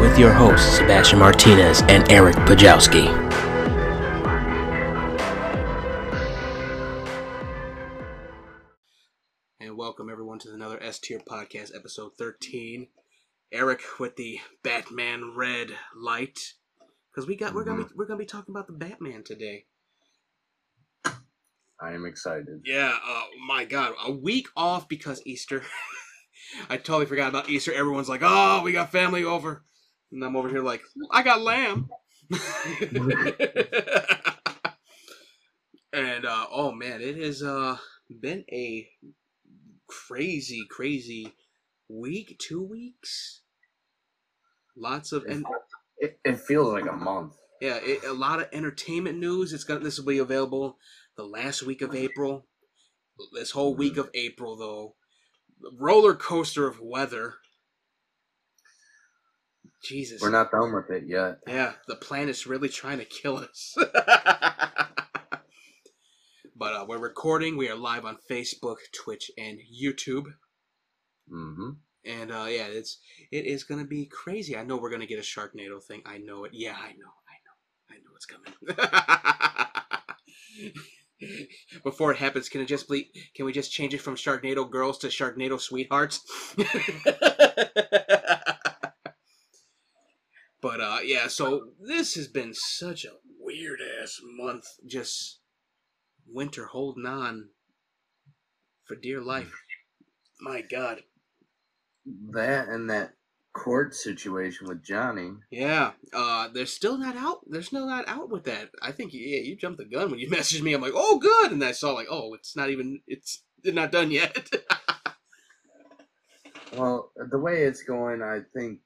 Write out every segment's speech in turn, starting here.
with your hosts, Sebastian Martinez and Eric Pajowski. And welcome everyone to another S Tier Podcast, episode 13. Eric with the Batman red light. Because we got we're gonna be we're gonna be talking about the Batman today. I am excited. Yeah, uh, my God, a week off because Easter. I totally forgot about Easter. Everyone's like, "Oh, we got family over," and I'm over here like, "I got lamb." and uh, oh man, it has uh, been a crazy, crazy week, two weeks. Lots of and It, it feels like a month. yeah, it, a lot of entertainment news. It's gonna this will be available the last week of April. This whole week of April, though, roller coaster of weather. Jesus, We're not done with it yet. yeah, the planet's really trying to kill us. but uh, we're recording. We are live on Facebook, Twitch, and YouTube. hmm And uh, yeah, it's it is gonna be crazy. I know we're gonna get a Sharknado thing. I know it. Yeah, I know. I know. I know it's coming. Before it happens, can it just be? Can we just change it from Sharknado girls to Sharknado sweethearts? but uh, yeah. So this has been such a weird ass month. Just winter holding on for dear life. My God. That and that court situation with Johnny. Yeah, uh, they're still not out. They're still not out with that. I think yeah, you jumped the gun when you messaged me. I'm like, oh, good, and I saw like, oh, it's not even. It's they're not done yet. Well, the way it's going, I think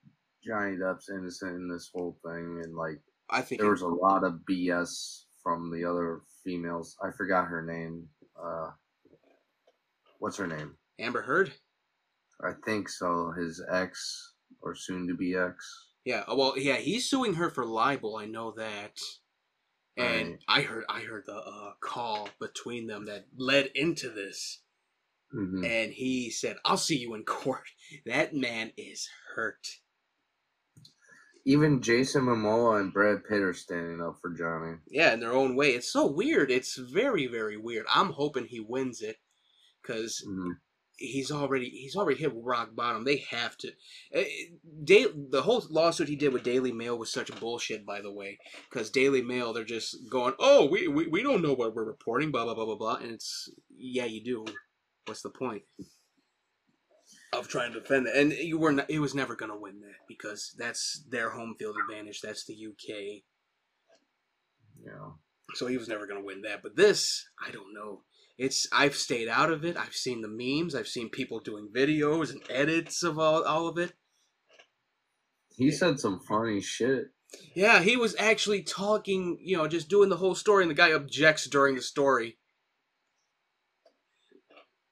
Johnny Depp's innocent in this whole thing, and like I think there was a lot of BS from the other females. I forgot her name. Uh, what's her name? Amber Heard. I think so. His ex or soon to be ex. Yeah, uh, well, yeah, he's suing her for libel. I know that, and Right. I heard I heard the uh, call between them that led into this, hmm and he said, "I'll see you in court." That man is hurt. Even Jason Momoa and Brad Pitt are standing up for Johnny. Yeah, in their own way. It's so weird. It's very very weird. I'm hoping he wins it, because hmm he's already he's already hit rock bottom. They have to. eh, Da- the whole lawsuit he did with Daily Mail was such bullshit, by the way, because Daily Mail they're just going, oh, we, we we don't know what we're reporting, blah blah blah blah blah, and it's yeah, you do. What's the point of trying to defend it? And you were not, it was never gonna win that because that's their home field advantage. That's the UK. Yeah. So he was never going to win that. But this, I don't know. It's I've stayed out of it. I've seen the memes. I've seen people doing videos and edits of all, all of it. He said some funny shit. Yeah, he was actually talking, you know, just doing the whole story, and the guy objects during the story.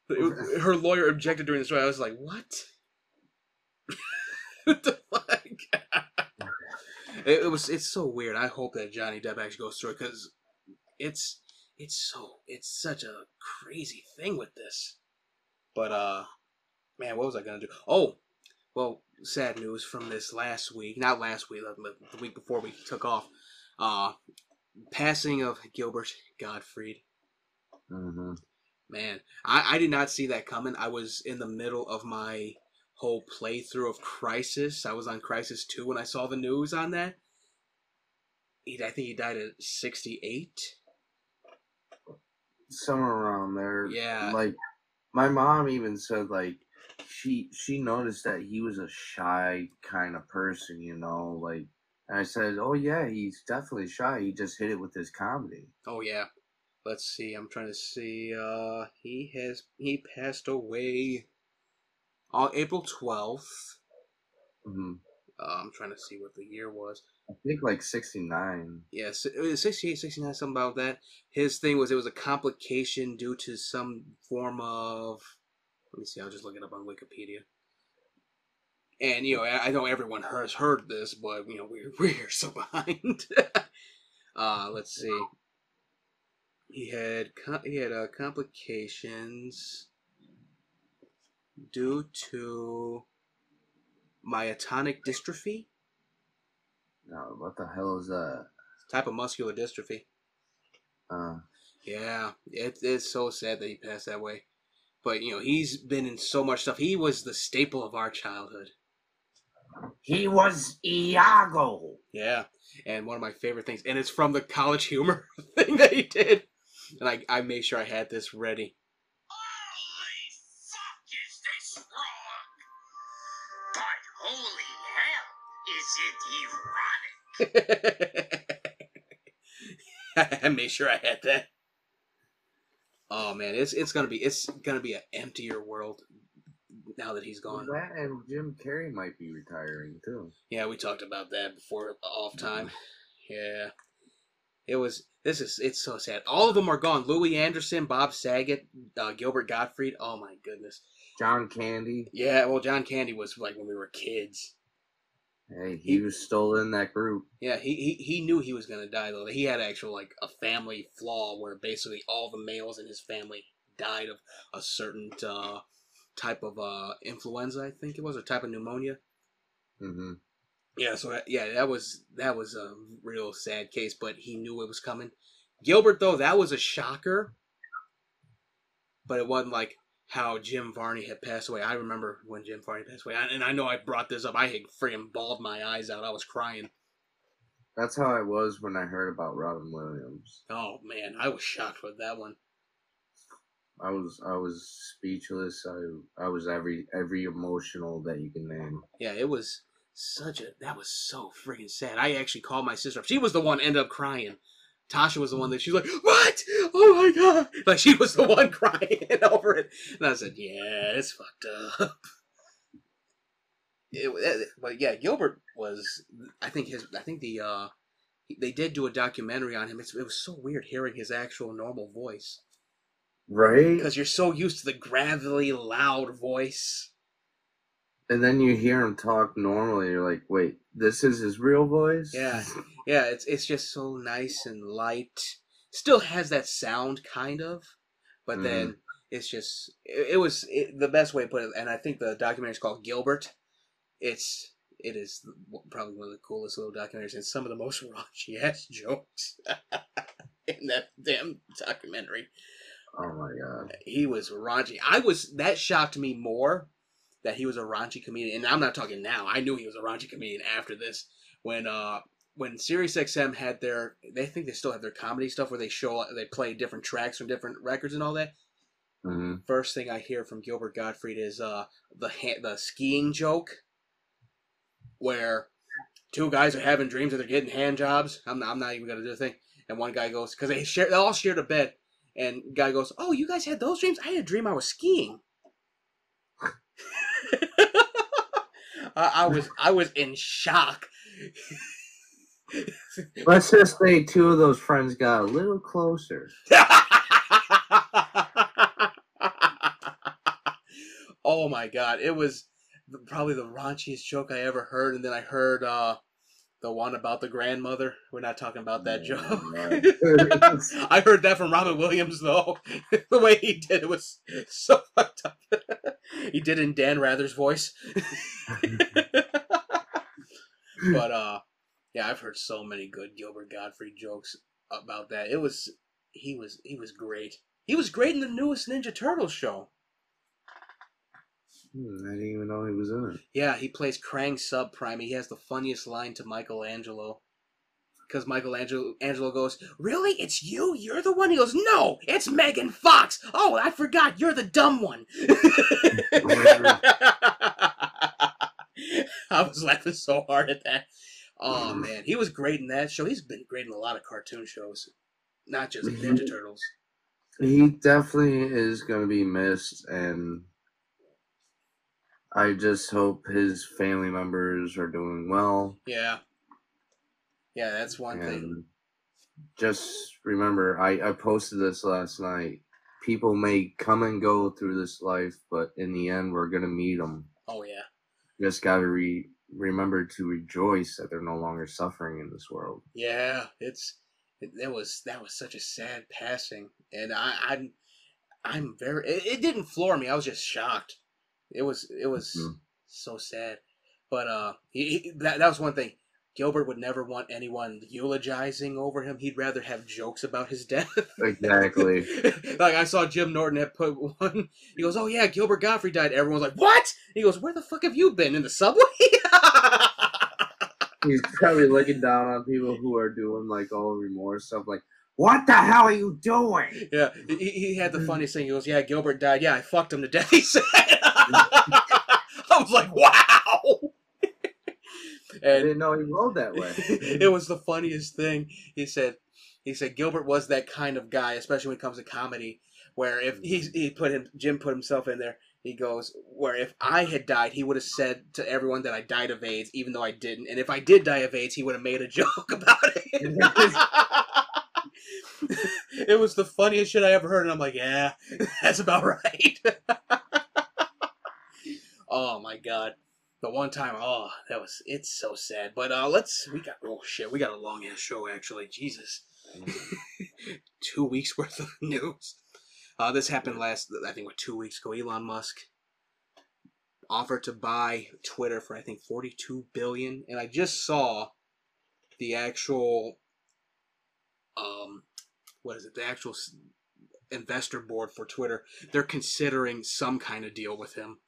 Her lawyer objected during the story. I was like, what? what the fuck? it, it was. It's so weird. I hope that Johnny Depp actually goes through it because it's it's so it's such a crazy thing with this. But uh, man, what was I gonna do? Oh, well, sad news from this last week. Not last week. The week before we took off. Uh, passing of Gilbert Gottfried. hmm Man, I, I did not see that coming. I was in the middle of my whole playthrough of Crysis. I was on Crysis 2 when I saw the news on that. He, I think he died at 68. Somewhere around there. Yeah. Like my mom even said like she she noticed that he was a shy kind of person, you know, like and I said, Oh yeah, he's definitely shy. He just hit it with his comedy. Oh, yeah. Let's see. I'm trying to see. Uh, he has he passed away on April 12th. hmm Uh, I'm trying to see what the year was. I think like sixty nine. Yes, it was 68, 69, something about that. His thing was it was a complication due to some form of. Let me see, I'll just look it up on Wikipedia. And, you know, I I know everyone has heard this, but, you know, we're, we're so behind. uh, let's see. He had he had uh, complications due to myotonic dystrophy. Oh, what the hell is that? Type of muscular dystrophy. Uh, Yeah, it, it's so sad that he passed that way. But you know, he's been in so much stuff. He was the staple of our childhood. he was Iago. Yeah, and one of my favorite things, and it's from the College Humor thing that he did. And I, I made sure I had this ready. Holy fuck, is this wrong? But holy hell, is it erotic? I made sure I had that. Oh man, it's it's gonna be it's gonna be an emptier world now that he's gone. That and Jim Carrey might be retiring too. Yeah, we talked about that before off time. Yeah. It was this is it's so sad. All of them are gone. Louie Anderson, Bob Saget, uh, Gilbert Gottfried. Oh my goodness. John Candy. Yeah, well John Candy was like when we were kids. Hey, he was still in that group. Yeah, he, he he knew he was gonna die though. He had actual like a family flaw where basically all the males in his family died of a certain uh, type of uh, influenza, I think it was, or type of pneumonia. hmm Yeah, so that, yeah, that was that was a real sad case, but he knew it was coming. Gilbert though, that was a shocker, but it wasn't like how Jim Varney had passed away. I remember when Jim Varney passed away, and I know I brought this up. I had freaking bawled my eyes out. I was crying. That's how I was when I heard about Robin Williams. Oh man, I was shocked with that one. I was I was speechless. I I was every every emotional that you can name. Yeah, it was such a that was so freaking sad. I actually called my sister. up. She was the one ended up crying. Tasha was the one that she was like, "What? Oh my god!" Like she was the one crying over it, and I said, "Yeah, it's fucked up." It, it- but yeah, Gilbert was. I think his. I think the. uh They did do a documentary on him. It's, it was so weird hearing his actual normal voice Right? because you're so used to the gravelly, loud voice. And then you hear him talk normally. You're like, wait, this is his real voice? Yeah. Yeah, it's it's just so nice and light. Still has that sound, kind of, but mm. then it's just it, it was it, the best way to put it. And I think the documentary is called Gilbert. It's it is probably one of the coolest little documentaries and some of the most raunchy ass jokes in that damn documentary. Oh my god. He was raunchy. I was that shocked me more that he was a raunchy comedian. And I'm not talking now. I knew he was a raunchy comedian after this. When uh when SiriusXM had their they think they still have their comedy stuff where they show they play different tracks from different records and all that. hmm First thing I hear from Gilbert Gottfried is uh the ha- the skiing joke where two guys are having dreams that they're getting hand jobs. I'm not, I'm not even gonna do the thing. And one guy goes because they share they all shared a bed, and guy goes, "Oh, you guys had those dreams? I had a dream I was skiing." I, I was I was in shock. Let's just say two of those friends got a little closer. oh my god, it was probably the raunchiest joke I ever heard, and then I heard uh, the one about the grandmother. We're not talking about that joke. right. I heard that from Robin Williams though. the way he did it was so fucked up. he did it in Dan Rather's voice. but uh yeah, I've heard so many good Gilbert Gottfried jokes about that. It was he was he was great. He was great in the newest Ninja Turtles show. Hmm, I didn't even know he was in it. Yeah, he plays Krang Subprime. He has the funniest line to Michelangelo. Because Michelangelo Angelo goes, Really? It's you? You're the one? He goes, No, it's Megan Fox. Oh, I forgot. You're the dumb one. I was laughing so hard at that. Oh, man. He was great in that show. He's been great in a lot of cartoon shows, not just Ninja Turtles. He definitely is going to be missed, and I just hope his family members are doing well. Yeah. Yeah, that's one thing. Just remember, I, I posted this last night. People may come and go through this life, but in the end, we're going to meet them. Oh, yeah. Just got to re- remember to rejoice that they're no longer suffering in this world. Yeah, it's it, it was that was such a sad passing, and I I'm I'm very it, it didn't floor me. I was just shocked. It was it was Mhm. so sad, but uh, he, he, that that was one thing. Gilbert would never want anyone eulogizing over him. He'd rather have jokes about his death. Exactly. like I saw Jim Norton had put one. He goes, "Oh yeah, Gilbert Gottfried died." Everyone's like, "What?" He goes, "Where the fuck have you been in the subway?" He's probably looking down on people who are doing like all remorse stuff. Like, what the hell are you doing? yeah, he, he had the funniest thing. He goes, "Yeah, Gilbert died. Yeah, I fucked him to death." He said. I was like, "Wow." I didn't know he rolled that way. it was the funniest thing. He said, he said Gilbert was that kind of guy, especially when it comes to comedy, where if he mm-hmm. he put him Jim put himself in there. He goes, where if I had died, he would have said to everyone that I died of AIDS, even though I didn't. And if I did die of AIDS, he would have made a joke about it. it was the funniest shit I ever heard, and I'm like, yeah, that's about right. Oh my god. The one time, oh, that was it's so sad. But uh let's we got oh shit, we got a long ass show actually. Jesus. two weeks worth of news. Uh this happened last I think what two weeks ago. Elon Musk offered to buy Twitter for I think forty two billion. And I just saw the actual um what is it, the actual investor board for Twitter. They're considering some kind of deal with him.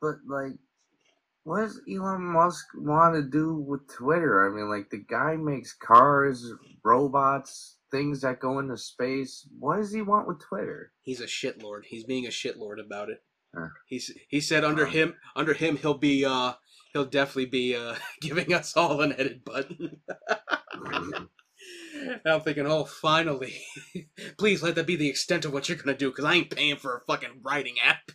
But like, what does Elon Musk want to do with Twitter? I mean, like the guy makes cars, robots, things that go into space. What does he want with Twitter? He's a shitlord. He's being a shitlord about it. Huh. He's he said under him under him he'll be uh he'll definitely be uh giving us all an edit button. I'm thinking, oh, finally, please let that be the extent of what you're gonna do, because I ain't paying for a fucking writing app.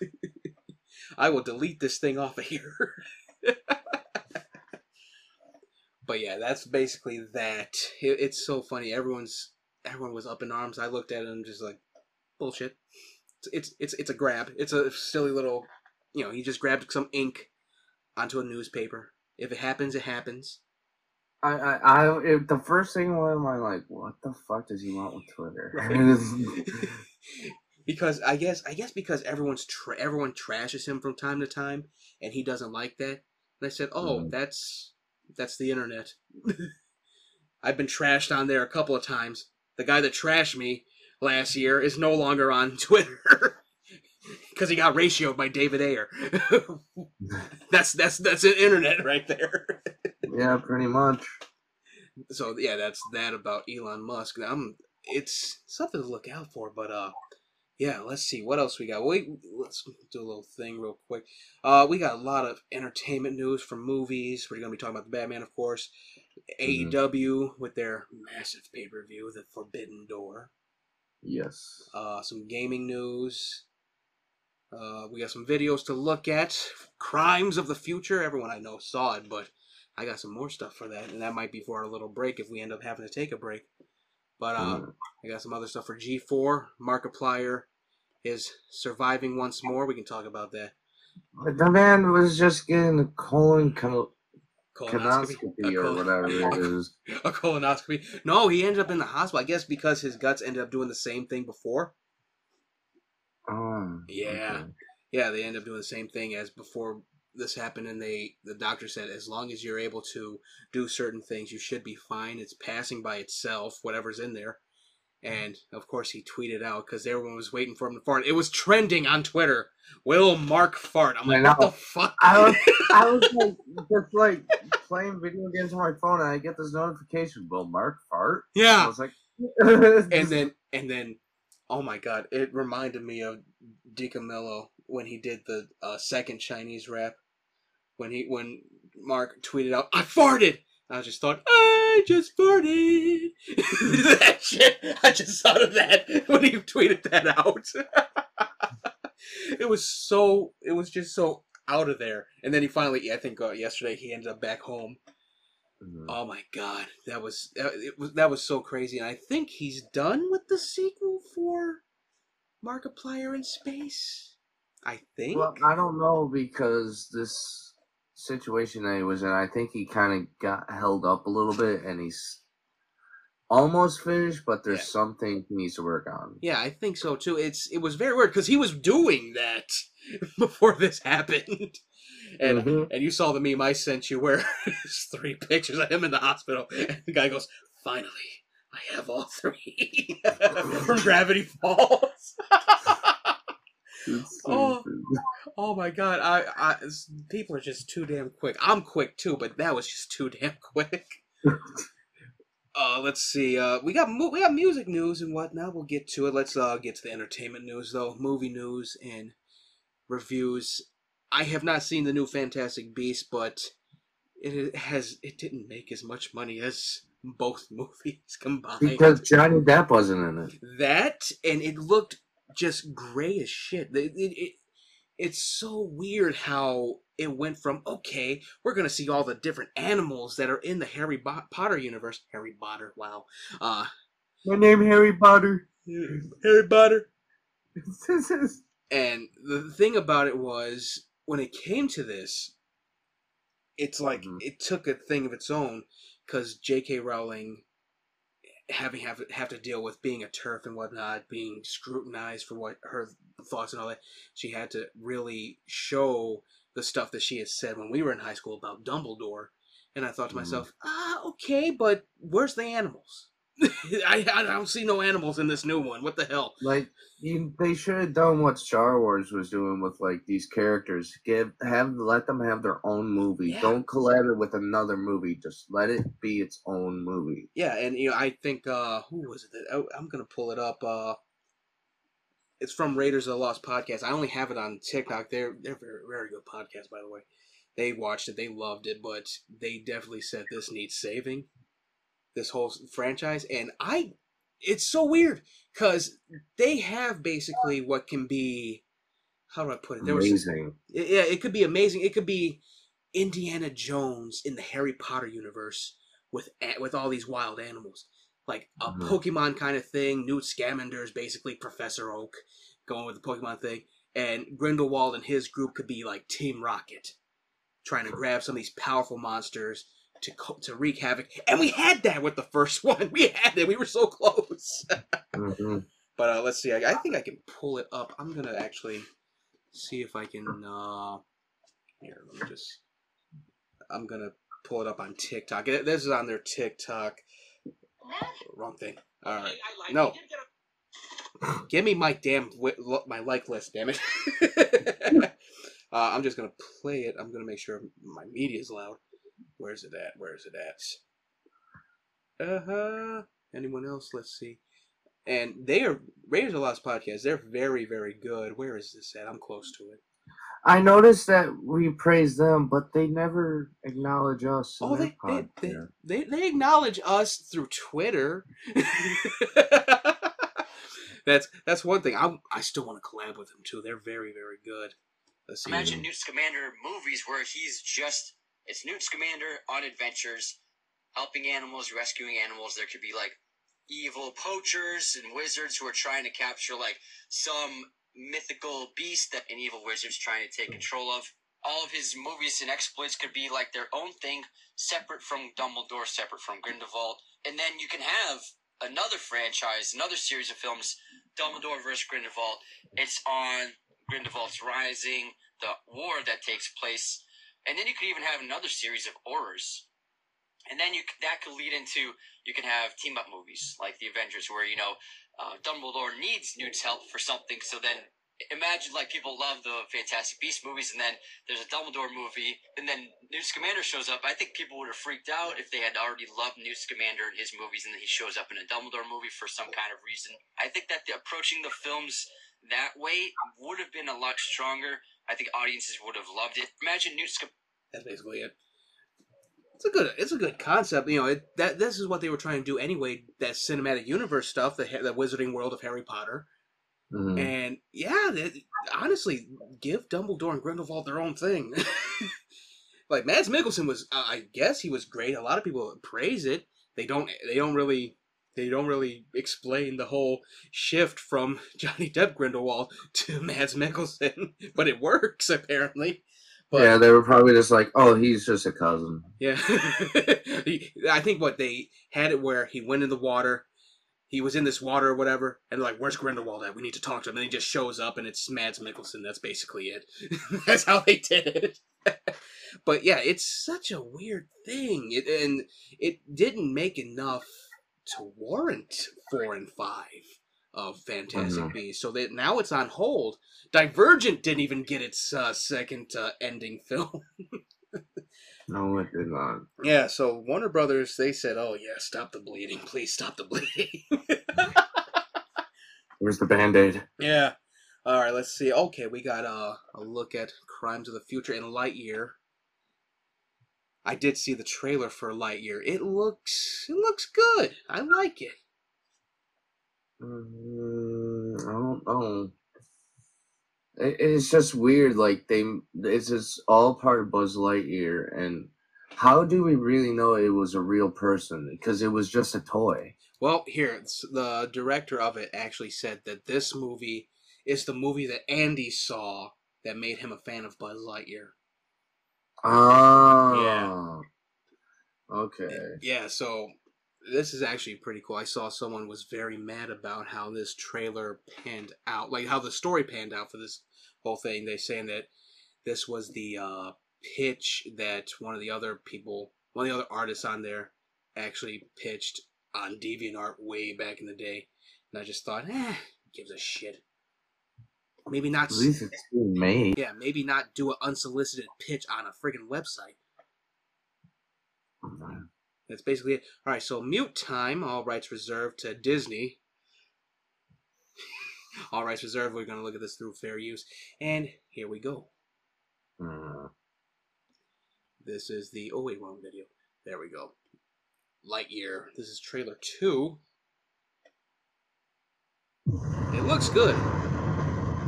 I will delete this thing off of here. but yeah, that's basically that. It, it's so funny. Everyone's everyone was up in arms. I looked at it and just like bullshit. It's, it's it's it's a grab. It's a silly little, you know. He just grabbed some ink onto a newspaper. If it happens, it happens. I, I, I, if the first thing was I'm like, what the fuck does he want with Twitter? Right. because I guess I guess because everyone's tra- everyone trashes him from time to time, and he doesn't like that. And I said, "Oh, Mhm. that's that's the internet." I've been trashed on there a couple of times. The guy that trashed me last year is no longer on Twitter because he got ratioed by David Ayer. that's that's that's the internet right there. yeah, pretty much. so yeah, that's that about Elon Musk. I'm, it's something to look out for, but uh, yeah. Let's see what else we got. Wait, let's do a little thing real quick. Uh, we got a lot of entertainment news from movies. We're gonna be talking about the Batman, of course. Mhm. AEW with their massive pay per view, The Forbidden Door. Yes. Uh, some gaming news. Uh, we got some videos to look at. Crimes of the Future. Everyone I know saw it, but I got some more stuff for that, and that might be for our little break if we end up having to take a break. But uh, Mm. I got some other stuff for G4. Markiplier is surviving once more. We can talk about that. But the man was just getting a colon col- Colonoscopy. colonoscopy or whatever it is. A colonoscopy. No, he ended up in the hospital. I guess because his guts ended up doing the same thing before. Oh, Yeah. okay. yeah, they end up doing the same thing as before this happened, and they the doctor said as long as you're able to do certain things, you should be fine. It's passing by itself, whatever's in there. And of course, he tweeted out because everyone was waiting for him to fart. It was trending on Twitter. Will Mark fart? I'm like, what the fuck? I was, I was like, just like playing video games on my phone, and I get this notification. Will Mark fart? yeah I was like, and then and then, oh my god, it reminded me of DiCamillo when he did the uh, second Chinese rap. When he when Mark tweeted out, "I farted." I just thought, I just farted. that shit. I just thought of that when he tweeted that out. it was so. It was just so out of there. And then he finally, I think uh, yesterday, he ended up back home. Mhm. Oh my god, that was that, it was that was so crazy, and I think he's done with the sequel for Markiplier in Space. I think. Well, I don't know because this situation that he was in, I think he kind of got held up a little bit, and he's almost finished, but there's Yeah. something he needs to work on. Yeah, I think so too. It's it was very weird because he was doing that before this happened, and Mhm. and you saw the meme I sent you where there's three pictures of him in the hospital, and the guy goes, "Finally, I have all three from Gravity Falls." Oh. oh my god, I, I people are just too damn quick. I'm quick too, but that was just too damn quick. Uh, let's see. Uh, we got we got music news and whatnot. We'll get to it. Let's uh get to the entertainment news though. Movie news and reviews. I have not seen the new Fantastic Beast, but it has it didn't make as much money as both movies combined. because Johnny Depp wasn't in it. that and it looked just gray as shit. It, it, it, it's so weird how it went from okay, we're gonna see all the different animals that are in the Harry Bo- Potter universe. Harry Potter, wow. Uh, My name Harry Potter. Harry Potter. And the thing about it was when it came to this, it's like Mhm. it took a thing of its own because J.K. Rowling having have have to deal with being a TERF and whatnot, being scrutinized for what her thoughts and all that. She had to really show the stuff that she had said when we were in high school about Dumbledore. And I thought to Mhm. myself, ah, okay, but where's the animals? I, I don't see no animals in this new one. What the hell? Like you, they should have done what Star Wars was doing with like these characters. Give have let them have their own movie. Yeah. Don't collab it with another movie. Just let it be its own movie. Yeah, and you know, I think uh who was it? That, oh, I'm gonna pull it up. Uh It's from Raiders of the Lost podcast. I only have it on TikTok. They're they're very very good podcast, by the way. They watched it, they loved it, but they definitely said this needs saving. This whole franchise, and I, it's so weird because they have basically what can be, how do I put it? There was Amazing. it- yeah, it could be amazing. It could be Indiana Jones in the Harry Potter universe with with all these wild animals, like a Mhm. Pokemon kind of thing. Newt Scamander is basically Professor Oak, going with the Pokemon thing, and Grindelwald and his group could be like Team Rocket, trying to grab some of these powerful monsters to co- to wreak havoc. And we had that with the first one. We had it. We were so close. hmm But uh, let's see. I, I think I can pull it up. I'm gonna actually see if I can. Uh, here, let me just. I'm gonna pull it up on TikTok. It- This is on their TikTok. Wrong thing. All right. No. Give me my damn wi- lo- my like list. Damn it. uh, I'm just gonna play it. I'm gonna make sure my media is loud. Where's it at? Where's it at? Uh huh. Anyone else? Let's see. And they are Raiders of the Lost podcast. They're very, very good. Where is this at? I'm close to it. I noticed that we praise them, but they never acknowledge us. Oh, they they, they they they acknowledge us through Twitter. that's that's one thing. I I still want to collab with them too. They're very, very good. Let's see. Imagine Newt Scamander movies where he's just it's Newt Scamander on adventures, helping animals, rescuing animals. There could be like evil poachers and wizards who are trying to capture like some mythical beast that an evil wizard's trying to take control of. All of his movies and exploits could be like their own thing, separate from Dumbledore, separate from Grindelwald, and then you can have another franchise, another series of films, Dumbledore versus Grindelwald. It's on Grindelwald's Rising, the war that takes place, and then you could even have another series of horrors. And then you that could lead into you can have team up movies like the Avengers, where you know uh, Dumbledore needs Newt's help for something. So then imagine like people love the Fantastic Beast movies, and then there's a Dumbledore movie, and then Newt Scamander shows up. I think people would have freaked out if they had already loved Newt Scamander in his movies, and then he shows up in a Dumbledore movie for some kind of reason. I think that the, approaching the films that way would have been a lot stronger. I think audiences would have loved it. Imagine Newt Scamander. That's basically it. It's a good. It's a good concept. You know, it, that this is what they were trying to do anyway. That cinematic universe stuff, the the Wizarding World of Harry Potter, Mhm. and yeah, that, honestly, give Dumbledore and Grindelwald their own thing. like Mads Mikkelsen was, uh, I guess he was great. A lot of people praise it. They don't. They don't really. They don't really explain the whole shift from Johnny Depp Grindelwald to Mads Mikkelsen, but it works apparently. But yeah, they were probably just like, oh, he's just a cousin. Yeah. I think what they had it where he went in the water, he was in this water or whatever, and they're like, Where's Grindelwald at? We need to talk to him. And he just shows up and it's Mads Mikkelsen. That's basically it. That's how they did it. but yeah, it's such a weird thing. It, and it didn't make enough to warrant four and five of Fantastic Mhm. Beasts. So that now it's on hold. Divergent didn't even get its uh, second uh, ending film. No, it did not. Yeah, so Warner Brothers, they said, "Oh yeah, stop the bleeding, please stop the bleeding." Where's the band aid? yeah. All right, let's see. Okay, we got uh, a look at Crimes of the Future in Lightyear. I did see the trailer for Lightyear. It looks, it looks good. I like it. Mm, I don't know. It, it's just weird. Like they, it's just all part of Buzz Lightyear, and how do we really know it was a real person? Because it was just a toy. Well, here it's- the director of it actually said that this movie is the movie that Andy saw that made him a fan of Buzz Lightyear. Oh. Yeah. Okay. Yeah, so this is actually pretty cool. I saw someone was very mad about how this trailer panned out, like how the story panned out for this whole thing. They saying that this was the uh, pitch that one of the other people, one of the other artists on there, actually pitched on DeviantArt way back in the day. And I just thought, eh, gives a shit. Maybe not. At least it's being made. Yeah, maybe not do an unsolicited pitch on a friggin' website. That's basically it. All right, so mute time. All rights reserved to Disney. all rights reserved. We're gonna look at this through fair use, and here we go. Mm. This is the oh wait wrong video. There we go. Lightyear. This is trailer two. It looks good.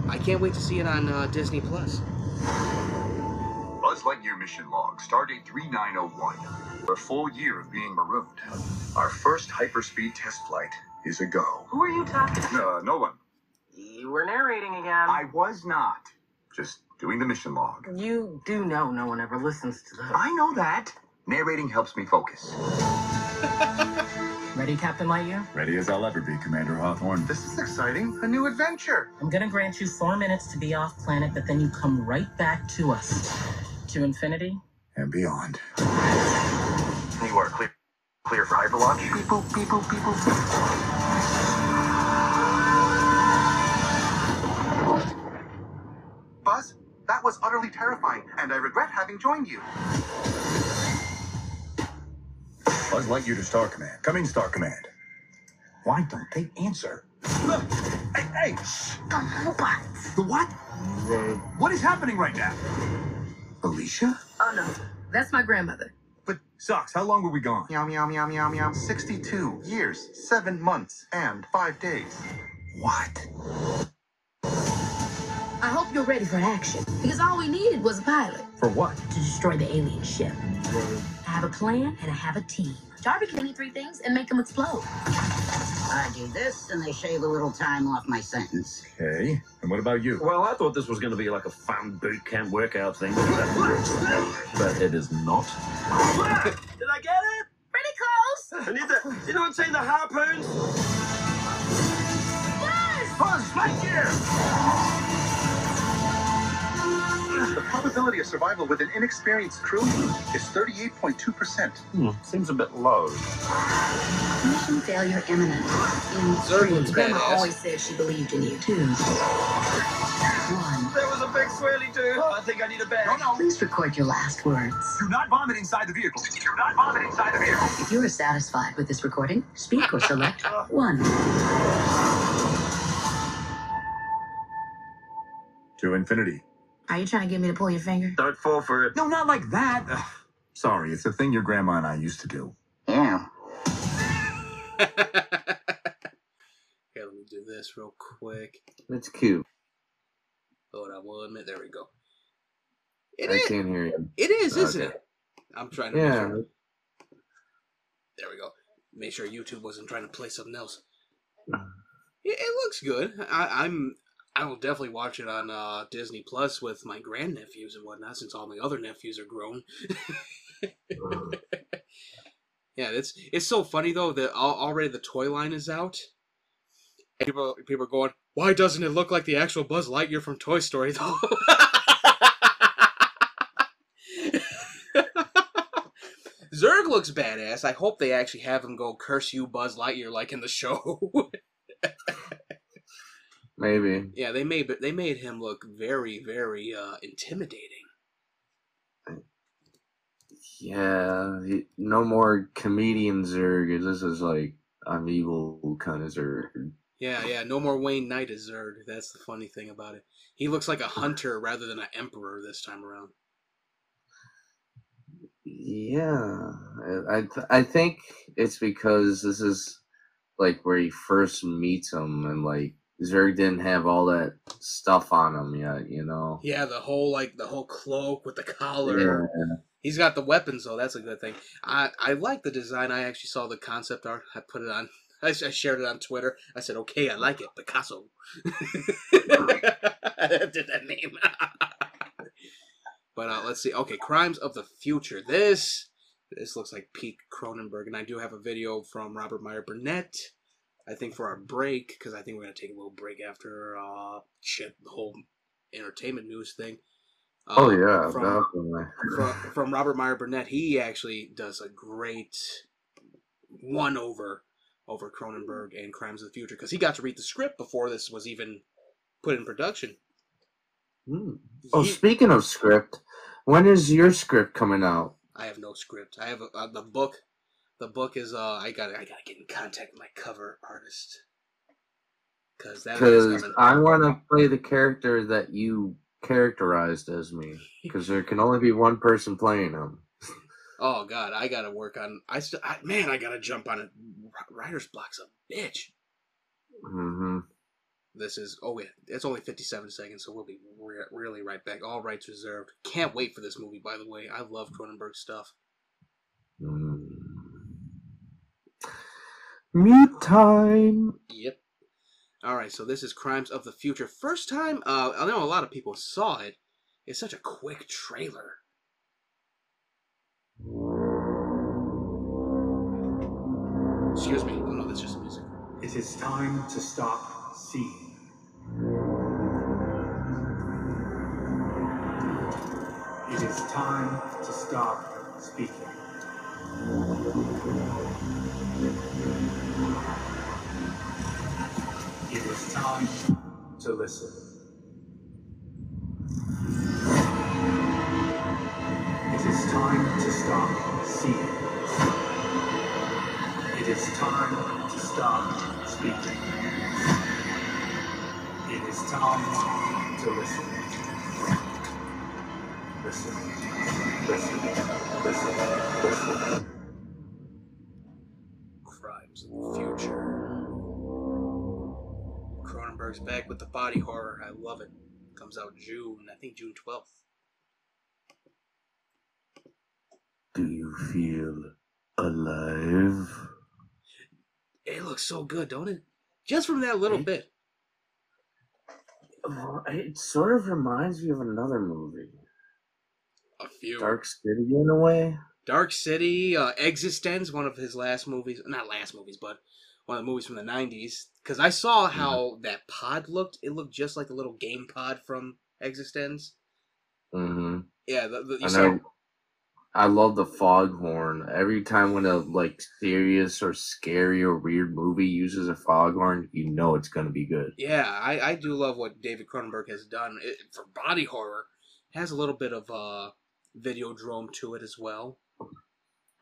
I can't wait to see it on uh, Disney Plus. Buzz Lightyear mission log, stardate 3901. A full year of being marooned. Our first hyperspeed test flight is a go. Who are you talking to? Uh, no one. You were narrating again. I was not. Just doing the mission log. You do know no one ever listens to those. I know that. Narrating helps me focus. Ready, Captain Lightyear? Ready as I'll ever be, Commander Hawthorne. This is exciting. A new adventure. I'm gonna grant you four minutes to be off planet, but then you come right back to us. To infinity? And beyond. You are clear. Clear for hyperlaunch. Beep boop, beep boop, beep boop. Buzz, that was utterly terrifying, and I regret having joined you. Buzz Lightyear to Star Command. Coming, Star Command. Why don't they answer? Hey, hey! shh. The robots. The what? What is happening right now? Alicia? Oh no, that's my grandmother. But, Socks, how long were we gone? Meow, meow, meow, meow, meow. 62 years, 7 months, and 5 days. What? I hope you're ready for action because all we needed was a pilot For what? to destroy the alien ship. I have a plan and I have a team. Jarvis can give me three things and make them explode. I do this, and they shave a little time off my sentence. Okay. And what about you? Well, I thought this was going to be like a fun boot camp workout thing, but it is not. Did I get it? Pretty close. I need the. You know what I'm saying? The harpoons. Buzz Lightyear! The probability of survival with an inexperienced crew is 38.2%. Hmm, seems a bit low. Mission failure imminent. In Zerglin's three, Grandma badass. always said she believed in you. Two, one. There was a big swirly too. I think I need a bag. No, no. Please record your last words. Do not vomit inside the vehicle. Do not vomit inside the vehicle. If you are satisfied with this recording, speak or select one. To infinity. Are you trying to get me to pull your finger? Don't fall for it. No, not like that. Ugh. Sorry, it's a thing your grandma and I used to do. Yeah. Here, let me do this real quick. It's cute. Hold on one minute. There we go. It I is. can't hear you. It is, isn't it? I'm trying to. Make Yeah. sure. There we go. Make sure YouTube wasn't trying to play something else. It, it looks good. I, I'm. I will definitely watch it on uh, Disney Plus with my grandnephews and whatnot, since all my other nephews are grown. yeah, it's it's so funny though that already the toy line is out. People people are going, why doesn't it look like the actual Buzz Lightyear from Toy Story though? Zurg looks badass. I hope they actually have him go curse you, Buzz Lightyear, like in the show. Maybe. yeah, they made they made him look very very uh, intimidating. Yeah, he- no more comedian Zurg. This is like I'm evil kind of Zurg. Yeah, yeah. No more Wayne Knight as Zurg. That's the funny thing about it. He looks like a hunter rather than an emperor this time around. Yeah, I I, th- I think it's because this is like where he first meets him, and like Zurg didn't have all that stuff on him yet, you know. Yeah, the whole like the whole cloak with the collar. Yeah. He's got the weapons though. That's a good thing. I I like the design. I actually saw the concept art. I put it on. I, I shared it on Twitter. I said, "Okay, I like it." Picasso. I did that name. but uh, let's see. Okay, Crimes of the Future. This this looks like peak Cronenberg, and I do have a video from Robert Meyer Burnett. I think for our break because I think we're gonna take a little break after uh shit the whole entertainment news thing. Oh Uh, yeah, from, definitely. from, from Robert Meyer Burnett. He actually does a great one over over Cronenberg and Crimes of the Future because he got to read the script before this was even put in production. Hmm. Oh, He- speaking of script, when is your script coming out? I have no script. I have a, uh, the book. The book is uh I got I got to get in contact with my cover artist because that is Because. I want to play the character that you characterized as me. Because there can only be one person playing him. Oh God, I got to work on. I still I, man, I got to jump on it. Writer's block's a bitch. Mm-hmm. This is oh wait, it's only fifty seven seconds, so we'll be re- really right back. All rights reserved. Can't wait for this movie. By the way, I love Cronenberg stuff. Mm. Mute time. Yep. All right, so this is Crimes of the Future. First time. Uh, I know a lot of people saw it. It's such a quick trailer. Excuse me. Oh no, that's just music. It is time to stop seeing. It is time to stop speaking. Time to listen. It is time to stop seeing. It is time to stop speaking. It is time to listen. Listen, listen, listen, listen. Crimes Cronenberg's back with the body horror. I love it. Comes out June, I think June 12th. Do you feel alive? It looks so good, don't it? Just from that little Right? bit. It sort of reminds me of another movie, A few. Dark City, in a way. Dark City, uh, eXistenZ, one of his last movies. Not last movies, but one of the movies from the 90s. Because I saw how that pod looked. It looked just like the little game pod from eXistenZ. Mm-hmm. Yeah, the, the, you I saw- know. I love the foghorn. Every time when a like serious or scary or weird movie uses a foghorn, you know it's gonna be good. Yeah, I, I do love what David Cronenberg has done it, for body horror. It has a little bit of uh, Videodrome to it as well.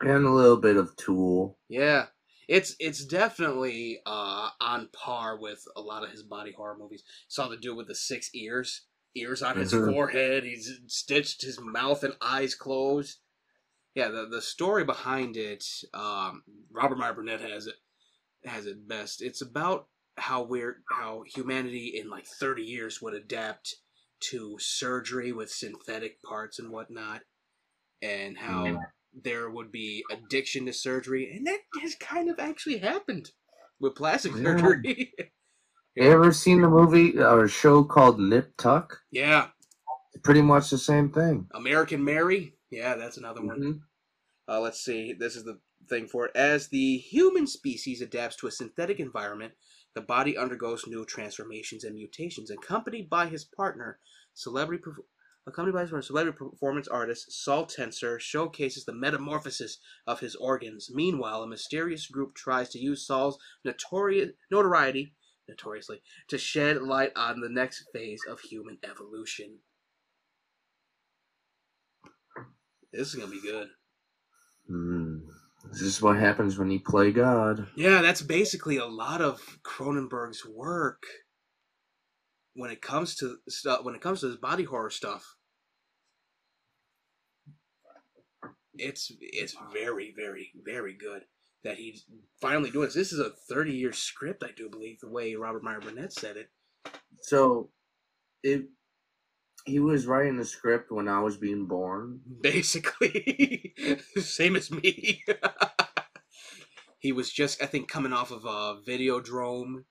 And a little bit of Tool. Yeah, it's it's definitely uh, on par with a lot of his body horror movies. Saw the dude with the six ears, ears on his Mhm. forehead. He's stitched his mouth and eyes closed. Yeah, the the story behind it, um, Robert Meyer Burnett has it has it best. It's about how we're how humanity in like thirty years would adapt to surgery with synthetic parts and whatnot, and how there would be addiction to surgery, and that has kind of actually happened with plastic Yeah. surgery. You ever seen the movie or show called Nip Tuck? Yeah, Pretty much the same thing. American Mary. Yeah, that's another one. Mhm. Uh, let's see. This is the thing for it. As the human species adapts to a synthetic environment, the body undergoes new transformations and mutations. Accompanied by his partner, celebrity, accompanied by celebrity performance artist Saul Tenser showcases the metamorphosis of his organs. Meanwhile, a mysterious group tries to use Saul's notorious notoriety, notoriously, to shed light on the next phase of human evolution. This is gonna be good. Hmm. This is what happens when you play God. Yeah, that's basically a lot of Cronenberg's work when it comes to stuff. When it comes to this body horror stuff, it's it's very, very, very good that he's finally doing this. This is a thirty-year script, I do believe, the way Robert Meyer Burnett said it. So, it he was writing the script when I was being born. Basically, same as me. he was just, I think, coming off of a Videodrome,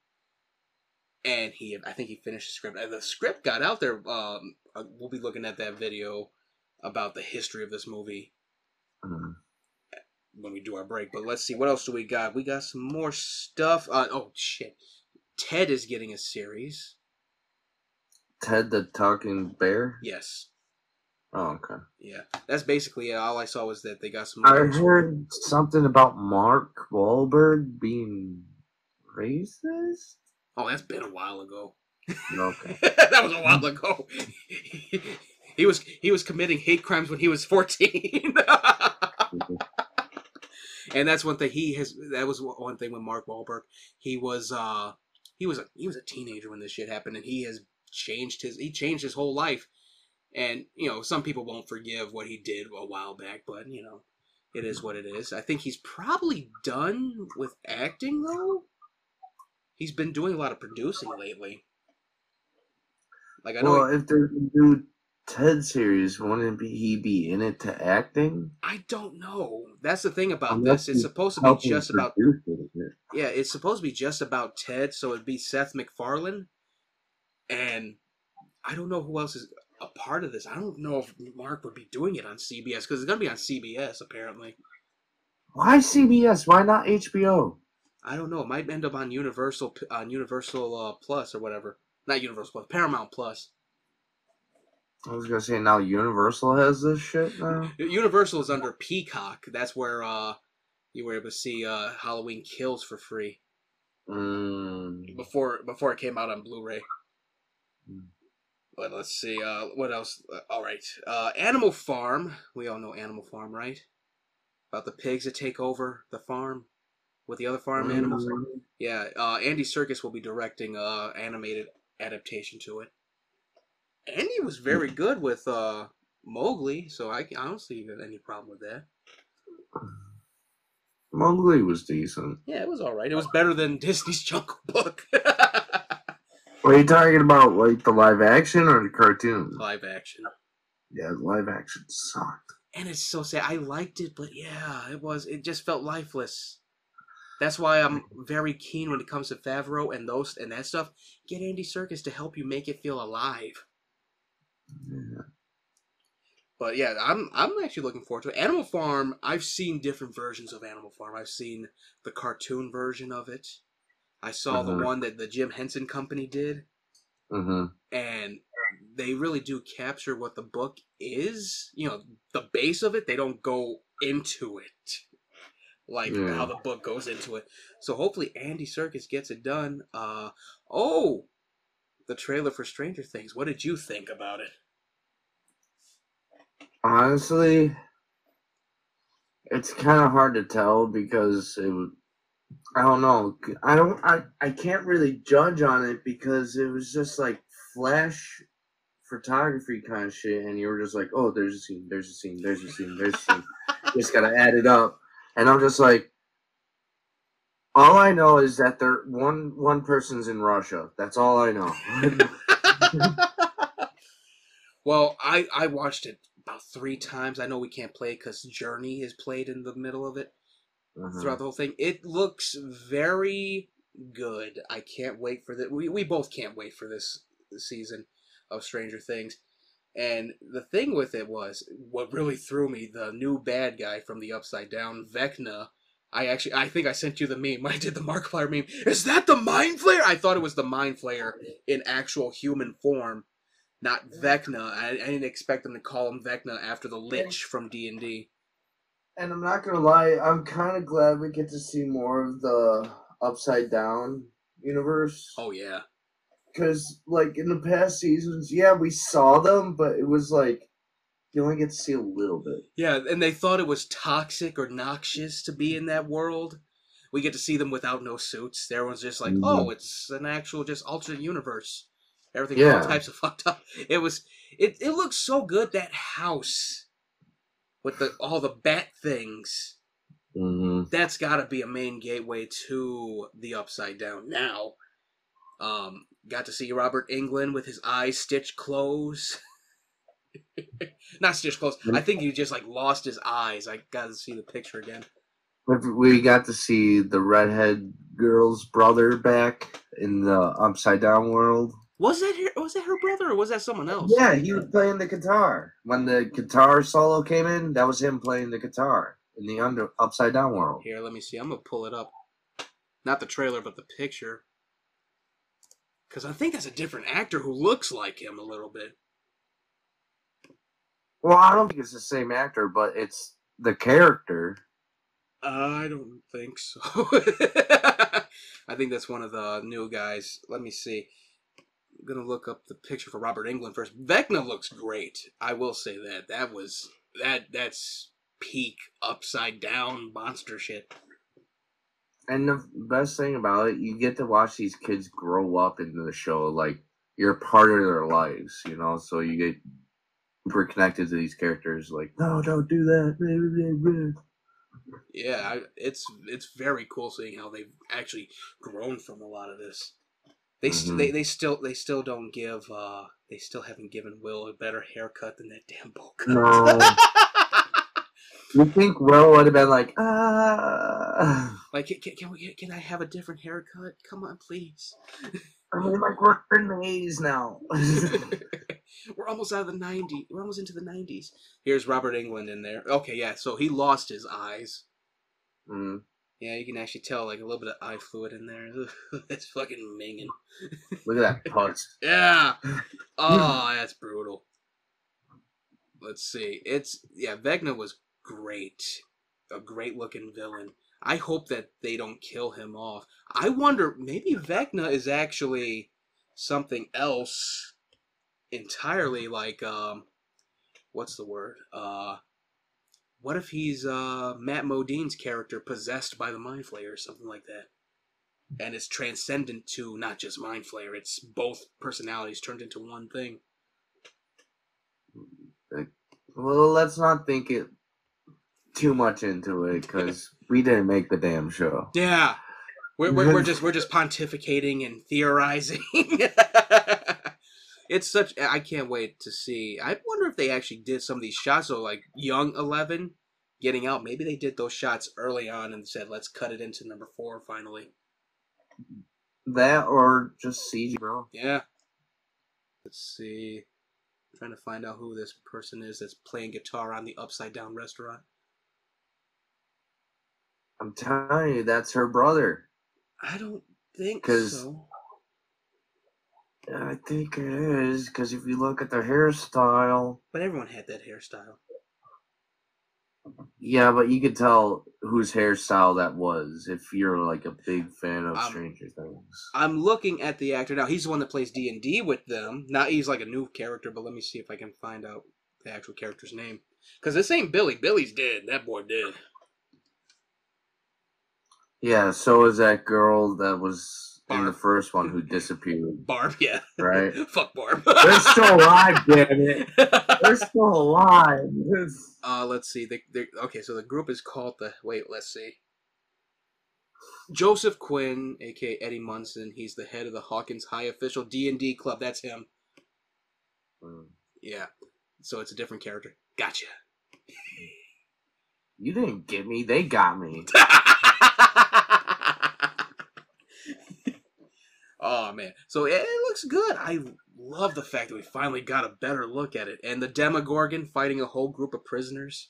and he, I think, he finished the script. And the script got out there. Um, uh, we'll be looking at that video about the history of this movie Mhm. when we do our break. But let's see, what else do we got? We got some more stuff. Uh, oh shit, Ted is getting a series. Ted the Talking Bear. Yes, Oh, okay. yeah, that's basically it. All I saw was that they got some. I heard something about Mark Wahlberg being racist. Oh, that's been a while ago. Okay. that was a while ago. he was he was committing hate crimes when he was fourteen. and that's one thing he has. That was one thing with Mark Wahlberg. He was uh he was a he was a teenager when this shit happened, and he has changed his he changed his whole life. And you know, some people won't forgive what he did a while back, but you know, it is what it is. I think he's probably done with acting though. He's been doing a lot of producing lately. Like I know well, if there's a new Ted series, wouldn't be, he be in it to acting? I don't know. That's the thing about Unless this. It's supposed to be just about it. yeah, it's supposed to be just about Ted, so it'd be Seth MacFarlane, and I don't know who else is a part of this. I don't know if Mark would be doing it on CBS because it's gonna be on CBS apparently. Why CBS? Why not HBO? I don't know. It might end up on Universal on Universal uh, Plus or whatever. Not Universal Plus, Paramount Plus. I was gonna say now Universal has this shit now. Universal is under Peacock. That's where uh, you were able to see uh, Halloween Kills for free Mm, before before it came out on Blu-ray. Hmm. But let's see. Uh, what else? Uh, all right. Uh, Animal Farm. We all know Animal Farm, right? About the pigs that take over the farm with the other farm animals. mm, Yeah. Uh, Andy Serkis will be directing uh animated adaptation to it. Andy was very good with uh Mowgli, so I, I don't see any problem with that. Mowgli was decent. Yeah, it was all right. It was better than Disney's Jungle Book. What are you talking about? Like the live action or the cartoon? Live action. Yeah, live action sucked. And it's so sad. I liked it, but yeah, it was. It just felt lifeless. That's why I'm very keen when it comes to Favreau and those and that stuff. Get Andy Serkis to help you make it feel alive. Yeah. But yeah, I'm I'm actually looking forward to it. Animal Farm. I've seen different versions of Animal Farm. I've seen the cartoon version of it. I saw the Mhm. one that the Jim Henson Company did, Mm-hmm. and they really do capture what the book is. You know, the base of it. They don't go into it like Yeah. how the book goes into it. So hopefully Andy Serkis gets it done. Uh oh, the trailer for Stranger Things. What did you think about it? Honestly, it's kind of hard to tell because it. I don't know. I don't. I. I can't really judge on it because it was just like flash photography kind of shit, and you were just like, "Oh, there's a scene. There's a scene. There's a scene. There's a scene." just gotta add it up, and I'm just like. All I know is that there one one person's in Russia. That's all I know. well, I I watched it about three times. I know we can't play because Journey is played in the middle of it Uh-huh. throughout the whole thing. It looks very good. I can't wait for the. We we both can't wait for this season of Stranger Things. And the thing with it was what really threw me the new bad guy from the Upside Down, Vecna. I actually, I think I sent you the meme. when I did the Markiplier meme. Is that the Mind Flayer? I thought it was the Mind Flayer in actual human form, not Vecna. I, I didn't expect them to call him Vecna after the Lich from D and D. And I'm not gonna lie, I'm kind of glad we get to see more of the Upside Down universe. Oh yeah, Because, like, in the past seasons, yeah, we saw them, but it was like you only get to see a little bit. yeah, and they thought it was toxic or noxious to be in that world. We get to see them without no suits. Everyone's just like, Mhm. oh, it's an actual just alternate universe. Everything's all types of fucked up. It was, it it looks so good that house with the all the bat things. Mm-hmm. that's got to be a main gateway to the upside down now um got to see robert englund with his eyes stitched closed. Not stitched closed. I think he just like lost his eyes. I got to see the picture again. We got to see the redhead girl's brother back in the Upside Down world. was that her, was that her brother or was that someone else? Yeah, he was playing the guitar. When the guitar solo came in, that was him playing the guitar in the under Upside Down world. here let me see. I'm gonna pull it up. Not the trailer but the picture because i think that's a different actor who looks like him a little bit Well, I don't think it's the same actor, but it's the character. I don't think so. I think that's one of the new guys. Let me see. I'm gonna look up the picture for Robert Englund first. Vecna looks great. I will say that. That was that that's peak upside down monster shit. And the best thing about it, you get to watch these kids grow up into the show. Like you're part of their lives, you know. So you get super connected to these characters. Like, no, don't do that. Yeah, I, it's it's very cool seeing how they've actually grown from a lot of this. They st- Mhm. they they still they still don't give uh they still haven't given Will a better haircut than that damn bowl cut. No. You think Will would have been like, ah, Like, can, can, we can I have a different haircut? Come on, please. I mean, like we're in the eighties now. We're almost out of the 90s. We're almost into the 90s. Here's Robert Englund in there. Okay, yeah, so he lost his eyes. mm. Yeah, you can actually tell like a little bit of eye fluid in there. It's fucking minging. Look at that putz. Yeah. Oh, that's brutal. Let's see. It's yeah, Vecna was great. A great looking villain. I hope that they don't kill him off. I wonder maybe Vecna is actually something else entirely like um what's the word? Uh what if he's uh Matt Modine's character possessed by the Mind Flayer or something like that? And it's transcendent to not just Mind Flayer, it's both personalities turned into one thing. Well, let's not think it too much into it because we didn't make the damn show. Yeah. We're, we're, we're just we're just pontificating and theorizing. it's such I can't wait to see. I wonder if they actually did some of these shots so like young 11 getting out. Maybe they did those shots early on and said let's cut it into number 4 finally. That or just CG, bro. Yeah. Let's see. trying to find out who this person is that's playing guitar on the upside down restaurant. I'm telling you, that's her brother. I don't think 'Cause- so. I think it is because if you look at the hairstyle, But everyone had that hairstyle. yeah, but you could tell whose hairstyle that was if you're like a big fan of Um, Stranger Things. I'm looking at the actor now. He's the one that plays D and D with them. Not he's like a new character, but let me see if I can find out the actual character's name. Because this ain't Billy. Billy's dead. That boy dead. Yeah, so is that girl that was in the first one who disappeared. Barb, yeah. Right. Fuck Barb. They're still alive, damn it. They're still alive. uh, let's see. The, the, okay, so the group is called the. Wait, let's see. Joseph Quinn, aka Eddie Munson. He's the head of the Hawkins High official D and D club. That's him. Mm. Yeah. So it's a different character. Gotcha. You didn't get me, they got me. Oh man, so it, it looks good. I love the fact that we finally got a better look at it, and the Demogorgon fighting a whole group of prisoners.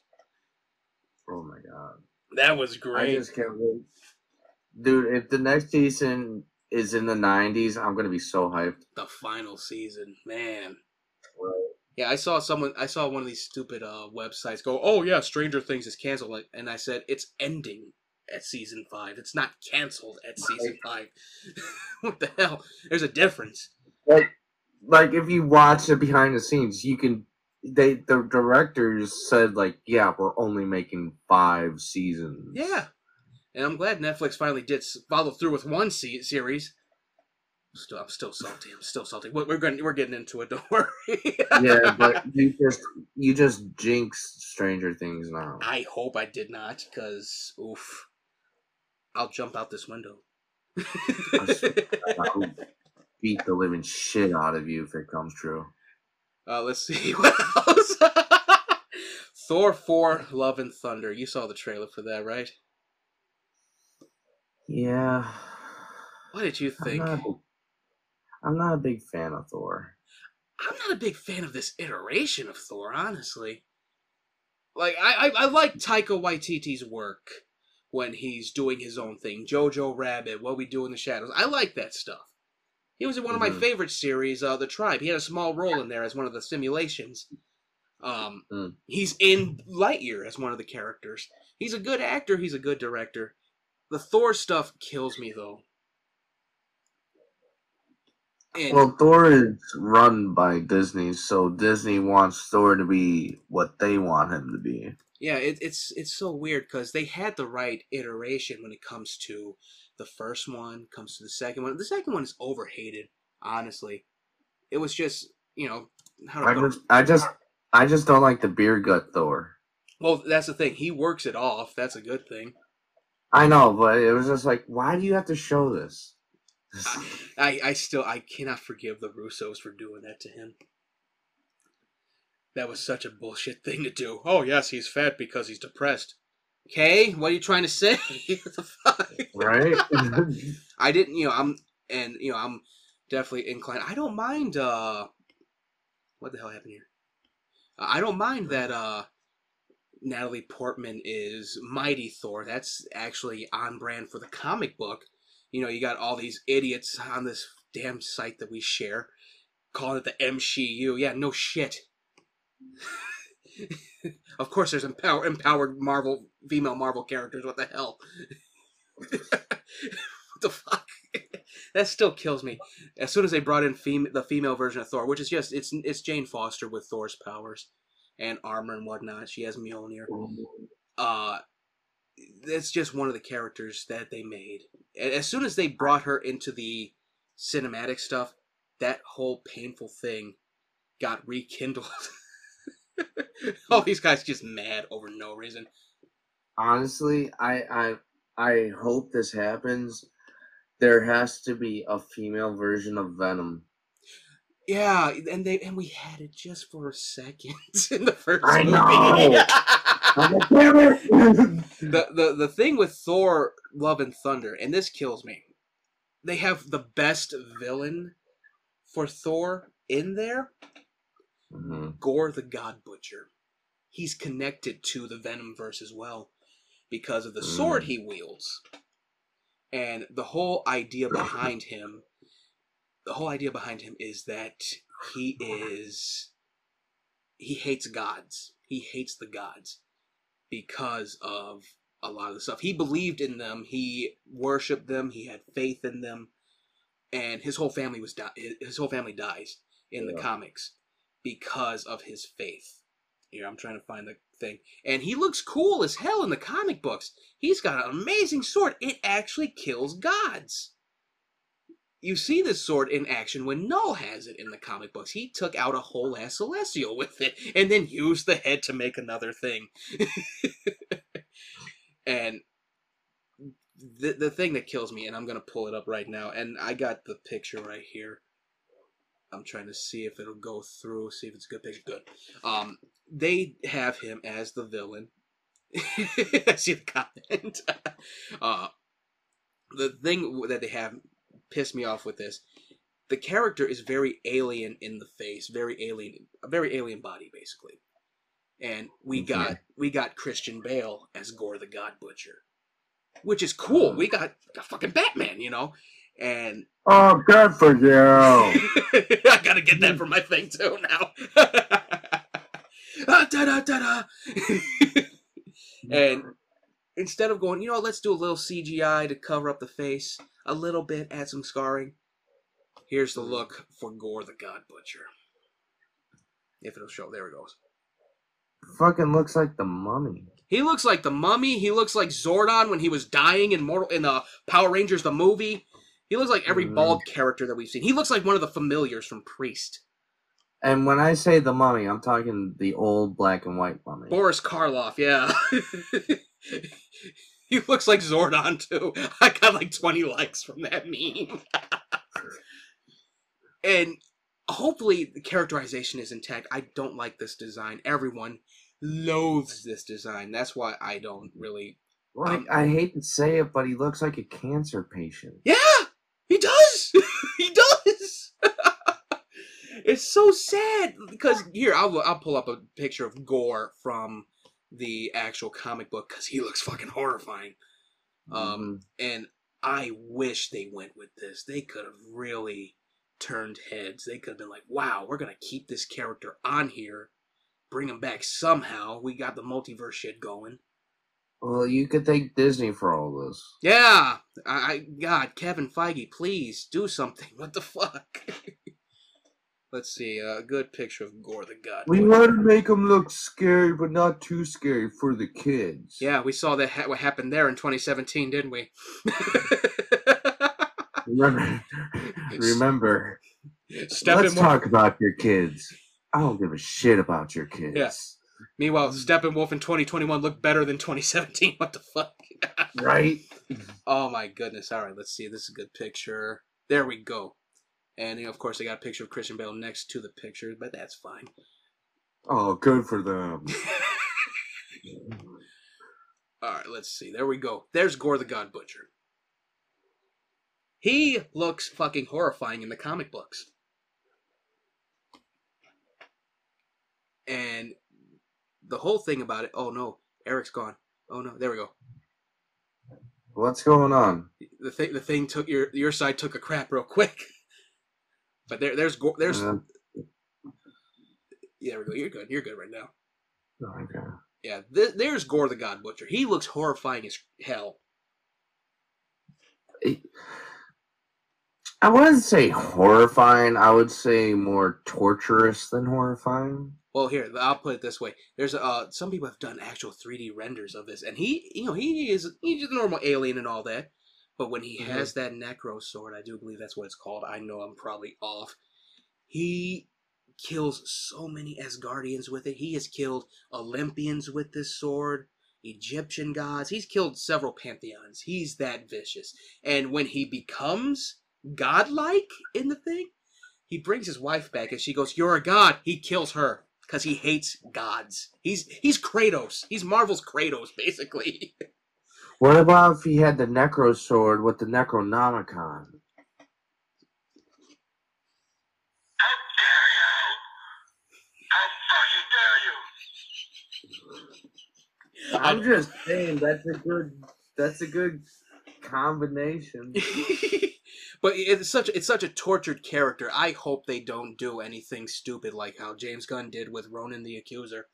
Oh my god. That was great! I great. just can't wait. Dude, if the next season is in the 90s, I'm going to be so hyped. The final season, man. Yeah, I saw someone. I saw one of these stupid uh, websites go, "Oh yeah, Stranger Things is canceled," and I said it's ending at season five. It's not canceled at season five. what the hell? There's a difference. Like, like if you watch the behind the scenes, you can. They the directors said like, yeah, we're only making five seasons. Yeah, and I'm glad Netflix finally did follow through with one se- series. Still, I'm still salty. I'm still salty. We're we're, going, we're getting into it. Don't worry. yeah, but you just you just jinxed Stranger Things now. I hope I did not, because oof, I'll jump out this window. I'll beat the living shit out of you if it comes true. Uh, let's see what else. Thor 4 Love and Thunder. You saw the trailer for that, right? Yeah, What did you I'm think? not, big, I'm not a big fan of Thor. I'm not a big fan of this iteration of Thor, honestly. Like, I, I, I like Taika Waititi's work when he's doing his own thing. Jojo Rabbit, What We Do in the Shadows. I like that stuff. He was in one of my Mhm. favorite series, uh, The Tribe. He had a small role in there as one of the simulations. Um, Mm. He's in Lightyear as one of the characters. He's a good actor. He's a good director. The Thor stuff kills me though. And Well, Thor is run by Disney, so Disney wants Thor to be what they want him to be. Yeah, it, it's it's so weird because they had the right iteration when it comes to the first one, comes to the second one. The second one is overhated, honestly. It was just you know how to I I just, I just don't like the beer gut Thor. well. That's the thing. He works it off. That's a good thing. I know, but it was just like, why do you have to show this? I, I still I cannot forgive the Russos for doing that to him. That was such a bullshit thing to do. Oh yes, he's fat because he's depressed. Okay, what are you trying to say? What the fuck? right? I didn't, you know, I'm and you know, I'm definitely inclined. I don't mind uh what the hell happened here? Uh, I don't mind that uh Natalie Portman is Mighty Thor. That's actually on brand for the comic book. You know, you got all these idiots on this damn site that we share calling it the MCU. Yeah, no shit. of course there's empower, empowered Marvel female Marvel characters. What the hell? what the fuck? that still kills me. As soon as they brought in fem- the female version of Thor, which is just it's it's Jane Foster with Thor's powers and armor and whatnot. She has Mjolnir. Uh, that's just one of the characters that they made. As soon as they brought her into the cinematic stuff, that whole painful thing got rekindled. All these guys just mad over no reason. Honestly, I, I, I hope this happens. There has to be a female version of Venom. Yeah, and they and we had it just for a second in the first I movie. know. I'm like, damn it! the the the thing with Thor: Love and Thunder, and this kills me. They have the best villain for Thor in there, Mhm. Gore the God Butcher. He's connected to the Venomverse as well because of the sword Mm. he wields. And the whole idea behind him the whole idea behind him is that he is he hates gods. He hates the gods because of a lot of the stuff. He believed in them, he worshipped them, he had faith in them, and his whole family was di- his whole family dies in the comics because of his faith. Here, I'm trying to find the thing. And he looks cool as hell in the comic books. He's got an amazing sword. It actually kills gods. You see this sword in action when Knull has it in the comic books. He took out a whole ass celestial with it and then used the head to make another thing. and the the thing that kills me, and I'm gonna pull it up right now, and I got the picture right here. I'm trying to see if it'll go through, see if it's a good picture. Good. Um, they have him as the villain. I see the comment. uh, the thing that they have pissed me off with this. The character is very alien in the face, very alien, a very alien body, basically. And we got we got Christian Bale as Gore the God Butcher, which is cool. We got, got fucking Batman, you know, and Oh, good for you. I gotta get that for my thing too now. ah, da, da, da, da. and instead of going, you know, let's do a little CGI to cover up the face a little bit, add some scarring. Here's the look for Gore the God Butcher. If it'll show, there it goes. Fucking looks like the mummy. He looks like the Mummy. He looks like Zordon when he was dying in Mortal in the Power Rangers the movie. He looks like every bald mm. character that we've seen. He looks like one of the familiars from Priest. And when I say the mummy, I'm talking the old black and white mummy. Boris Karloff, yeah. he looks like Zordon too. I got like 20 likes from that meme. and hopefully the characterization is intact. I don't like this design. Everyone loathes this design. That's why I don't really Like, um, I hate to say it, but he looks like a cancer patient. Yeah, he does. he does. It's so sad because here I'll I'll pull up a picture of Gore from the actual comic book because he looks fucking horrifying. Um, and I wish they went with this. They could have really turned heads. They could have been like, "Wow, we're gonna keep this character on here, bring him back somehow. We got the multiverse shit going." Well, you could thank Disney for all this. Yeah, I, I God, Kevin Feige, please do something. What the fuck? Let's see, a good picture of Gore the God. We want to make him look scary, but not too scary for the kids. Yeah, we saw that ha- what happened there in 2017, didn't we? Remember, remember. Steppenwolf. Let's talk about your kids. I don't give a shit about your kids. Yeah. Meanwhile, Steppenwolf in 2021 looked better than 2017. What the fuck? Right? Oh my goodness. All right, let's see. This is a good picture. There we go. And of course, they got a picture of Christian Bale next to the picture, but that's fine. Oh, good for them. All right, let's see. There we go. There's Gore the God Butcher. He looks fucking horrifying in the comic books. And the whole thing about it, oh no, Eric's gone. Oh no, there we go. What's going on? The thing the thing took your your side took a crap real quick. But there there's Gore there's Uh, yeah, there we go. You're good. You're good right now. okay. Yeah, th- there's Gore the God Butcher. He looks horrifying as hell. I wouldn't say horrifying. I would say more torturous than horrifying. Well, here I'll put it this way: there's uh some people have done actual 3D renders of this, and he, you know, he is he's just a normal alien and all that, but when he Mhm. has that necro sword, I do believe that's what it's called. I know I'm probably off. He kills so many Asgardians with it. He has killed Olympians with this sword, Egyptian gods. He's killed several pantheons. He's that vicious, and when he becomes godlike in the thing, he brings his wife back and she goes, "You're a god." He kills her because he hates gods. He's he's Kratos. He's Marvel's Kratos, basically. What about if he had the Necro sword with the Necronomicon? I'm just saying that's a good that's a good combination. but it's such it's such a tortured character. I hope they don't do anything stupid like how James Gunn did with Ronan the Accuser.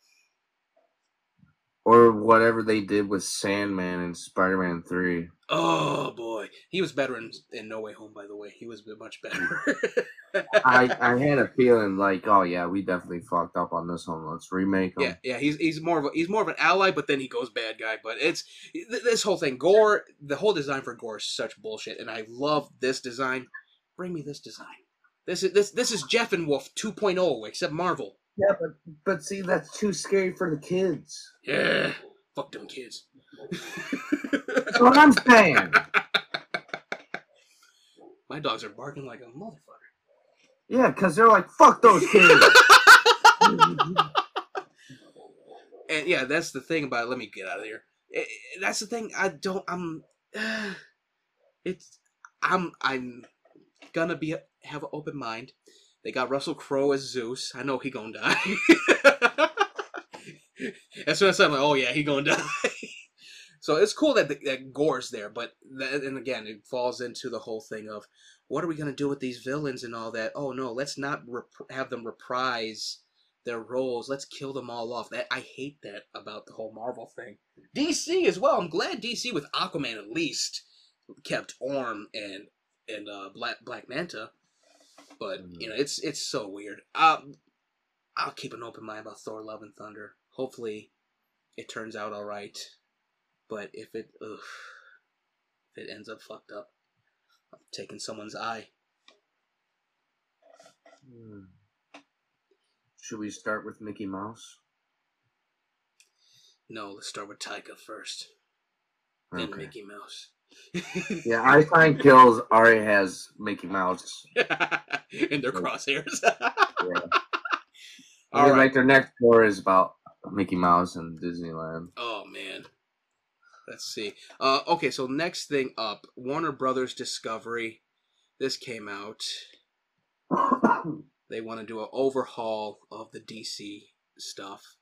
Or whatever they did with Sandman in Spider-Man 3. Oh boy, he was better in, in No Way Home. By the way, he was much better. I I had a feeling like, oh yeah, we definitely fucked up on this one. Let's remake him. Yeah, yeah, he's he's more of a, he's more of an ally, but then he goes bad guy. But it's th- this whole thing. Gore, the whole design for Gore is such bullshit, and I love this design. Bring me this design. This is this this is Steppenwolf 2.0, except Marvel. Yeah, but but see, that's too scary for the kids. Yeah, fuck them kids. That's what I'm saying. My dogs are barking like a motherfucker. Yeah, because they're like, fuck those kids. And yeah, that's the thing about. it. Let me get out of here. Eh, eh, That's the thing. I don't. I'm. it's. I'm. I'm gonna be have an open mind. They got Russell Crowe as Zeus. I know he gonna die. as soon as I'm like, oh yeah, he gonna die. so it's cool that that Gore's there, but that, and again, it falls into the whole thing of what are we gonna do with these villains and all that. Oh no, let's not rep- have them reprise their roles. Let's kill them all off. That I hate that about the whole Marvel thing. DC as well. I'm glad DC with Aquaman at least kept Orm and and uh, Black Black Manta. But you know, it's it's so weird. Um, I'll keep an open mind about Thor: Love and Thunder. Hopefully, it turns out all right. But if it, ugh, if it ends up fucked up, I'm taking someone's eye. Hmm. Should we start with Mickey Mouse? No, let's start with Taika first, then Okay. Mickey Mouse. Yeah, I find Kills already has Mickey Mouse. in their crosshairs. Yeah. All right. like their next tour is about Mickey Mouse and Disneyland. Oh man. Let's see. Uh, okay, so next thing up, Warner Brothers Discovery. This came out. They want to do an overhaul of the DC stuff,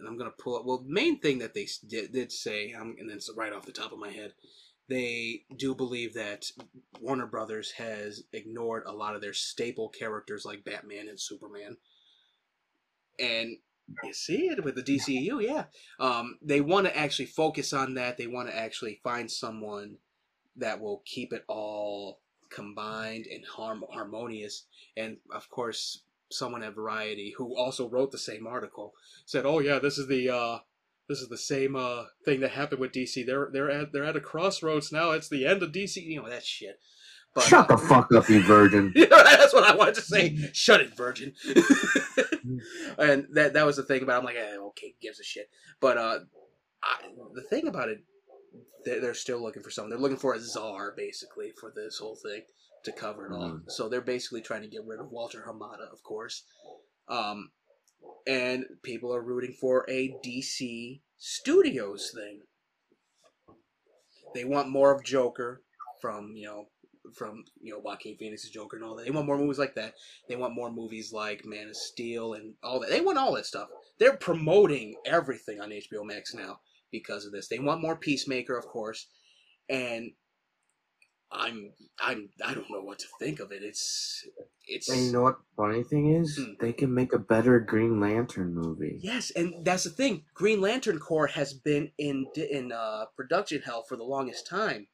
and I'm gonna pull up. Well, main thing that they did, did say, um, and it's right off the top of my head, they do believe that Warner Brothers has ignored a lot of their staple characters like Batman and Superman, and you see it with the DCU, yeah. Um, they want to actually focus on that. They want to actually find someone that will keep it all combined and harm harmonious. And of course, someone at Variety who also wrote the same article said, "Oh yeah, this is the uh, this is the same uh, thing that happened with DC. They're they're at they're at a crossroads now. It's the end of DC. You know that shit." But, Shut the fuck up, you virgin. yeah, that's what I wanted to say. Shut it, virgin. and that that was the thing about. It. I'm like, eh, okay, gives a shit. But uh, I, the thing about it, they're, they're still looking for someone. They're looking for a czar, basically, for this whole thing to cover it all. Mhm. So they're basically trying to get rid of Walter Hamada, of course. Um, and people are rooting for a DC Studios thing. They want more of Joker from you know from you know Joaquin Phoenix's Joker and all that. They want more movies like that. They want more movies like Man of Steel and all that. They want all that stuff. They're promoting everything on HBO Max now because of this. They want more Peacemaker, of course, and I'm I'm I don't know what to think of it. It's it's And you know what the funny thing is? Hmm. They can make a better Green Lantern movie. Yes, and that's the thing. Green Lantern Corps has been in in uh, production hell for the longest time,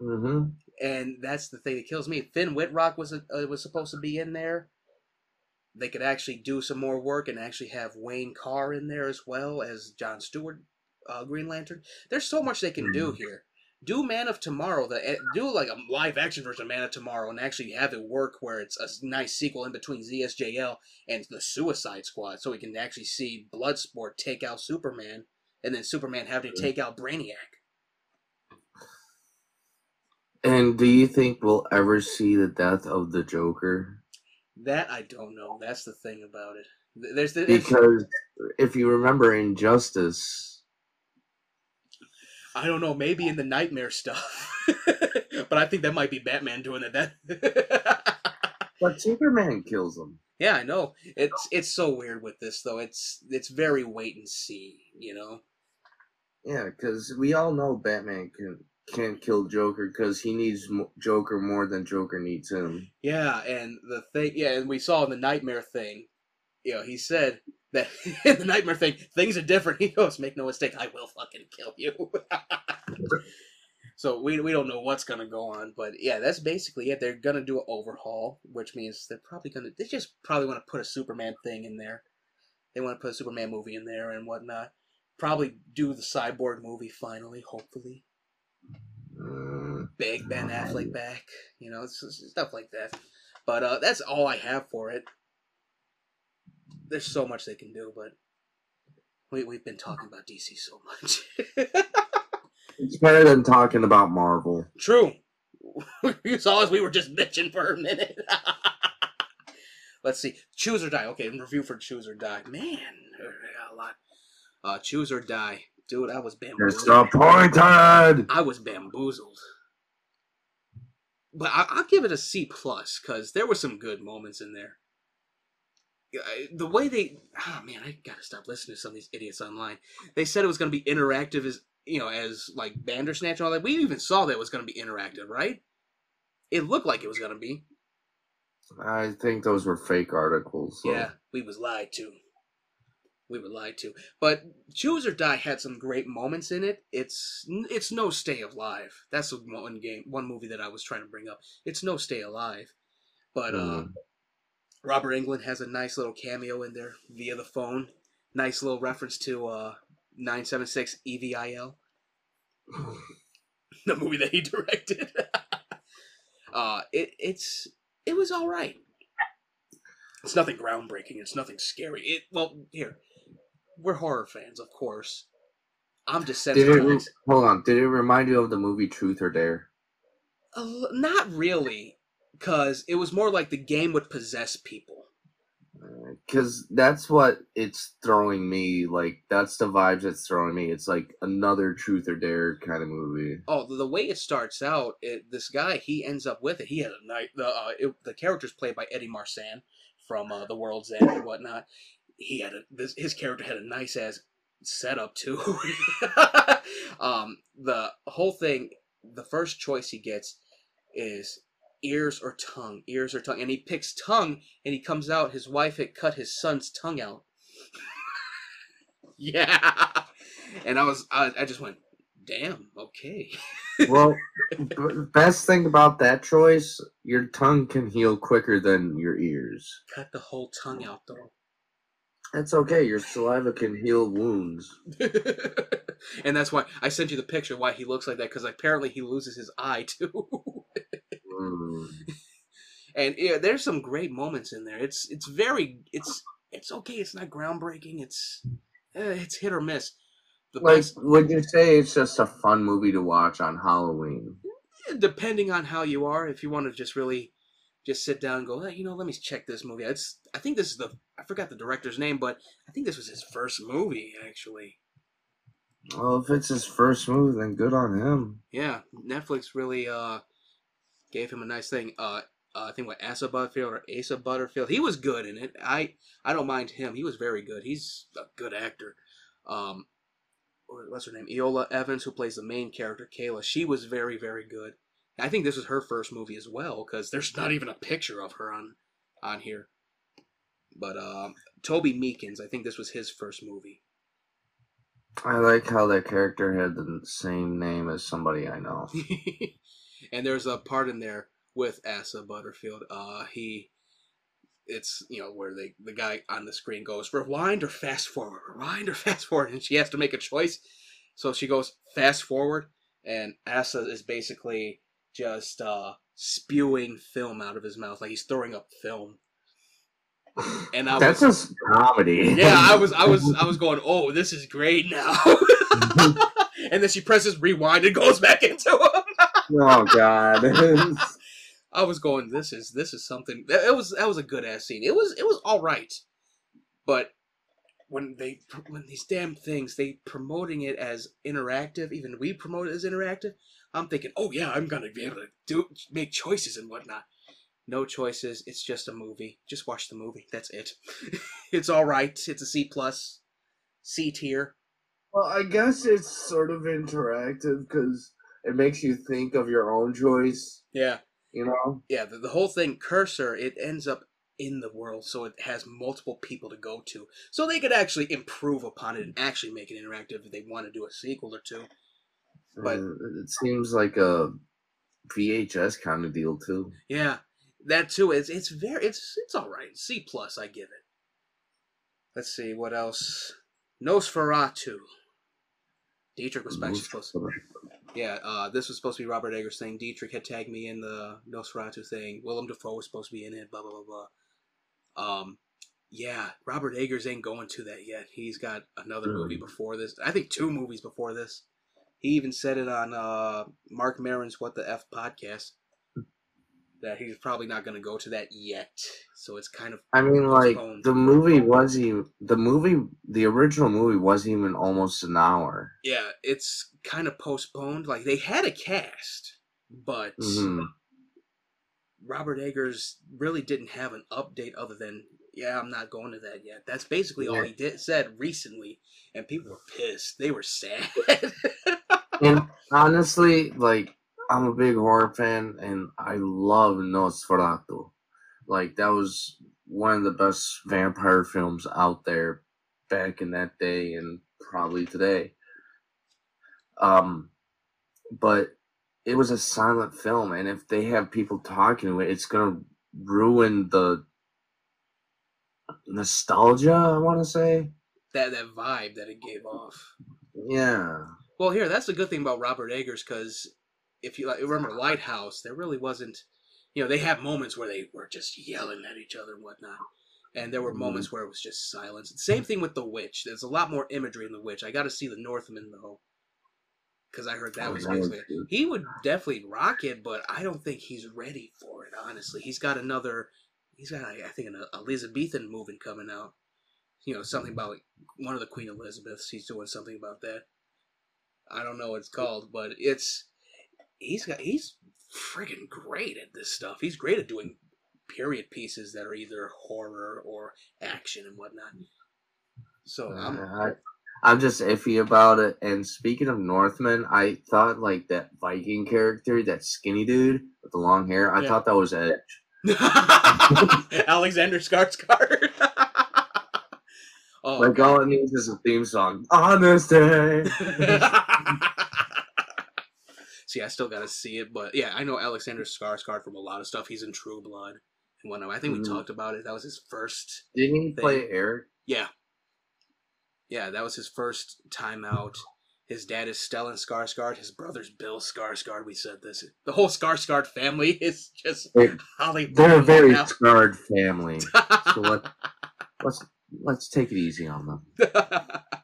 Mm-hmm. and that's the thing that kills me. Finn Wittrock was uh, was supposed to be in there. They could actually do some more work and actually have Wayne Carr in there as well as John Stewart, uh, Green Lantern. There's so much they can do here. Do Man of Tomorrow, the eh, do like a live action version of Man of Tomorrow, and actually have it work where it's a nice sequel in between ZSJL and the Suicide Squad, so we can actually see Bloodsport take out Superman, and then Superman having to take out Brainiac. And do you think we'll ever see the death of the Joker? That I don't know. That's the thing about it. There's the Because if you remember Injustice, I don't know. Maybe in the nightmare stuff, but I think that might be Batman doing it. That. but Superman kills him. yeah, I know. It's it's so weird with this though. It's it's very wait and see. You know. Yeah, because we all know Batman can can't kill Joker because he needs Joker more than Joker needs him. Yeah, and the thing, yeah, and we saw in the nightmare thing, you know, he said that in the nightmare thing, things are different. He goes, "Make no mistake, I will fucking kill you." so we we don't know what's gonna go on, but yeah, that's basically it. They're gonna do an overhaul, which means they're probably gonna they just probably want to put a Superman thing in there. They want to put a Superman movie in there and whatnot. Probably do the Cyborg movie finally, hopefully. Beg Ben Affleck back, you know, stuff like that. But uh, that's all I have for it. There's so much they can do, but we we've been talking about DC so much. it's better than talking about Marvel. True. you saw us. We were just bitching for a minute. Let's see. Choose or die. Okay, review for choose or die. Man, got a lot. Uh, choose or die, dude. I was bamboozled. Disappointed. I was bamboozled. but I, I'll give it a C plus because there were some good moments in there. I- The way they, oh man, I gotta stop listening to some of these idiots online. They said it was gonna be interactive as you know, as like Bandersnatch and all that. We even saw that it was gonna be interactive, right? It looked like it was gonna be. I think those were fake articles. so- Yeah, we was lied to. We were lied to. But Choose or Die had some great moments in it. It's it's no Stay Alive. That's one game, one movie that I was trying to bring up. It's no Stay Alive. But uh, Mm. Robert Englund has a nice little cameo in there via the phone. Nice little reference to uh, 976 EVIL, the movie that he directed. uh, it it's it was all right. It's nothing groundbreaking. It's nothing scary. It well here, we're horror fans, of course. I'm Did? Re- hold on. Did it remind you of the movie Truth or Dare? L- not really, because it was more like the game would possess people. Because that's what it's throwing me. Like that's the vibes it's throwing me. It's like another Truth or Dare kind of movie. Oh, the, the way it starts out, it, this guy he ends up with it. He had a night. The uh, it, the character's played by Eddie Marsan from uh, The World's End and whatnot. He had a this, his character had a nice ass setup too. um, the whole thing, the first choice he gets is ears or tongue, ears or tongue, and he picks tongue, and he comes out. His wife had cut his son's tongue out. yeah, and I was I, I just went, damn, okay. Well, b- best thing about that choice, your tongue can heal quicker than your ears. Cut the whole tongue out though. That's okay. Your saliva can heal wounds. and that's why I sent you the picture why he looks like that because apparently he loses his eye too. Mm. and yeah, there's some great moments in there. It's it's very it's it's okay. It's not groundbreaking. It's eh, it's hit or miss. The Like, best, would you say it's just a fun movie to watch on Halloween? depending on how you are, if you want to just really just sit down and go, hey, you know, let me check this movie. It's I think this is the I forgot the director's name, but I think this was his first movie actually. Well, if it's his first movie, then good on him. Yeah, Netflix really uh gave him a nice thing. Uh, uh I think what Asa Butterfield or Asa Butterfield, he was good in it. I I don't mind him. He was very good. He's a good actor. Um, what's her name? Iola Evans, who plays the main character, Kayla. She was very very good. I think this was her first movie as well because there's not even a picture of her on on here. But um, Toby Meakins, I think this was his first movie. I like how that character had the same name as somebody I know. and there's a part in there with Asa Butterfield. Uh, he, it's you know where they the guy on the screen goes rewind or fast forward, rewind or fast forward, and she has to make a choice. So she goes fast forward, and Asa is basically just uh, spewing film out of his mouth, like he's throwing up film. And I That's was, a comedy. yeah, I was, I was, I was going, oh, this is great now. and then she presses rewind and goes back into him. Oh God. I was going, this is this is something. That it was that was a good ass scene. It was it was all right, but when they when these damn things they promoting it as interactive, even we promote it as interactive. I'm thinking, oh yeah, I'm gonna be able to do make choices and whatnot. No choices. It's just a movie. Just watch the movie. That's it. it's all right. It's a C plus, C tier. well, I guess it's sort of interactive because it makes you think of your own choice. Yeah. You know. yeah, the, the whole thing, cursor, it ends up in the world, so it has multiple people to go to. So they could actually improve upon it and actually make it interactive if they want to do a sequel or two. But- Uh, it seems like a VHS kind of deal too. Yeah, that too. It's it's very it's it's all right. C plus, I give it. Let's see what else. Nosferatu. Dietrich was actually supposed to. Yeah, uh, this was supposed to be Robert Eggers' thing. Dietrich had tagged me in the Nosferatu thing. Willem Dafoe was supposed to be in it. Blah blah blah blah. Um, yeah, Robert Eggers ain't going to that yet. He's got another movie before this. I think two movies before this. He even said it on uh, Marc Maron's "What the F" podcast that he's probably not going to go to that yet. So it's kind of I mean, like the movie was even the movie, the original movie wasn't even almost an hour. yeah, it's kind of postponed. Like they had a cast, but Mhm. Robert Eggers really didn't have an update other than yeah, I'm not going to that yet. That's basically all he did said recently, and people were pissed. They were sad. And honestly, like I'm a big horror fan, and I love Nosferatu. Like that was one of the best vampire films out there back in that day, and probably today. Um, but it was a silent film, and if they have people talking to it, it's gonna ruin the nostalgia. I want to say, that that vibe that it gave off. yeah. Well, here that's the good thing about Robert Eggers because if you like, remember Lighthouse, there really wasn't. You know, they have moments where they were just yelling at each other and whatnot, and there were Mhm. moments where it was just silence. Same thing with The Witch. There's a lot more imagery in The Witch. I got to see The Northman though, because I heard that Oh, was basically he would definitely rock it, but I don't think he's ready for it. Honestly, he's got another. He's got I think an Elizabethan movie coming out. You know, something about one of the Queen Elizabeths. He's doing something about that. I don't know what it's called, but it's he's got he's friggin' great at this stuff. He's great at doing period pieces that are either horror or action and whatnot. So I'm I, I'm just iffy about it. And speaking of Northman, I thought like that Viking character, that skinny dude with the long hair, I Yeah. thought that was Edge. Alexander Skarsgård. oh, like all it needs is a theme song. Honesty. See, I still gotta see it, but yeah, I know Alexander Skarsgård from a lot of stuff. He's in True Blood and whatnot. I think we Mhm. talked about it. That was his first Didn't he They- play Eric? Yeah. Yeah, that was his first time out. His dad is Stellan Skarsgård. His brother's Bill Skarsgård. We said this. The whole Skarsgård family is just They- Hollywood. They're a very now. scarred family. So let, let's let's take it easy on them.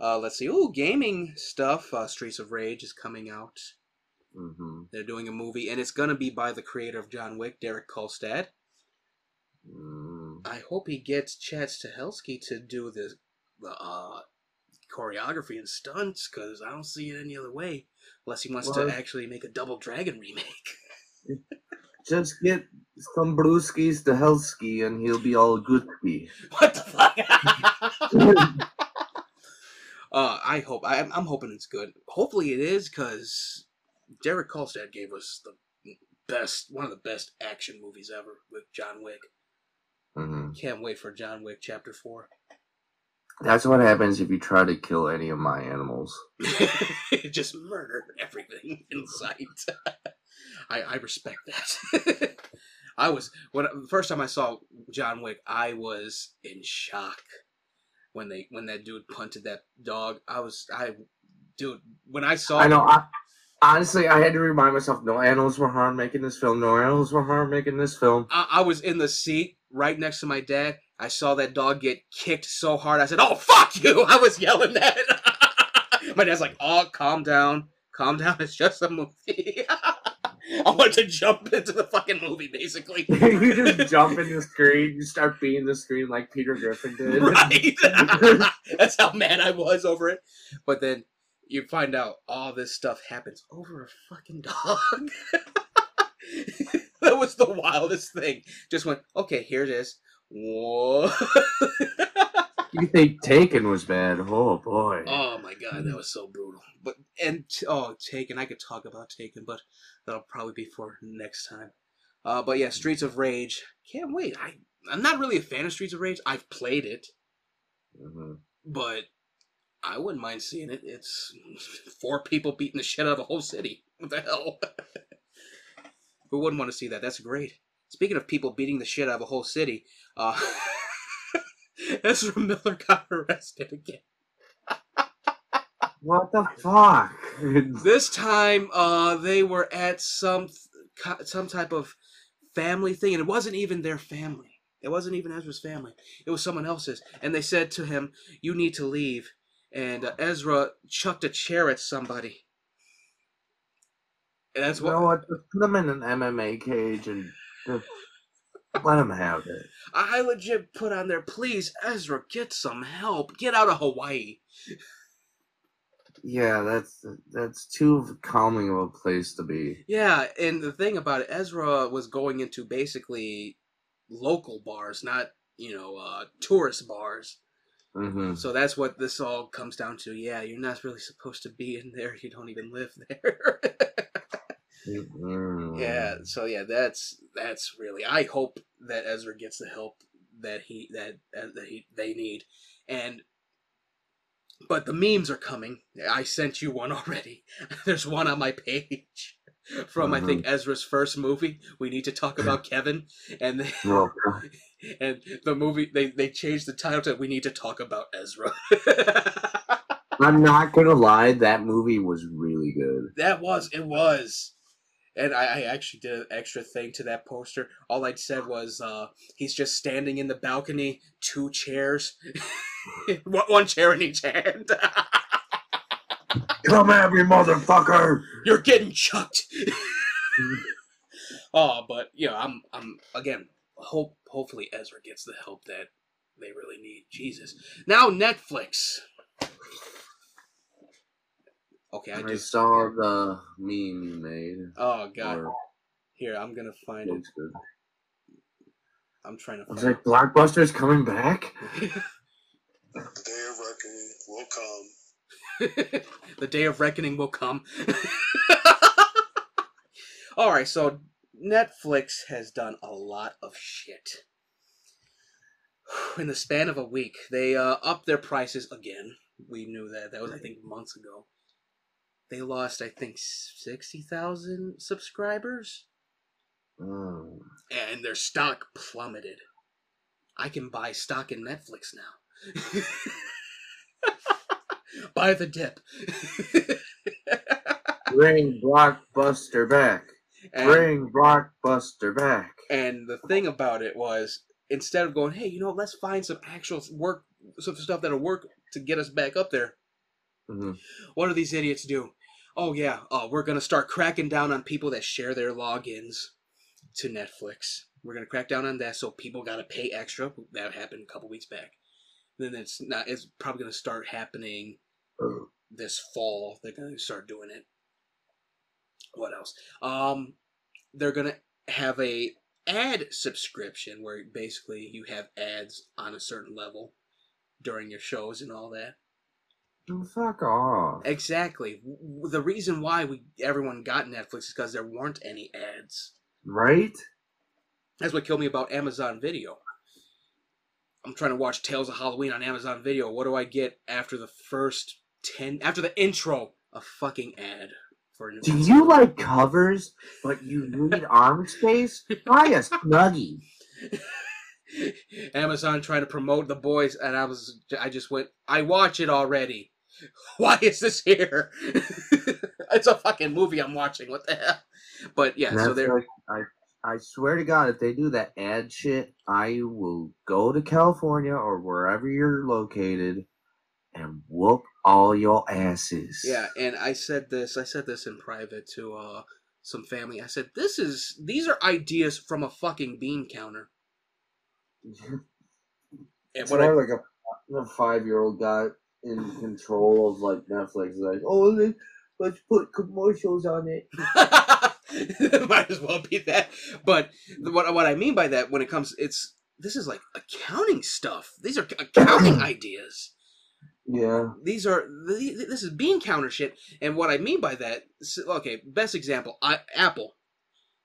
uh, let's see. Oh, gaming stuff. Uh, Streets of Rage is coming out. hmm They're doing a movie, and it's gonna be by the creator of John Wick, Derek Kolstad. Mm. I hope he gets Chad Stahelski to do the the uh, choreography and stunts because I don't see it any other way unless he wants Well- to actually make a Double Dragon remake. Just get some brewskis to Helsky and he'll be all good. what the fuck? uh, I hope I, I'm hoping it's good. Hopefully it is because Derek Kolstad gave us the best, one of the best action movies ever with John Wick. hmm Can't wait for John Wick Chapter Four. That's what happens if you try to kill any of my animals. just murder everything in sight. I, I respect that. I was when the first time I saw John Wick, I was in shock when they when that dude punted that dog. I was I dude when I saw I know. I, honestly, I had to remind myself: no animals were harmed making this film. No animals were harmed making this film. I, I was in the seat right next to my dad. I saw that dog get kicked so hard. I said, "Oh fuck you!" I was yelling that. my dad's like, "Oh, calm down, calm down. It's just a movie." I wanted to jump into the fucking movie, basically. you just jump in the screen, you start beating the screen like Peter Griffin did. right? That's how mad I was over it. But then you find out all this stuff happens over a fucking dog. that was the wildest thing. Just went, okay, here it is. Whoa. You think Taken was bad? Oh boy. oh my god, that was so brutal. But and oh, Taken, I could talk about Taken, but that'll probably be for next time. Uh, but yeah, Streets of Rage. Can't wait. I I'm not really a fan of Streets of Rage. I've played it. Mhm. but I wouldn't mind seeing it. It's four people beating the shit out of a whole city. What the hell? Who wouldn't want to see that? That's great. Speaking of people beating the shit out of a whole city, uh, Ezra Miller got arrested again. What the fuck? This time, uh, they were at some some type of family thing, and it wasn't even their family. It wasn't even Ezra's family. It was someone else's, and they said to him, "You need to leave." And uh, Ezra chucked a chair at somebody. And that's you what know what? Just put him in an MMA cage and just let him have it. I legit put on there. Please, Ezra, get some help. Get out of Hawaii. Yeah, that's that's too calming of a place to be. Yeah, and the thing about it, Ezra was going into basically local bars, not you know uh, tourist bars. hmm So that's what this all comes down to. Yeah, you're not really supposed to be in there. You don't even live there. Mm-hmm. yeah. So yeah, that's that's really. I hope that Ezra gets the help that he that uh, that he they need, and. But the memes are coming. I sent you one already. There's one on my page from I think Ezra's first movie. We need to talk about Kevin, and they, and the movie they they changed the title to "We Need to Talk About Ezra." I'm not gonna lie, that movie was really good. that was it was, and I, I actually did an extra thing to that poster. All I said was uh, he's just standing in the balcony, two chairs, one chair in each hand. Come at me, motherfucker! You're getting chucked. oh, but yeah, I'm I'm again. Hope hopefully Ezra gets the help that they really need. Jesus. Now Netflix. Okay, I I just. saw the meme you made. Oh god. or- Here, I'm gonna find it. looks good. I'm trying to I was like, Blockbuster's coming back? The day of reckoning will come. the day of reckoning will come. All right, so Netflix has done a lot of shit. In the span of a week, they uh, upped their prices again. We knew that. That was, I think, months ago. They lost, I think, 60,000 subscribers, Oh. and their stock plummeted. I can buy stock in Netflix now. buy the dip. Bring Blockbuster back. And- Bring Blockbuster back. And the thing about it was, instead of going, hey, you know, let's find some actual work, some stuff that'll work to get us back up there. Mhm. What do these idiots do? Oh yeah, uh, we're gonna start cracking down on people that share their logins to Netflix. We're gonna crack down on that, so people gotta pay extra. That happened a couple weeks back. Then it's not. It's probably gonna start happening this fall. They're gonna start doing it. What else? Um, they're gonna have a ad subscription where basically you have ads on a certain level during your shows and all that. Oh, fuck off. Exactly. The reason why we everyone got Netflix is because there weren't any ads. Right? That's what killed me about Amazon Video. I'm trying to watch Tales of Halloween on Amazon Video. What do I get after the first ten? After the intro, a fucking ad for a new. Do you like covers, but you need arm space? Buy a Snuggie. Amazon trying to promote the boys, and I was, I just went, I watch it already. Why is this here? it's a fucking movie I'm watching. What the hell? But yeah, so they're like, I, I swear to God, if they do that ad shit, I will go to California or wherever you're located and whoop all your asses. yeah, and I said this, I said this in private to uh some family. I said, this is, these are ideas from a fucking bean counter. And It's what I, more like a, a five year old guy in control of like Netflix. Like, oh, let, let's put commercials on it. Might as well be that. But the- what what I mean by that, when it comes, it's this is like accounting stuff. These are accounting ideas. Yeah. These are this is bean counter shit. And what I mean by that, okay, best example, I, Apple.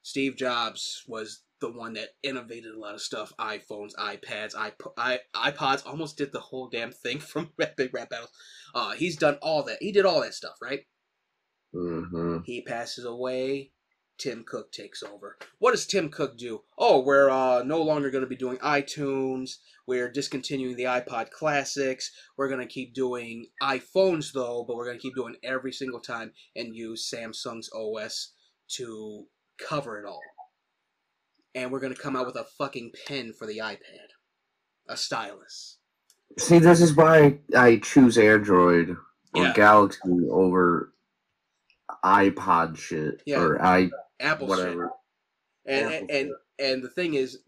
Steve Jobs was the one that innovated a lot of stuff. iPhones, iPads, iP- I, iPods. Almost did the whole damn thing from Epic Rap Battles. Uh, he's done all that. He did all that stuff, right? Mm-hmm. He passes away. Tim Cook takes over. What does Tim Cook do? Oh, we're uh, no longer going to be doing iTunes. We're discontinuing the iPod Classics. We're going to keep doing iPhones, though, but we're going to keep doing every single time and use Samsung's OS to cover it all. And we're going to come out with a fucking pen for the iPad, a stylus. See, this is why I choose Android or Yeah. Galaxy over iPod shit Yeah. or i Apple shit. whatever. And Apple and and the thing is,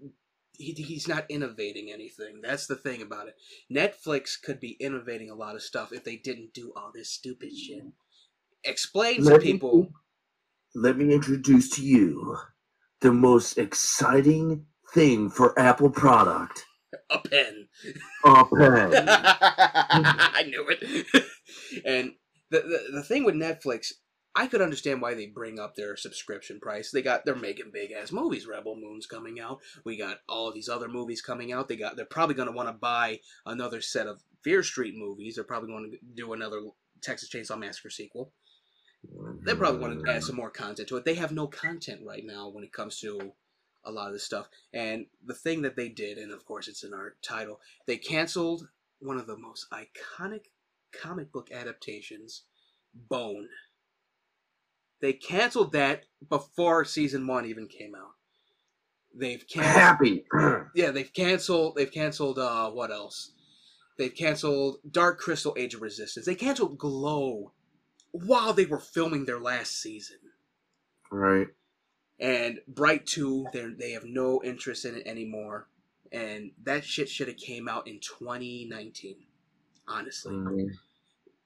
he, he's not innovating anything. That's the thing about it. Netflix could be innovating a lot of stuff if they didn't do all this stupid shit. Explain to Let me- people. Let me introduce to you the most exciting thing for Apple product. a pen. A pen. I knew it. and the, the the thing with Netflix, I could understand why they bring up their subscription price. They got they're making big ass movies. Rebel Moon's coming out. We got all these other movies coming out. They got they're probably going to want to buy another set of Fear Street movies. They're probably going to do another Texas Chainsaw Massacre sequel. They probably want to add some more content to it. They have no content right now when it comes to a lot of this stuff. And the thing that they did, and of course it's in our title, they canceled one of the most iconic comic book adaptations, Bone. They canceled that before season one even came out. They've canceled. Happy. Yeah, they've canceled. They've canceled. Uh, what else? They've canceled Dark Crystal: Age of Resistance. They canceled Glow while they were filming their last season. right. And Bright Two, they they have no interest in it anymore. And that shit should have came out in 2019, honestly. Mhm.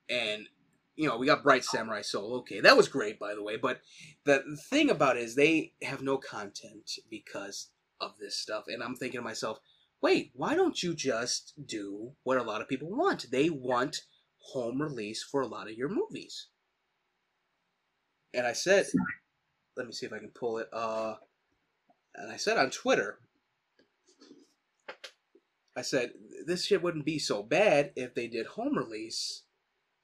And you know, we got Bright Samurai Soul. Okay, that was great, by the way. But the thing about it is they have no content because of this stuff. And I'm thinking to myself, wait, why don't you just do what a lot of people want? They want home release for a lot of your movies. And I said, let me see if I can pull it. Uh, and I said on Twitter, I said this shit wouldn't be so bad if they did home release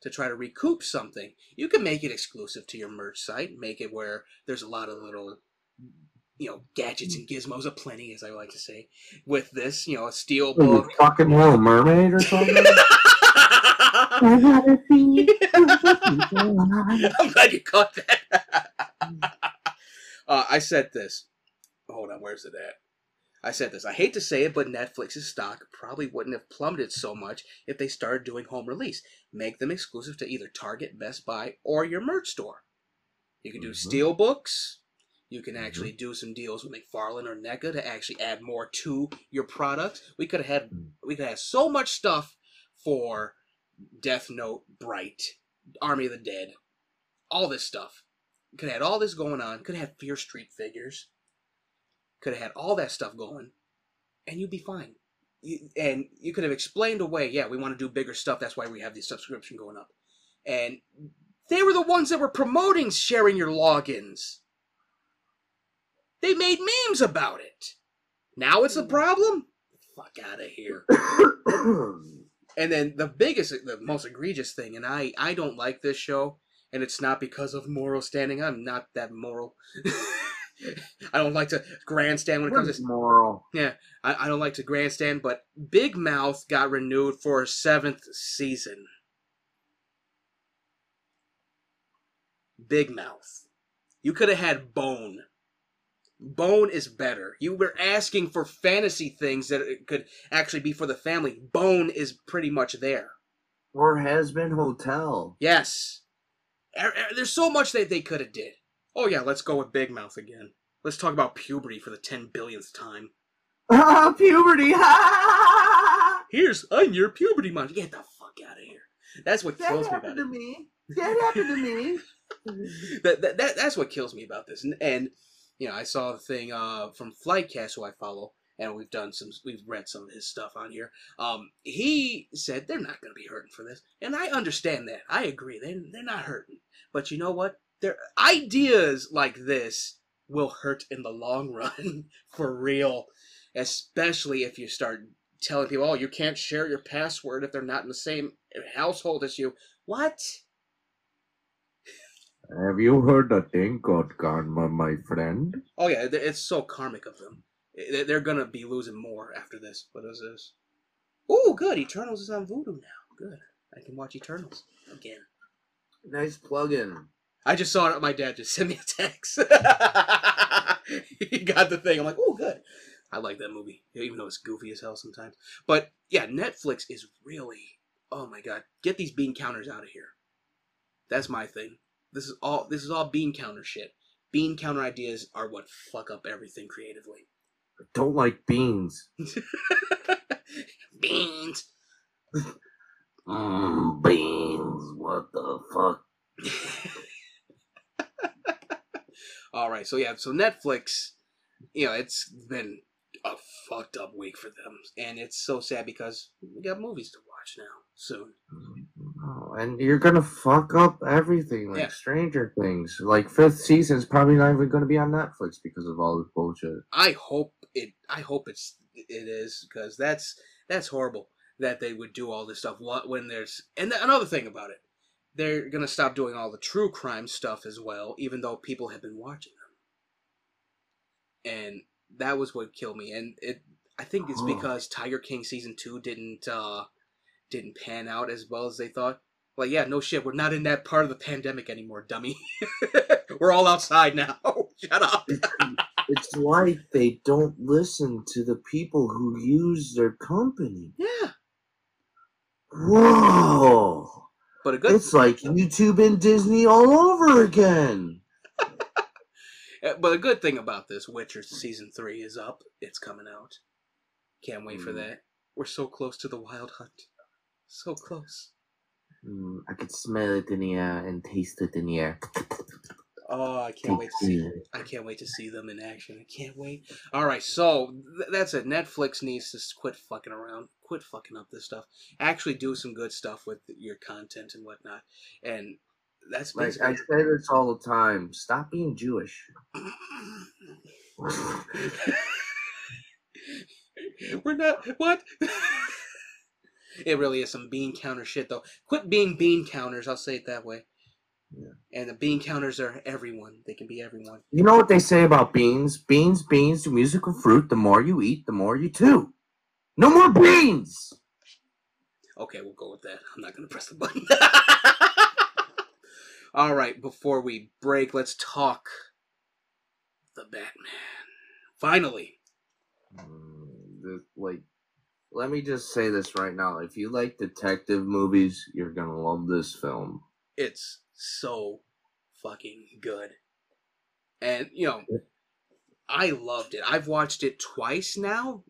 to try to recoup something. You can make it exclusive to your merch site, make it where there's a lot of little you know, gadgets and gizmos aplenty, as I like to say, with this, you know, a steel book. fucking little mermaid or something? I'm glad you caught that. uh, I said this. Hold on, where's it at? I said this. I hate to say it, but Netflix's stock probably wouldn't have plummeted so much if they started doing home release. Make them exclusive to either Target, Best Buy, or your merch store. You can do Mhm. steel books. You can actually do some deals with McFarlane or NECA to actually add more to your product. We could have had we could have so much stuff for Death Note, Bright, Army of the Dead, all this stuff. Could have had all this going on. Could have had Fear Street figures. Could have had all that stuff going, and you'd be fine. You, and you could have explained away, yeah, we want to do bigger stuff. That's why we have the subscription going up. And they were the ones that were promoting sharing your logins. They made memes about it. Now it's a mm. problem. Fuck out of here. And then the biggest, the most egregious thing, and I, I don't like this show, and it's not because of moral standing. I'm not that moral. I don't like to grandstand when it comes to moral? yeah. I, I don't like to grandstand, but Big Mouth got renewed for a seventh season. Big Mouth. You could have had Bone. Bone is better. You were asking for fantasy things that it could actually be for the family. Bone is pretty much there. Or has been hotel. Yes. Er- er- There's so much that they could have did. Oh yeah, let's go with Big Mouth again. Let's talk about puberty for the ten billionth time. Ah, puberty! Ha! Here's I'm your puberty monster. Get the fuck out of here. That's what That kills me about happened it. to me. That happened to me. that, that, that that's what kills me about this. And, and you know, I saw the thing uh, from Flightcast, who I follow, and we've done some, we've read some of his stuff on here. Um, he said they're not going to be hurting for this, and I understand that. I agree. They they're not hurting, but you know what? Their ideas like this will hurt in the long run for real, especially if you start telling people, "Oh, you can't share your password if they're not in the same household as you." What? Have you heard the thing called karma, my friend? Oh yeah, it's so karmic of them. They- They're gonna be losing more after this. What is this? Oh, good. Eternals is on Vudu now. Good. I can watch Eternals again. Nice plug-in. I just saw it. My dad just sent me a text. he got the thing. I'm like, oh, good. I like that movie, even though it's goofy as hell sometimes. But yeah, Netflix is really. Oh my god, get these bean counters out of here. That's my thing. This is all. This is all bean counter shit. Bean counter ideas are what fuck up everything creatively. I don't like beans. Beans. Mm, beans. What the fuck? All right, so yeah, so Netflix, you know, it's been a fucked up week for them, and it's so sad because we got movies to watch now soon. Oh, and you're gonna fuck up everything like Yeah. Stranger Things. Like fifth season's probably not even gonna be on Netflix because of all this bullshit. I hope it. I hope it's it is because that's that's horrible that they would do all this stuff What when there's and th- another thing about it, they're gonna stop doing all the true crime stuff as well, even though people have been watching them. And that was what killed me, and it. I think it's because Tiger King season two didn't uh didn't pan out as well as they thought. Like, yeah, no shit, we're not in that part of the pandemic anymore, dummy. we're all outside now. Shut up. It's like they don't listen to the people who use their company. Yeah. Whoa! But a good It's like YouTube and Disney all over again. Uh, But a good thing about this, Witcher season three is up. It's coming out. Can't wait for Mm. that. We're so close to the Wild Hunt. So close. Mm, I could smell it in the air and taste it in the air. Oh, I can't wait to see. I can't wait to see them in action. I can't wait. All right, so th- that's it. Netflix needs to quit fucking around. Quit fucking up this stuff. Actually, do some good stuff with your content and whatnot. And that's Like. I say this all the time. Stop being Jewish. We're not what? it really is some bean counter shit though. Quit being bean counters, I'll say it that way. Yeah. And the bean counters are everyone. They can be everyone. You know what they say about beans? Beans, beans, the musical fruit. The more you eat, the more you chew. No more beans. Okay, we'll go with that. I'm not gonna press the button. All right, before we break, let's talk the Batman. Finally. Mm, the- like, let me just say this right now. If you like detective movies, you're gonna love this film. It's so fucking good. And, you know, I loved it. I've watched it twice now.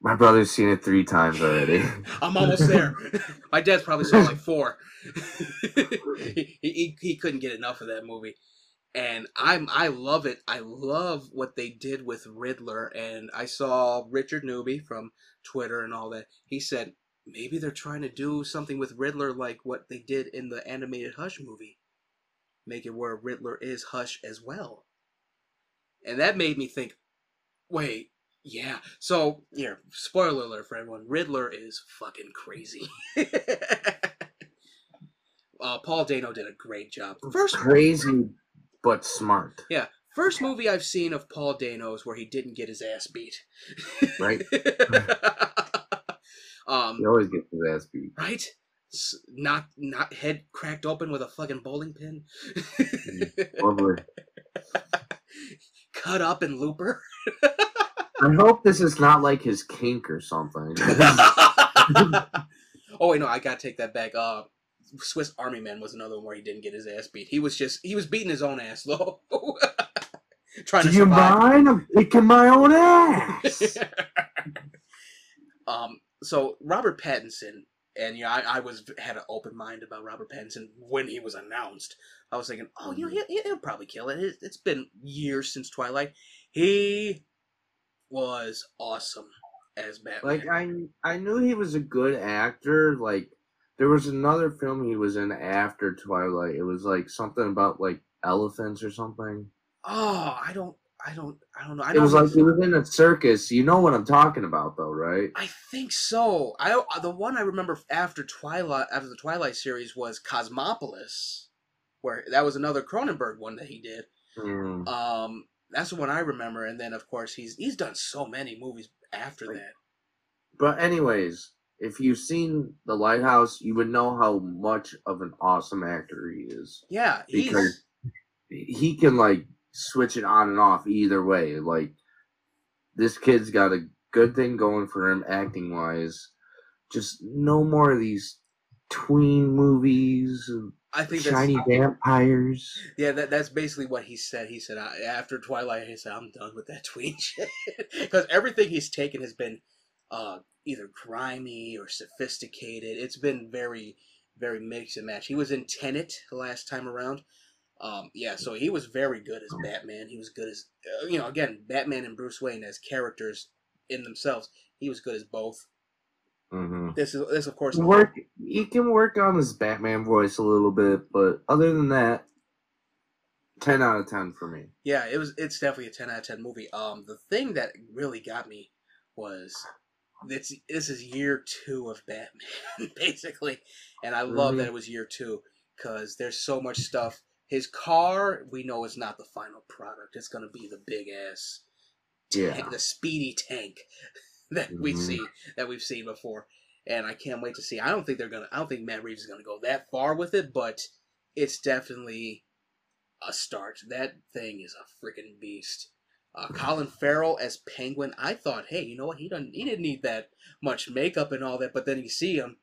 My brother's seen it three times already. I'm almost there. My dad's probably saw like four. he, he, he couldn't get enough of that movie. And I'm I love it. I love what they did with Riddler. And I saw Richard Newby from Twitter and all that. He said maybe they're trying to do something with Riddler like what they did in the animated Hush movie. Make it where Riddler is Hush as well. And that made me think, wait, yeah. So, here, spoiler alert for everyone. Riddler is fucking crazy. uh, Paul Dano did a great job. First, Crazy, but smart. yeah, first movie I've seen of Paul Dano's where he didn't get his ass beat. Right? um, He always gets his ass beat. right? S- Not, not head cracked open with a fucking bowling pin. Over. Cut up in Looper. I hope this is not like his kink or something. oh wait, no, I gotta take that back. Uh, Swiss Army Man was another one where he didn't get his ass beat. He was just he was beating his own ass though. Trying Do to you survive. mind? I'm kicking my own ass. um, so Robert Pattinson, and you know, I, I was had an open mind about Robert Pattinson when he was announced. I was thinking, oh, you know, he, he'll probably kill it. it. It's been years since Twilight. He was awesome as Batman. like I, I knew he was a good actor. Like there was another film he was in after Twilight. It was like something about like elephants or something. oh, I don't, I don't, I don't know. I It was like he was in a circus. You know what I'm talking about, though, right? I think so. I the one I remember after Twilight after the Twilight series was Cosmopolis, where that was another Cronenberg one that he did. Mm. Um, that's the one I remember, and then of course he's he's done so many movies after oh. that. But anyways, if you've seen The Lighthouse, you would know how much of an awesome actor he is Yeah, because he can like switch it on and off either way. Like this kid's got a good thing going for him acting wise. Just no more of these tween movies. I think that's, Shiny vampires. Yeah, that that's basically what he said. He said I, after Twilight, he said I'm done with that tween shit because everything he's taken has been uh, either grimy or sophisticated. It's been very, very mix and match. He was in Tenet the last time around. Um, yeah, so he was very good as Batman. He was good as uh, you know again Batman and Bruce Wayne as characters in themselves. He was good as both. Mm-hmm. This is this of course Work. He can work on his Batman voice a little bit, but other than that, ten out of ten for me. Yeah, it was. It's definitely a ten out of ten movie. Um, the thing that really got me was this. This is year two of Batman, basically, and I love Mhm. that it was year two because there's so much stuff. His car, we know, is not the final product. It's gonna be the big ass, Yeah. the speedy tank that we Mhm. see that we've seen before, and I can't wait to see. I don't think they're gonna. I don't think Matt Reeves is gonna go that far with it, but it's definitely a start. That thing is a freaking beast. Uh, Colin Farrell as Penguin. I thought, hey, you know what? He doesn't. He didn't need that much makeup and all that. But then you see him,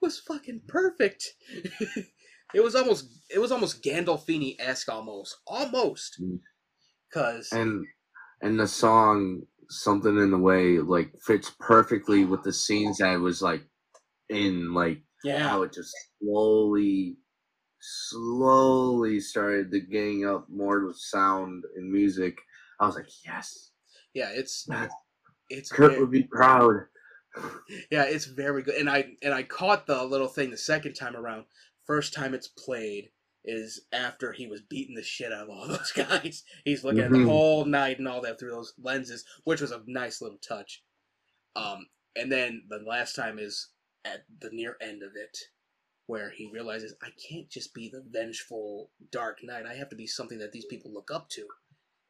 was fucking perfect. it was almost. It was almost Gandolfini esque, almost, almost. Mm. Cause and and the song something in the way like fits perfectly with the scenes that it was like in like yeah, how it just slowly slowly started to gang up more with sound and music i was like yes yeah, it's it's kurt would be proud yeah, it's very good. And I and I caught the little thing the second time around. First time it's played is after he was beating the shit out of all those guys. He's looking at the whole night and all that through those lenses, which was a nice little touch. Um, and then the last time is at the near end of it, where he realizes I can't just be the vengeful Dark Knight. I have to be something that these people look up to.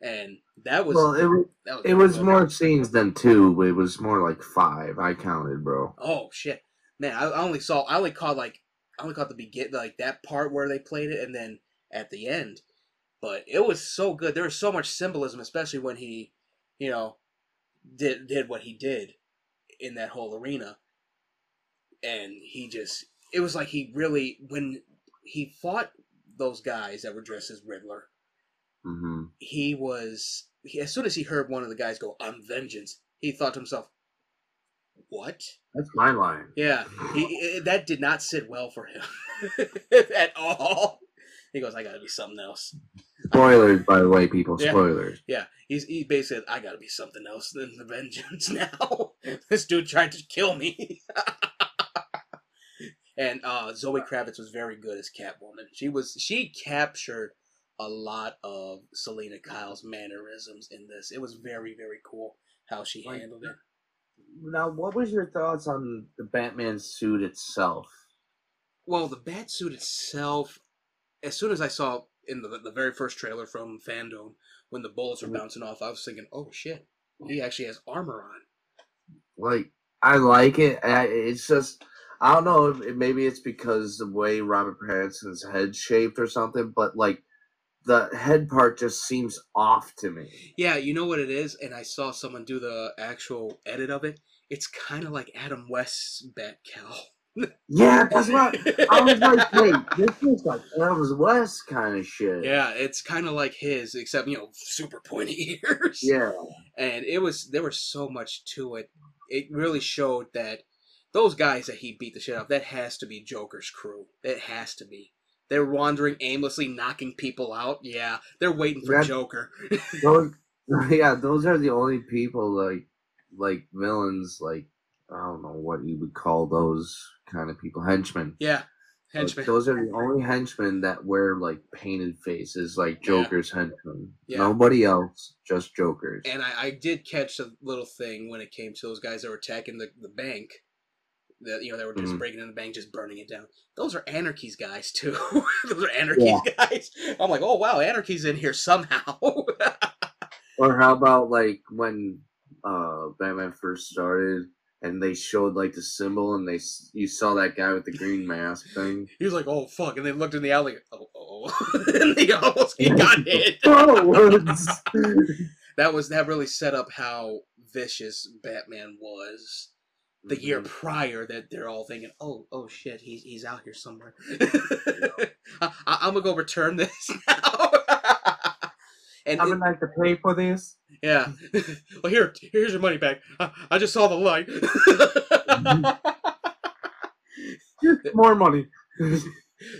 And that was well it, wa- that was it was more scenes than two it was more like five i counted bro Oh shit, man! I, I only saw, I only caught like, I only caught the begin, like that part where they played it, and then at the end. But it was so good. There was so much symbolism, especially when he, you know, did did what he did in that whole arena, and he just, it was like he really when he fought those guys that were dressed as Riddler. hmm He was he, as soon as he heard one of the guys go, "I'm vengeance," he thought to himself, "What?" that's my line Yeah, he, that did not sit well for him at all. He goes, "I got to be something else." spoilers by the way people Yeah. spoilers Yeah, he's he basically, "I got to be something else than the vengeance now." this dude tried to kill me. and uh, Zoe Kravitz was very good as Catwoman. She was she captured a lot of Selina Kyle's mannerisms in this. It was very very cool how she handled it. Now what was your thoughts on the batman suit itself Well, the bat suit itself, as soon as I saw in the the very first trailer from FanDome when the bullets were mm-hmm. bouncing off, I was thinking, "Oh shit, he actually has armor on." like I like it. I, it's just I don't know. if- Maybe it's because the way Robert Pattinson's head shaped or something, but like the head part just seems off to me. Yeah, you know what it is, and I saw someone do the actual edit of it. It's kind of like Adam West's Batcowl. Yeah, that's what I was like. Wait, this is like Elvis West kind of shit. Yeah, it's kind of like his, except you know, super pointy ears. yeah. and it was there was so much to it. It really showed that those guys that he beat the shit out of, that has to be Joker's crew. It has to be. They're wandering aimlessly, knocking people out. Yeah, they're waiting for That- Joker. Those, yeah, those are the only people like like villains. Like I don't know what you would call those kind of people, henchmen. yeah, henchmen. Those are the only henchmen that wear like painted faces, like Yeah. Joker's henchmen. Yeah. Nobody else, just Joker's. And I, I did catch a little thing when it came to those guys that were attacking the, the bank. That you know they were just Mhm. breaking in the bank, just burning it down. Those are Anarchy's guys too. those are Anarchy's guys. I'm like, oh wow, anarchy's in here somehow. Or how about like when uh Batman first started and they showed like the symbol and they you saw that guy with the green mask thing. He was like, "Oh fuck!" and they looked in the alley. Oh, oh, and they almost he got hit. That was that really set up how vicious Batman was, the year Mhm. prior that they're all thinking, "Oh, oh shit, he's he's out here somewhere." I, am gonna go return this now. and I it- would like to pay for this. yeah, well here, here's your money back. I, I just saw the light. More money.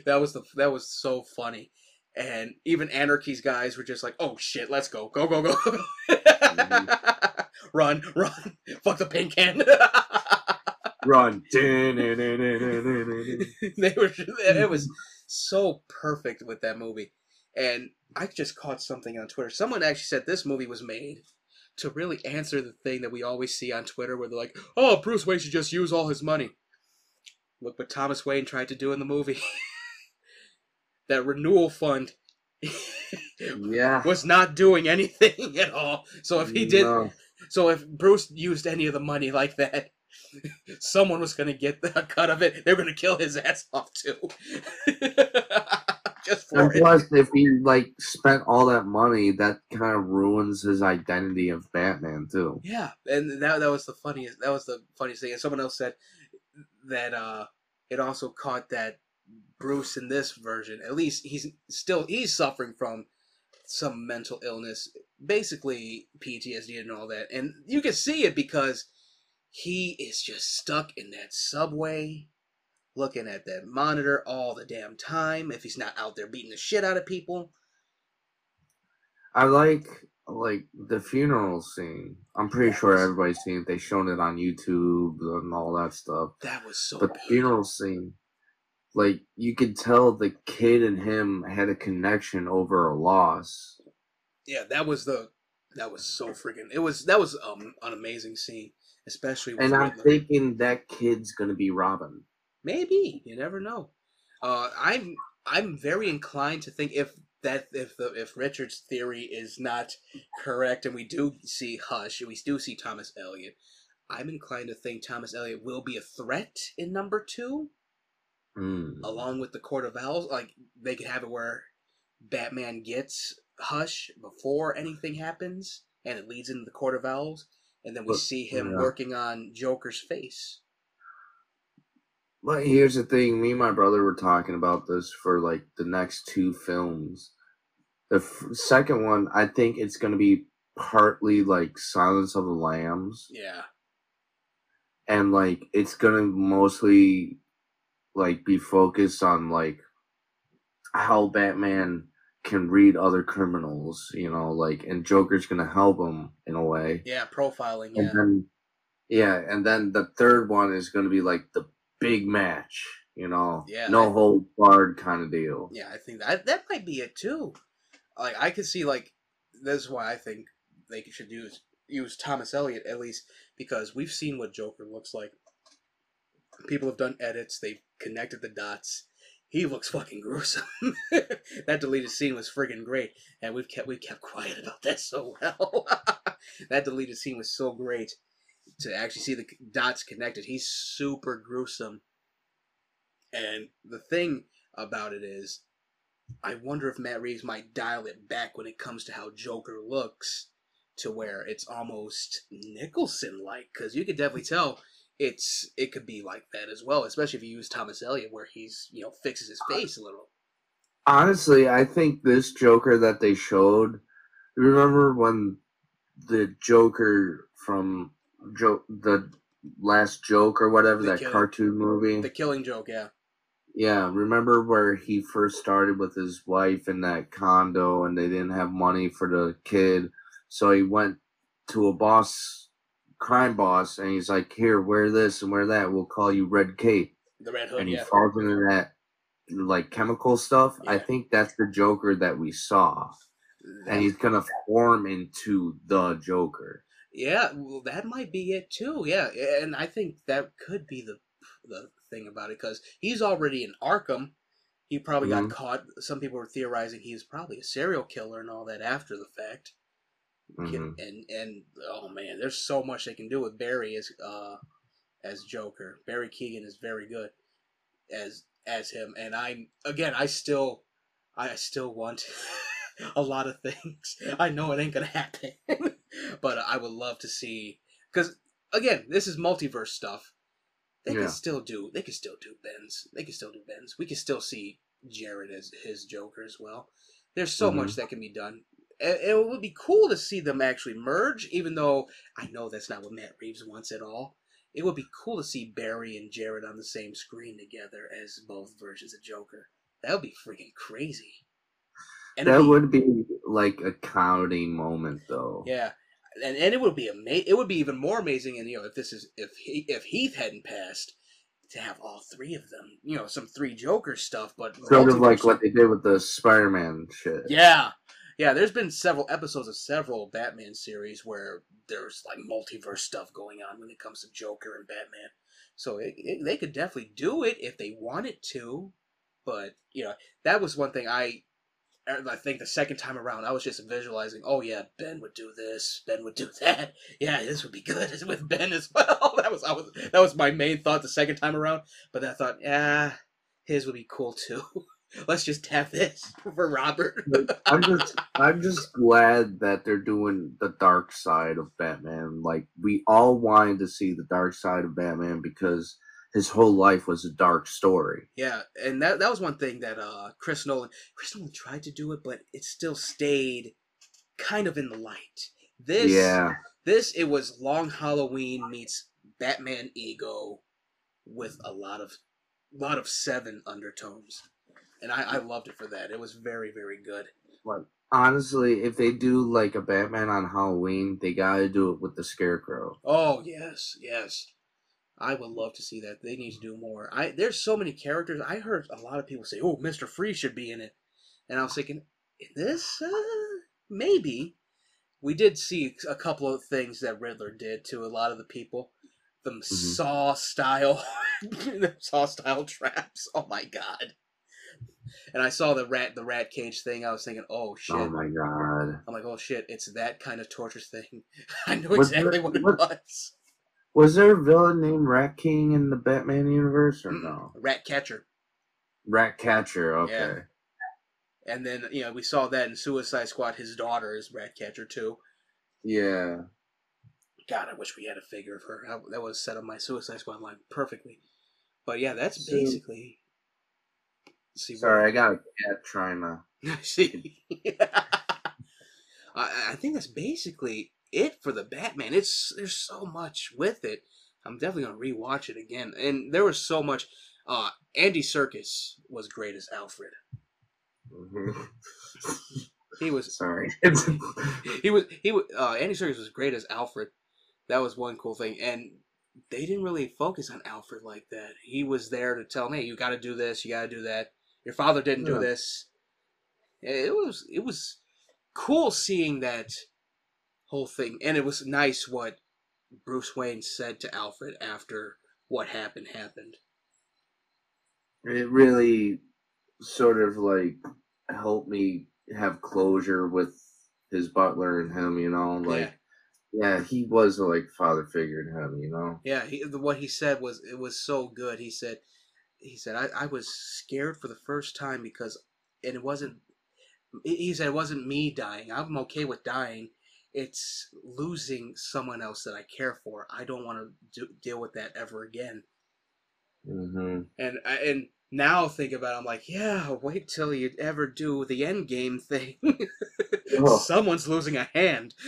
that was the that was so funny, and even Anarchy's guys were just like, "Oh shit, let's go, go, go, go, mm-hmm. run, run, fuck the paint can." Run. they were it was so perfect with that movie. And i just caught something on twitter. Someone actually said this movie was made to really answer the thing that we always see on twitter where they're like oh bruce wayne should just use all his money. Look what thomas wayne tried to do in the movie that renewal fund yeah. was not doing anything at all so if he did No. so if Bruce used any of the money like that, someone was gonna get the cut of it. They're gonna kill his ass off too. Just for And it. plus, if he like spent all that money, that kind of ruins his identity of Batman too. Yeah, and that that was the funniest. That was the funniest thing. And someone else said that uh, it also caught that Bruce in this version, at least he's still he's suffering from some mental illness, basically PTSD and all that, and you can see it because he is just stuck in that subway. Looking at that monitor all the damn time. If he's not out there beating the shit out of people, I like like the funeral scene. I'm pretty sure everybody's seen it. They shown it on YouTube and all that stuff. that was so But the funeral scene, like you could tell the kid and him had a connection over a loss. yeah, that was the that was so freaking. It was that was um an amazing scene, especially with And I'm Riddler. thinking that kid's gonna be Robin. maybe you never know. Uh, I'm I'm very inclined to think if that if the if Richard's theory is not correct and we do see Hush and we do see Thomas Elliot, I'm inclined to think Thomas Elliot will be a threat in number two. Mm. along with the Court of Owls, like they could have it where Batman gets Hush before anything happens, and it leads into the Court of Owls, and then we But- see him yeah. working on Joker's face. But here's the thing: me and my brother were talking about this for like the next two films. The f- second one, I think it's gonna be partly like Silence of the Lambs, Yeah, and like it's gonna mostly like be focused on like how Batman can read other criminals, you know, like and Joker's gonna help him in a way. yeah, profiling. And Yeah, then yeah, and then the third one is gonna be like the big match, you know. Yeah, No I- hold barred kind of deal. yeah, I think that that might be it too. Like I could see like this is why I think they should use use Thomas Elliot at least because we've seen what Joker looks like. People have done edits, they've connected the dots. He looks fucking gruesome. that deleted scene was friggin' great, and we've kept we kept quiet about that so well. that deleted scene was so great to actually see the dots connected. He's super gruesome, and the thing about it is, I wonder if Matt Reeves might dial it back when it comes to how Joker looks to where it's almost Nicholson like because you could definitely tell it's it could be like that as well, especially if you use Thomas Elliot where he's you know fixes his face a little. Honestly, I think this Joker that they showed. Remember when the Joker from jo- the last joke or whatever The that cartoon movie? The Killing Joke, yeah, Yeah, remember where he first started with his wife in that condo and they didn't have money for the kid. So he went to a boss, crime boss, and he's like, Here, wear this and wear that. We'll call you Red Cape. the Red Hood, And he yeah, falls into that, like, chemical stuff. I think that's the Joker that we saw. And he's going to form into the Joker. Yeah, well, that might be it too. Yeah, and I think that could be the the thing about it because he's already in Arkham. He probably Mhm. got caught. Some people were theorizing he's probably a serial killer and all that after the fact. Mhm. And and oh man, there's so much they can do with Barry as uh as Joker. Barry Keoghan is very good as as him, and I again I still I still want a lot of things. I know it ain't gonna happen, but I would love to see because again, this is multiverse stuff. They Yeah. can still do. They can still do Ben's. They can still do Ben's. We can still see Jared as his Joker as well. There's so Mhm. much that can be done. It would be cool to see them actually merge, even though I know that's not what Matt Reeves wants at all. It would be cool to see Barry and Jared on the same screen together as both versions of Joker. That would be freaking crazy. And that be- would be like a comedy moment, though. yeah, and and it would be ama- It would be even more amazing, and you know, if this is if he, if Heath hadn't passed, to have all three of them, you know, some three Joker stuff, but Sort of like what they did with the Spider-Man shit. Yeah, yeah. There's been several episodes of several Batman series where there's like multiverse stuff going on when it comes to Joker and Batman. So it, it, they could definitely do it if they wanted to, but you know, that was one thing I. Er, I think the second time around, I was just visualizing. Oh yeah, Ben would do this. Ben would do that. Yeah, this would be good with Ben as well. That was I was that was my main thought the second time around. But then I thought, yeah, his would be cool too. Let's just have this for Robert. I'm just I'm just glad that they're doing the dark side of Batman. Like we all wanted to see the dark side of Batman because his whole life was a dark story. Yeah, and that that was one thing that uh Chris Nolan Chris Nolan tried to do it, but it still stayed kind of in the light. This Yeah. this it was Long Halloween meets Batman ego with a lot of lot of seven undertones. And I, I loved it for that. It was very, very good. Like honestly, if they do like a Batman on Halloween, they gotta do it with the Scarecrow. Oh yes, yes. I would love to see that. They need to do more. I there's so many characters. I heard a lot of people say, "Oh, Mister Freeze should be in it," and I was thinking, in this, uh, maybe. We did see a couple of things that Riddler did to a lot of the people. The saw style, the saw style traps. Oh my god! And I saw the rat, the rat cage thing. I was thinking, oh, oh shit. Oh my god. I'm like, oh shit! It's that kind of torture thing. I knew Was exactly there- what it was. Was there a villain named Rat King in the Batman universe or no? Rat catcher. Rat Catcher, okay. Yeah. And then you know we saw that in Suicide Squad. His daughter is Rat Catcher too. Yeah. God, I wish we had a figure of her. I, that was set up my Suicide Squad line perfectly. But yeah, that's So- basically. See, Sorry, I got a cat trying to. see. I, I think that's basically it for the Batman. It's there's so much with it. I'm definitely gonna rewatch it again. And there was so much. Uh, Andy Serkis was great as Alfred. He was Sorry. he was he was uh, Andy Serkis was great as Alfred. That was one cool thing, and they didn't really focus on Alfred like that. He was there to tell him, "Hey, you got to do this, you got to do that. Your father didn't do this." It was it was cool seeing that whole thing, and it was nice what Bruce Wayne said to Alfred after what happened happened. it really sort of like helped me have closure with his butler and him, you know, like yeah, he was a like father figure to him, you know. Yeah, he, the, what he said was it was so good. He said, he said I, I was scared for the first time because, and it wasn't. he- said it wasn't me dying. I'm okay with dying. It's losing someone else that I care for. I don't want to do, deal with that ever again. Mm-hmm. And I- and now think about, it, I'm like, yeah. Wait till you ever do the end game thing. Oh. Someone's losing a hand.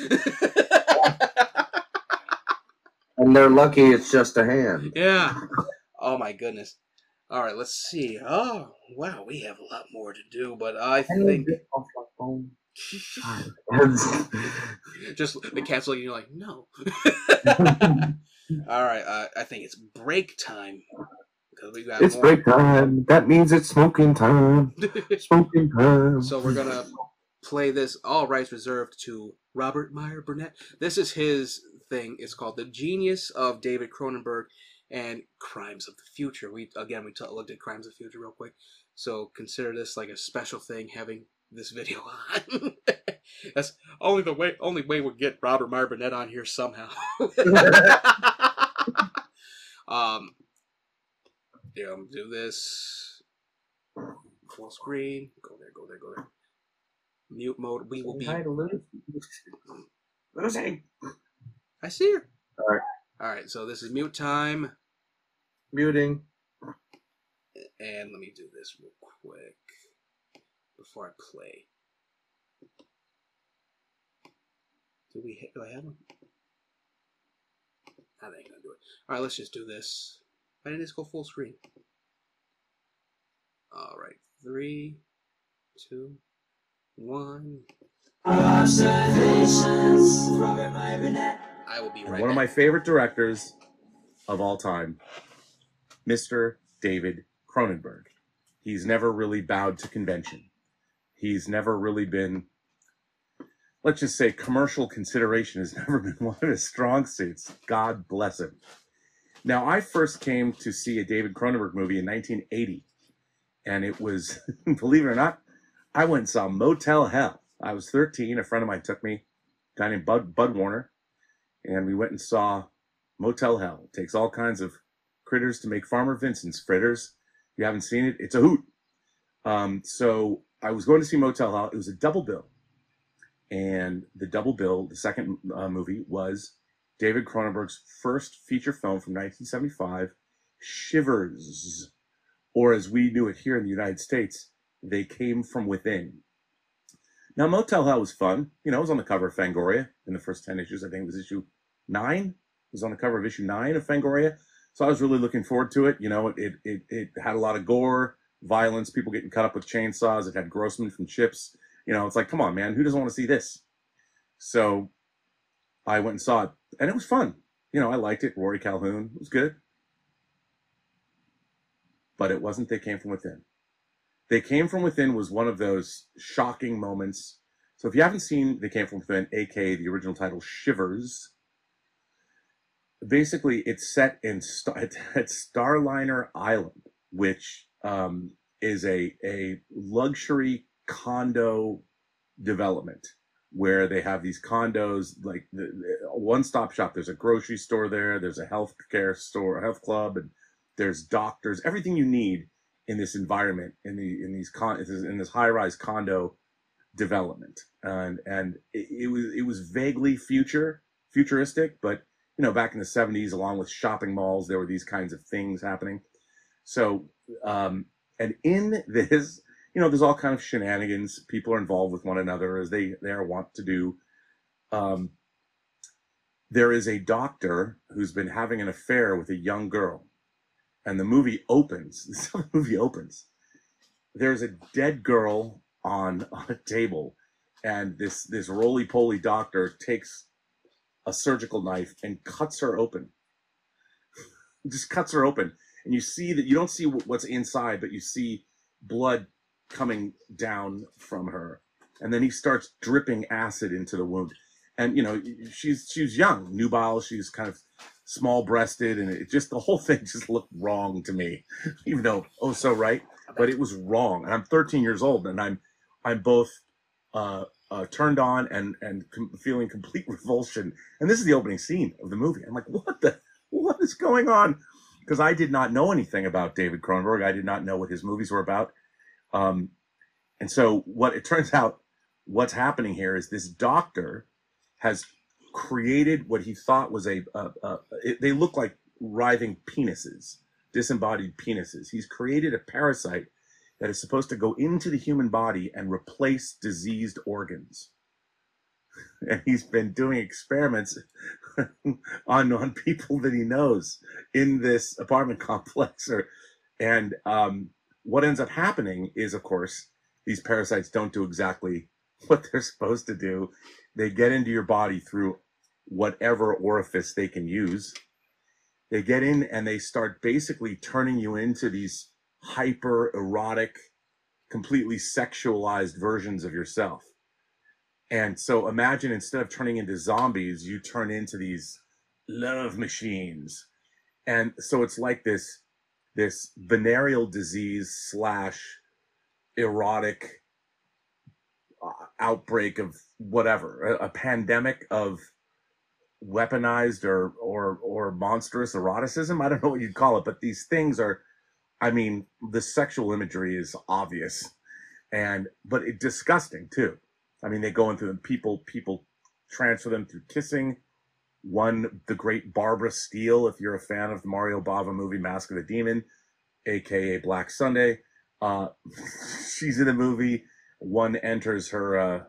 And they're lucky it's just a hand. Yeah. Oh my goodness. All right, let's see. Oh wow, we have a lot more to do, but I think just the cat's looking. You're like, no. All right, uh, I think it's break time because we got it's more. break time. That means it's smoking time. Smoking time. So we're gonna play this. All rights reserved to Robert Meyer Burnett. This is his thing. It's called "The Genius of David Cronenberg" and "Crimes of the Future." We again we t- looked at "Crimes of the Future" real quick. So consider this like a special thing having this video on. That's only the way. Only way we'll get Robert Burnett on here somehow. um. Yeah, I'm gonna do this. Full screen. Go there. Go there. Go there. Mute mode. We will be. Lucy. I see her. All right. All right, so this is mute time, Muting. and let me do this real quick before I play. Do we? ha- Do I have one? That ain't gonna do it. All right, let's just do this. Why didn't this go full screen? All right, three, two, one. Observations, Robert Meyer Burnett. I will be And right one of my favorite directors of all time, Mr. David Cronenberg. He's never really bowed to convention. He's never really been, let's just say, commercial consideration has never been one of his strong suits. God bless him. Now, I first came to see a David Cronenberg movie in 1980, and it was, believe it or not, I went and saw Motel Hell. I was 13. A friend of mine took me, a guy named Bud, Bud Warner, and we went and saw Motel Hell. It takes all kinds of critters to make Farmer Vincent's fritters. If you haven't seen it, it's a hoot. Um, so I was going to see Motel Hell. It was a double bill. And the double bill, the second uh, movie, was David Cronenberg's first feature film from 1975, Shivers, or as we knew it here in the United States, They Came From Within. Now, Motel Hell was fun. You know, it was on the cover of Fangoria in the first 10 issues. I think it was issue nine. It was on the cover of issue nine of Fangoria. So I was really looking forward to it. You know, it, it, it, had a lot of gore, violence, people getting cut up with chainsaws. It had Grossman from Chips. You know, it's like, come on, man, who doesn't want to see this? So I went and saw it, and it was fun. You know, I liked it. Rory Calhoun was good. But it wasn't They Came From Within. They Came From Within was one of those shocking moments. So if you haven't seen They Came From Within, aka the original title Shivers, basically it's set in Star, Starliner Island, which um, is a, a luxury condo development where they have these condos like the, the one-stop shop. There's a grocery store there there's a health care store a health club and there's doctors everything you need in this environment in the in these con in this high-rise condo development. And and it, it was it was vaguely future futuristic but you know back in the 70s along with shopping malls there were these kinds of things happening. So um and in this you know there's all kind of shenanigans. People are involved with one another as they they are wont to do. Um there is a doctor who's been having an affair with a young girl and the movie opens this the movie opens. There's a dead girl on on a table and this this roly-poly doctor takes a surgical knife and cuts her open. Just cuts her open. And you see that you don't see what's inside but you see blood coming down from her. And then he starts dripping acid into the wound. And you know she's she's young nubile. She's kind of small breasted and it just the whole thing just looked wrong to me even though oh so right. But it was wrong. And i'm 13 years old and i'm i'm both uh, uh turned on and and com- feeling complete revulsion. And this is the opening scene of the movie. I'm like what the what is going on? Because i did not know anything about david cronenberg. I did not know what his movies were about. Um and so what it turns out what's happening here is this doctor has created what he thought was a, it, they look like writhing penises disembodied penises. He's created a parasite that is supposed to go into the human body and replace diseased organs. And he's been doing experiments on on people that he knows in this apartment complex. Or and um what ends up happening is of course these parasites don't do exactly what they're supposed to do. They get into your body through whatever orifice they can use. They get in and they start basically turning you into these hyper erotic completely sexualized versions of yourself. And so imagine instead of turning into zombies you turn into these love machines. And so it's like this this venereal disease slash erotic uh, outbreak of whatever a, a pandemic of weaponized or or or monstrous eroticism. I don't know what you'd call it but these things are i mean the sexual imagery is obvious and but it disgusting too i mean they go into them people people transfer them through kissing One, the great Barbara Steele, if you're a fan of the Mario Bava movie Mask of the Demon, aka Black Sunday. Uh, she's in the movie. One enters her uh,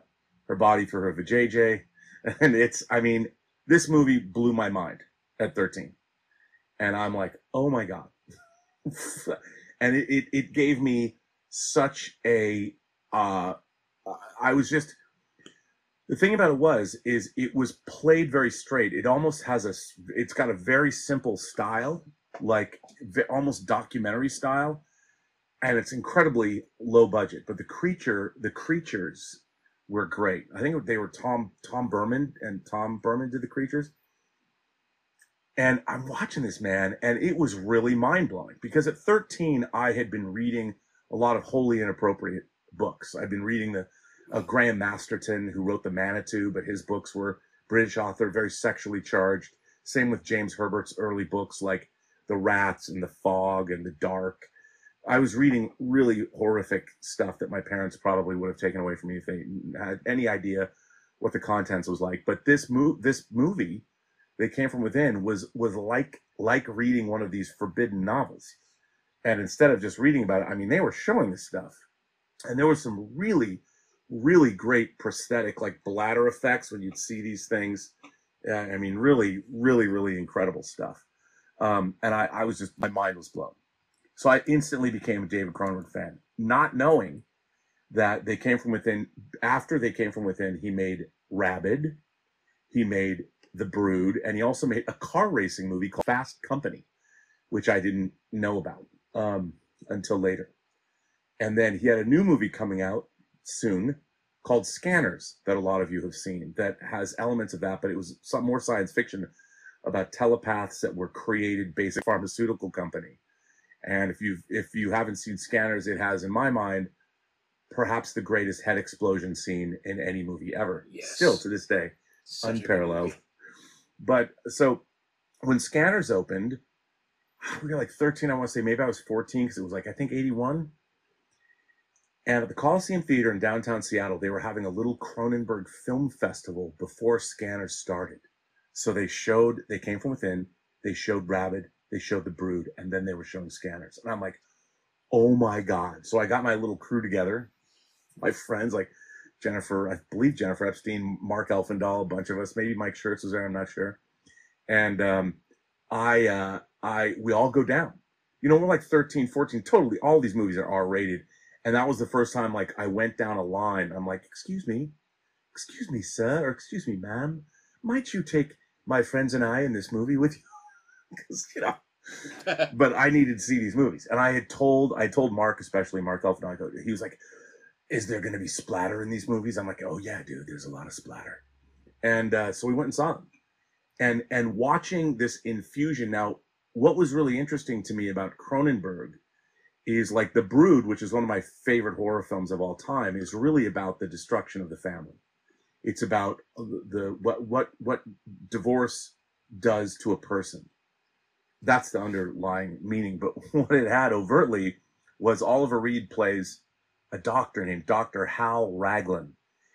her body for her vajayjay, and it's I mean this movie blew my mind at 13, and I'm like, oh my god, and it, it it gave me such a uh, I was just the thing about it was is it was played very straight. It almost has a, it's got a very simple style like almost documentary style and it's incredibly low budget. But the creature the creatures were great. I think they were tom tom berman and tom berman did the creatures and i'm watching this man and it was really mind-blowing because at 13 i had been reading a lot of wholly inappropriate books i've been reading the uh, Graham Masterton, who wrote The Manitou, but his books were British author, very sexually charged. Same with James Herbert's early books like The Rats and The Fog and The Dark. I was reading really horrific stuff that my parents probably would have taken away from me if they had any idea what the contents was like. But this move, this movie, they came from within, was was like like reading one of these forbidden novels. And instead of just reading about it, I mean, they were showing this stuff, and there was some really really great prosthetic like bladder effects when you'd see these things. I mean really really really incredible stuff. Um, and I, I was just my mind was blown. So i instantly became a david cronenberg fan not knowing that they came from within after they came from within he made rabid. He made the brood and he also made a car racing movie called fast company which i didn't know about um, until later and then he had a new movie coming out soon called Scanners that a lot of you have seen that has elements of that, but it was some more science fiction about telepaths that were created basic pharmaceutical company. And if you if you haven't seen Scanners, it has in my mind perhaps the greatest head explosion scene in any movie ever. Yes. Still to this day, Such unparalleled. But so when Scanners opened, we got like 13, I want to say maybe I was 14 because it was like I think 81. And at the Coliseum Theater in downtown Seattle, they were having a little Cronenberg film festival before Scanners started. So they showed, they came from within, they showed Rabid, they showed The Brood, and then they were showing Scanners. And I'm like, oh my God. So I got my little crew together, my friends like Jennifer, I believe Jennifer Epstein, Mark Elfendahl, a bunch of us, maybe Mike Schertz was there, I'm not sure. And um, I, uh, I, we all go down. You know, we're like 13, 14, totally, all these movies are R rated. And that was the first time like I went down a line. I'm like, excuse me, excuse me, sir, or excuse me, ma'am, might you take my friends and I in this movie with you? Because you know, but I needed to see these movies, and I had told I told Mark, especially Mark Elfendahl, he was like, "Is there going to be splatter in these movies?" I'm like, "Oh yeah, dude, there's a lot of splatter," and uh, so we went and saw them, and and watching this infusion. Now, what was really interesting to me about Cronenberg is like The Brood, which is one of my favorite horror films of all time, is really about the destruction of the family. It's about the, the what what what divorce does to a person. That's the underlying meaning. But what it had overtly was Oliver Reed plays a doctor named Dr. Hal Raglan.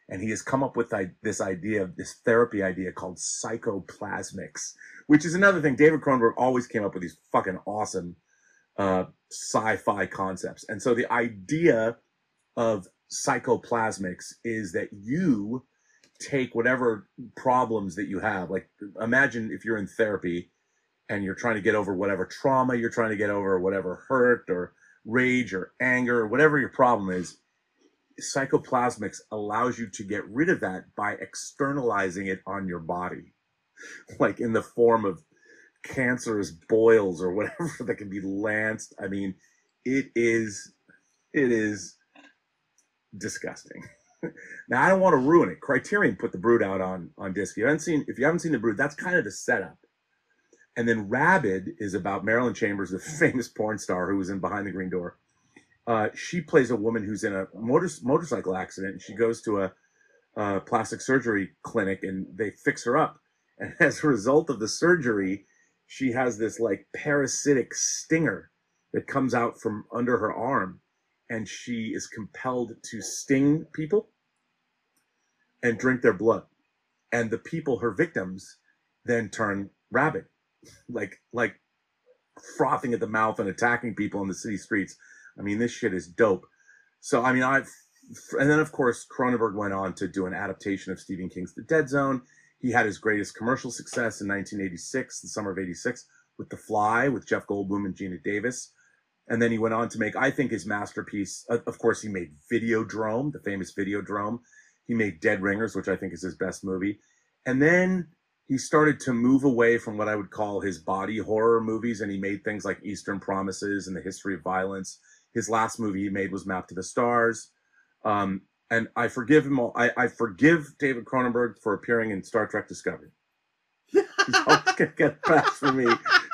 And he has come up with this idea, this therapy idea called psychoplasmics, which is another thing. David Cronenberg always came up with these fucking awesome uh, sci-fi concepts. And so the idea of psychoplasmics is that you take whatever problems that you have, like imagine if you're in therapy and you're trying to get over whatever trauma you're trying to get over, or whatever hurt or rage or anger or whatever your problem is. Psychoplasmics allows you to get rid of that by externalizing it on your body, like in the form of cancerous boils or whatever that can be lanced. I mean, it is, it is disgusting. now I don't want to ruin it. Criterion put the Brood out on on disc. If you haven't seen, if you haven't seen the Brood, that's kind of the setup. And then Rabid is about Marilyn Chambers, the famous porn star who was in Behind the Green Door. Uh, she plays a woman who's in a motor, motorcycle accident, and she goes to a, a plastic surgery clinic, and they fix her up. And as a result of the surgery, she has this like parasitic stinger that comes out from under her arm and she is compelled to sting people and drink their blood and the people her victims then turn rabid, like like frothing at the mouth and attacking people in the city streets. I mean, this shit is dope. So I mean, I and then of course Cronenberg went on to do an adaptation of Stephen King's The Dead Zone. He had his greatest commercial success in 1986, the summer of '86, with The Fly with Jeff Goldblum and Geena Davis. And then he went on to make, I think, his masterpiece. Of of course, he made Videodrome, the famous Videodrome. He made Dead Ringers, which I think is his best movie. And then he started to move away from what I would call his body horror movies, and he made things like Eastern Promises and The History of Violence. His last movie he made was Map to the Stars. Um, and I forgive him all. I, I forgive David Cronenberg for appearing in Star Trek Discovery. He's always gonna get a pass for me.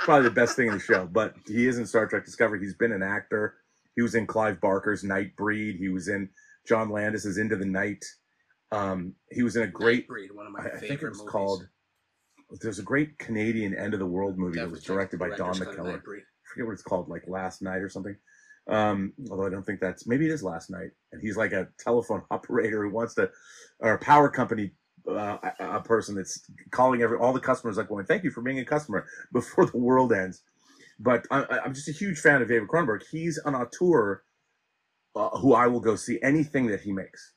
Probably the best thing in the show. But he is in Star Trek Discovery. He's been an actor. He was in Clive Barker's Nightbreed. He was in John Landis's Into the Night. Um, he was in a great. Nightbreed, one of my I, I think it favorite was movies. called. There's a great Canadian end of the world movie that was directed by Don McKellar. I forget what it's called, like Last Night or something. Um, although I don't think that's maybe it is Last Night, and he's like a telephone operator who wants to, or a power company, uh, a, person that's calling every all the customers like going, "Thank you for being a customer" before the world ends. But I, I- I'm just a huge fan of David Cronenberg. He's an auteur uh, who I will go see anything that he makes,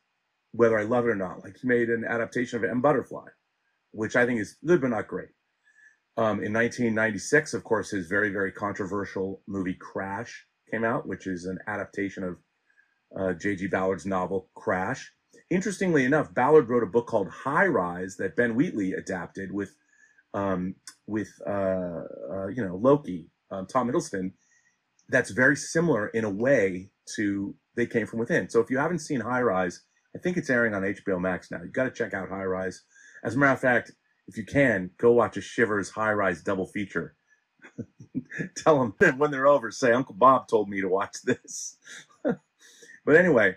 whether I love it or not. Like he made an adaptation of M Butterfly, which I think is good but not great. Um, in 1996, of course, his very, very controversial movie Crash came out, which is an adaptation of uh, J.G. Ballard's novel Crash. Interestingly enough, Ballard wrote a book called High Rise that Ben Wheatley adapted with, um, with uh, uh, you know Loki, um, Tom Hiddleston. That's very similar in a way to They Came from Within. So if you haven't seen High Rise, I think it's airing on HBO Max now. You've got to check out High Rise. As a matter of fact, if you can, go watch a Shivers High Rise double feature. Tell them when they're over, say Uncle Bob told me to watch this. but anyway,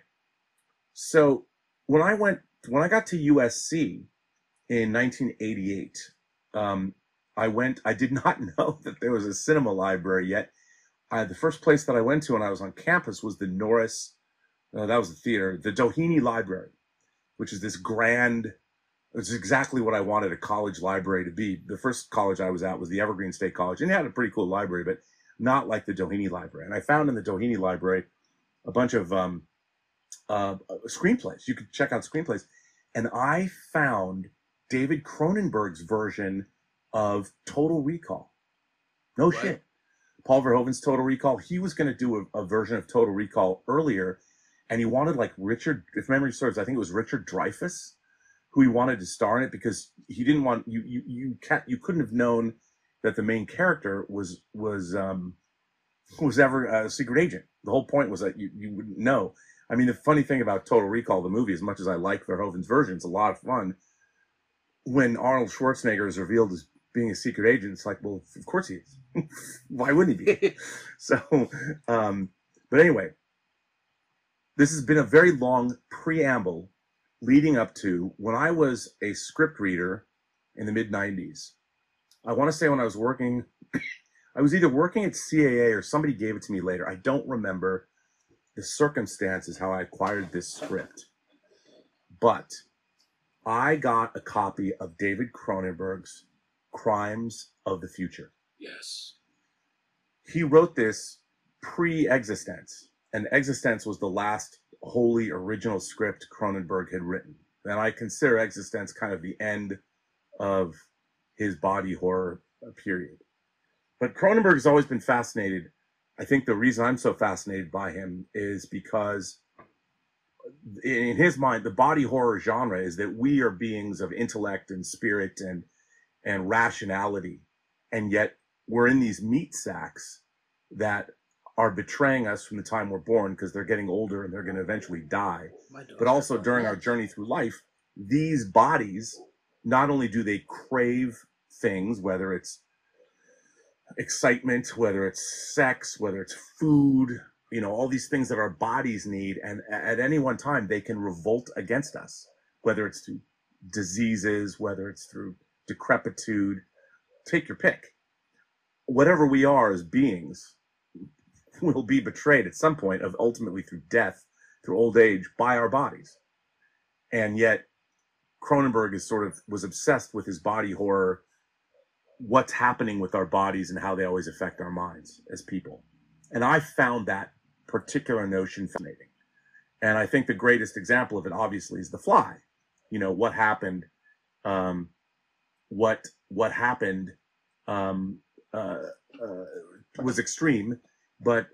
so when I went, when I got to USC in 1988, um, I went. I did not know that there was a cinema library yet. I, the first place that I went to when I was on campus was the Norris. Uh, that was the theater, the Doheny Library, which is this grand. It's exactly what I wanted a college library to be. The first college I was at was the Evergreen State College, and it had a pretty cool library, but not like the Doheny Library. And I found in the Doheny Library a bunch of um, uh, screenplays. You could check out screenplays, and I found David Cronenberg's version of Total Recall. No What? shit. Paul Verhoeven's Total Recall. He was going to do a, a version of Total Recall earlier, and he wanted like Richard, if memory serves, I think it was Richard Dreyfuss, who he wanted to star in it because he didn't want you you you can't you couldn't have known that the main character was was um was ever a secret agent. The whole point was that you you wouldn't know. I mean, the funny thing about Total Recall, the movie, as much as I like Verhoeven's version, it's a lot of fun. When Arnold Schwarzenegger is revealed as being a secret agent, it's like, well, of course he is. Why wouldn't he be? so, um, but anyway, this has been a very long preamble leading up to when I was a script reader in the mid 90s. I want to say when I was working, I was either working at CAA or somebody gave it to me later. I don't remember the circumstances how I acquired this script. But I got a copy of David Cronenberg's Crimes of the Future Yes. he wrote this pre-eXistenZ and eXistenZ was the last wholly original script cronenberg had written and i consider eXistenZ kind of the end of his body horror period. But cronenberg has always been fascinated. I think the reason i'm so fascinated by him is because in his mind the body horror genre is that we are beings of intellect and spirit and and rationality and yet we're in these meat sacks that are betraying us from the time we're born because they're getting older and they're going to eventually die. But also during our journey through life, these bodies, not only do they crave things, whether it's excitement, whether it's sex, whether it's food, you know, all these things that our bodies need. And at any one time, they can revolt against us, whether it's through diseases, whether it's through decrepitude, take your pick. Whatever we are as beings will be betrayed at some point of ultimately through death, through old age by our bodies. And yet Cronenberg is sort of was obsessed with his body horror what's happening with our bodies and how they always affect our minds as people. And I found that particular notion fascinating. And I think the greatest example of it, obviously, is The Fly. You know what happened, um, what what happened um, uh, uh, was extreme, but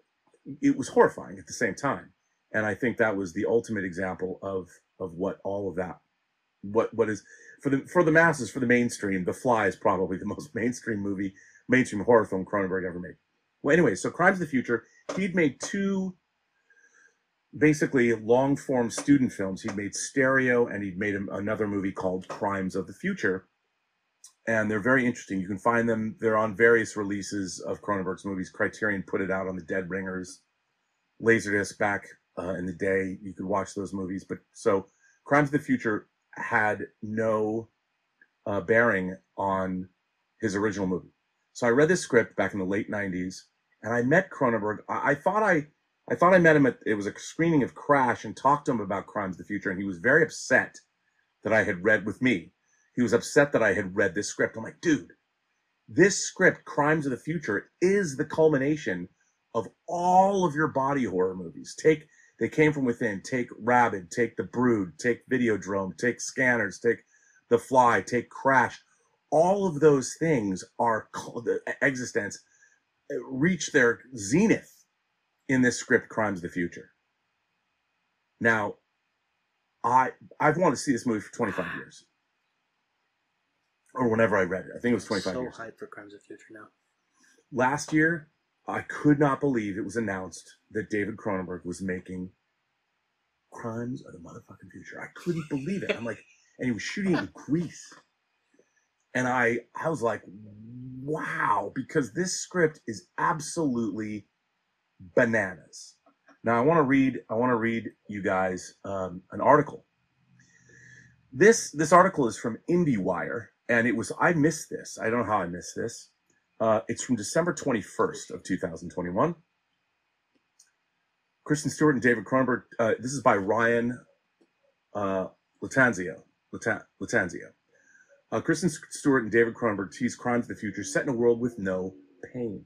it was horrifying at the same time. And I think that was the ultimate example of of what all of that, what what is for the for the masses, for the mainstream. The Fly is probably the most mainstream movie, mainstream horror film Cronenberg ever made. Well, anyway, so Crimes of the Future, he'd made two basically long form student films. He'd made Stereo and he'd made another movie called Crimes of the Future. And they're very interesting. You can find them, they're on various releases of Cronenberg's movies. Criterion put it out on the Dead Ringers Laserdisc back uh, in the day. You could watch those movies. But so Crimes of the Future had no uh, bearing on his original movie. So I read this script back in the late 90s and I met Cronenberg. I, I thought I I thought I met him at it was a screening of Crash and talked to him about Crimes of the Future, and he was very upset that I had read with me. He was upset that I had read this script. I'm like, dude, this script, Crimes of the Future, is the culmination of all of your body horror movies. Take they came from within. Take Rabid, take The Brood, take Videodrome, take Scanners, take The Fly, take Crash. All of those things are the existence uh, reach their zenith in this script, Crimes of the Future. Now, I I've wanted to see this movie for 25 years, or whenever I read it. I think it was 25 so years. hyped for Crimes of Future now. Last year, I could not believe it was announced that David Cronenberg was making Crimes of the motherfucking Future. I couldn't believe it. I'm like, and he was shooting it in Greece, and I I was like, wow, because this script is absolutely bananas. Now I want to read I want to read you guys um, an article. This this article is from IndieWire, and it was I missed this. I don't know how I missed this. Uh, it's from December 21st of 2021. Kristen Stewart and David Cronenberg. Uh, this is by Ryan uh, Lattanzio. Latan- Lattanzio. Uh, Kristen Stewart and David Cronenberg tease crimes of the future set in a world with no pain.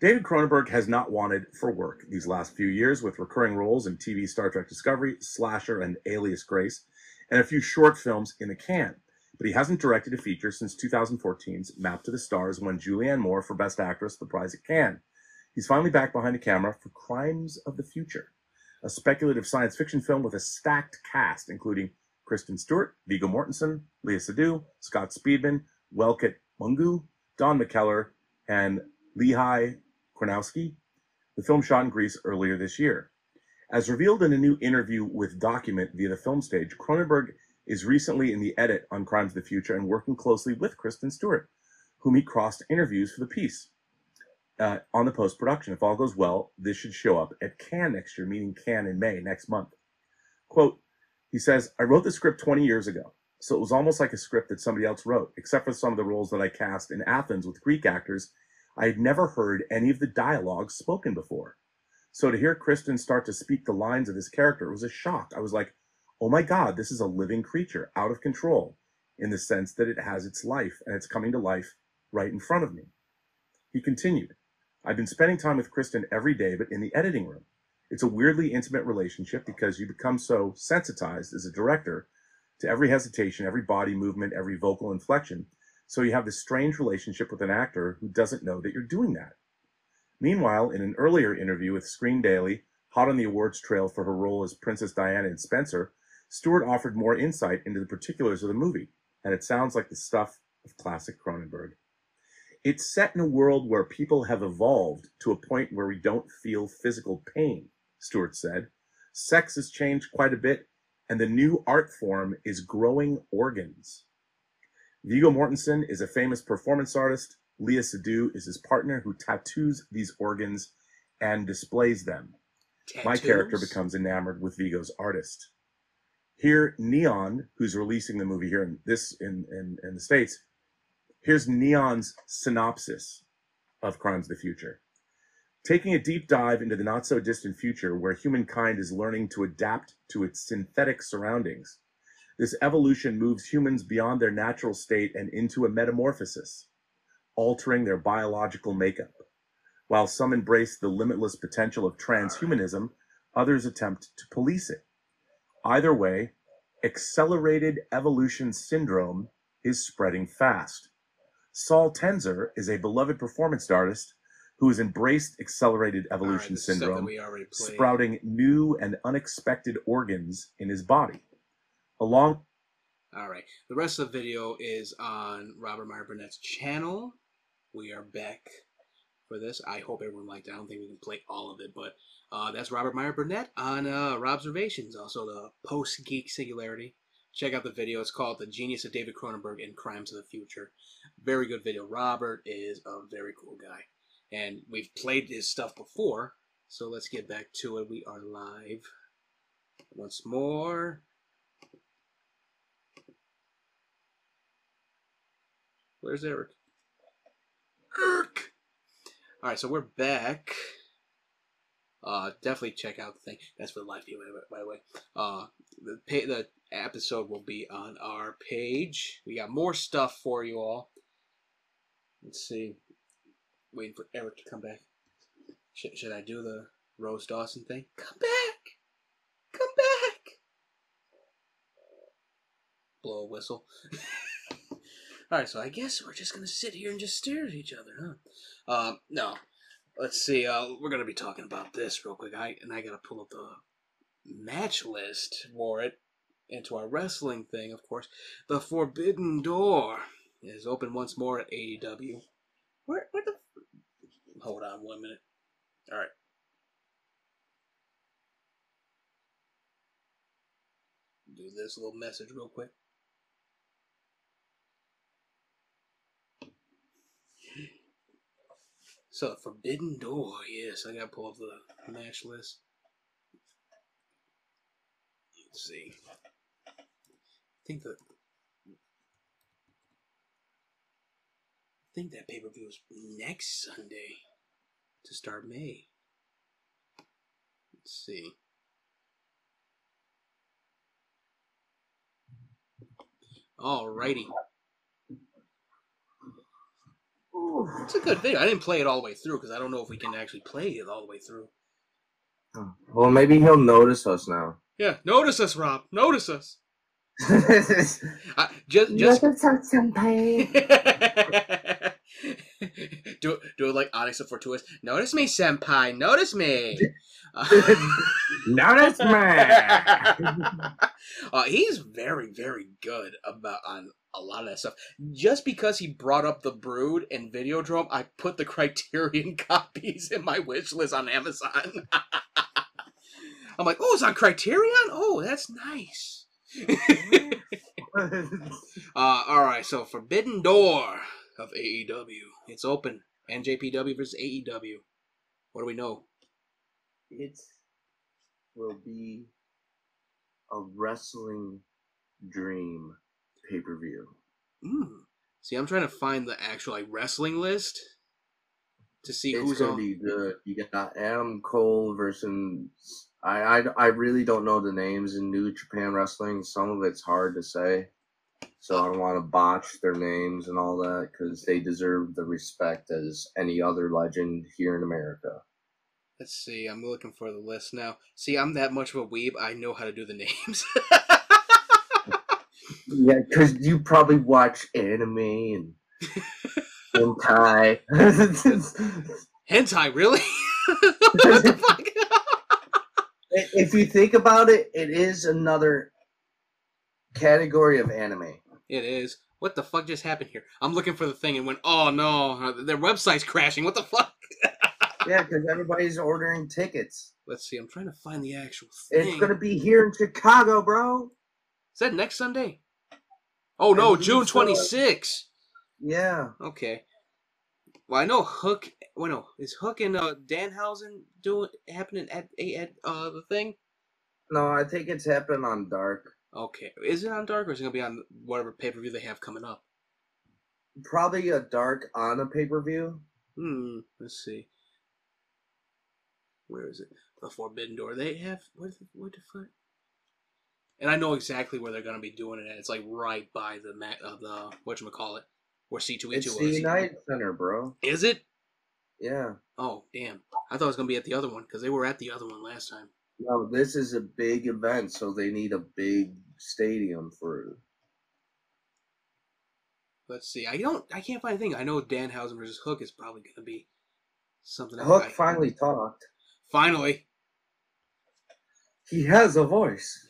David Cronenberg has not wanted for work these last few years with recurring roles in TV Star Trek Discovery, Slasher, and Alias Grace, and a few short films in the can. But he hasn't directed a feature since 2014's Map to the Stars won Julianne Moore for Best Actress the prize at Cannes. He's finally back behind the camera for Crimes of the Future, a speculative science fiction film with a stacked cast, including Kristen Stewart, Viggo Mortensen, Léa Seydoux, Scott Speedman, Welket Bungué, Don McKellar, and Lihi Kornowski. The film shot in Greece earlier this year. As revealed in a new interview with Document via the film stage, Cronenberg is recently in the edit on Crimes of the Future and working closely with Kristen Stewart, whom he crossed interviews for the piece. Uh, on the post production. If all goes well, this should show up at Cannes next year, meaning Cannes in May next month. Quote, he says, I wrote the script 20 years ago, so it was almost like a script that somebody else wrote, except for some of the roles that I cast in Athens with Greek actors I had never heard any of the dialogue spoken before. So to hear Kristen start to speak the lines of this character was a shock. I was like, oh my God, this is a living creature, out of control, in the sense that it has its life and it's coming to life right in front of me. He continued, I've been spending time with Kristen every day, but in the editing room. It's a weirdly intimate relationship because you become so sensitized as a director to every hesitation, every body movement, every vocal inflection so you have this strange relationship with an actor who doesn't know that you're doing that. Meanwhile, in an earlier interview with Screen Daily, hot on the awards trail for her role as Princess Diana in Spencer, Stewart offered more insight into the particulars of the movie, and it sounds like the stuff of classic Cronenberg. It's set in a world where people have evolved to a point where we don't feel physical pain, Stewart said. Sex has changed quite a bit, and the new art form is growing organs. Viggo Mortensen is a famous performance artist. Léa Seydoux is his partner who tattoos these organs and displays them. My character becomes enamored with Viggo's artist. Here, Neon, who's releasing the movie here in this in, in, in the States, here's Neon's synopsis of Crimes of the Future. Taking a deep dive into the not so distant future where humankind is learning to adapt to its synthetic surroundings, This evolution moves humans beyond their natural state and into a metamorphosis, altering their biological makeup. While some embrace the limitless potential of transhumanism, others attempt to police it. Either way, accelerated evolution syndrome is spreading fast. Saul Tenser is a beloved performance artist who has embraced accelerated evolution this is stuff that syndrome, we already played. sprouting new and unexpected organs in his body. Along All right. The rest of the video is on Robert Meyer Burnett's channel. We are back for this. I hope everyone liked it. I don't think we can play all of it, but uh, that's Robert Meyer Burnett on uh, Observations, also the Post Geek Singularity. Check out the video. It's called The Genius of David Cronenberg and Crimes of the Future. Very good video. Robert is a very cool guy. And we've played his stuff before, so let's get back to it. We are live once more. Where's Eric? Eric! Alright, so we're back. Uh, definitely check out the thing. That's for the live view, by the way. Uh, the the episode will be on our page. We got more stuff for you all. Let's see. Waiting for Eric to come back. Should, should I do the Rose Dawson thing? Come back! Come back! Blow a whistle. Alright, so I guess we're just gonna sit here and just stare at each other, huh? Um, no. Let's see, uh, we're gonna be talking about this real quick. I and I gotta pull up the match list for it into our wrestling thing, of course. The Forbidden Door is open once more at AEW. Where where the hold on one minute. Alright. Do this little message real quick. So, Forbidden Door, yes, I gotta pull up the match list. Let's see. I think the. I think that pay per view is next Sunday to start May. Let's see. Alrighty. It's a good video. I didn't play it all the way through because I don't know if we can actually play it all the way through. Hmm. Well, maybe he'll notice us now. Yeah, notice us, Rob. Notice us. I, just, just do it, do it like Onyx of Fortuitous. Notice me, senpai. Notice me. Notice me. uh, he's very, very good about on a lot of that stuff. Just because he brought up the Brood and Videodrome, I put the Criterion copies in my wish list on Amazon. I'm like, oh, it's on Criterion. Oh, that's nice. uh, all right, so Forbidden Door of AEW. It's open. NJPW versus AEW. What do we know? It will be a wrestling dream pay per view. Mm. See, I'm trying to find the actual like wrestling list to see It's who's gonna on. be good. You got Adam Cole versus. I, I I really don't know the names in New Japan Wrestling. Some of it's hard to say, so I don't want to botch their names and all that because they deserve the respect as any other legend here in America. Let's see. I'm looking for the list now. See, I'm that much of a weeb. I know how to do the names. Yeah, because you probably watch anime and hentai. Hentai, really? if you think about it, it is another category of anime. It is. What the fuck just happened here? I'm looking for the thing and went, oh no, uh, their website's crashing. What the fuck? Yeah, because everybody's ordering tickets. Let's see. I'm trying to find the actual thing. It's gonna be here in Chicago, bro. Is that next Sunday? Oh no, June so. 26. Yeah. Okay. Well, I know Hook. Well, no, is Hook and uh, Danhausen doing happening at at uh the thing? No, I think it's happening on Dark. Okay, is it on Dark or is it gonna be on whatever pay per view they have coming up? Probably a Dark on a pay per view. Hmm. Let's see. Where is it? The Forbidden Door. They have what? the- What the fuck? and I know exactly where they're gonna be doing it. at. It's like right by the ma- uh, the what you call it, where C2E2 It's the. United Center, bro. Is it? Yeah. Oh damn! I thought it was gonna be at the other one because they were at the other one last time. No, this is a big event, so they need a big stadium for it. Let's see. I don't. I can't find a thing. I know Danhausen versus Hook is probably gonna be something. Hook I- finally talked. finally. He has a voice.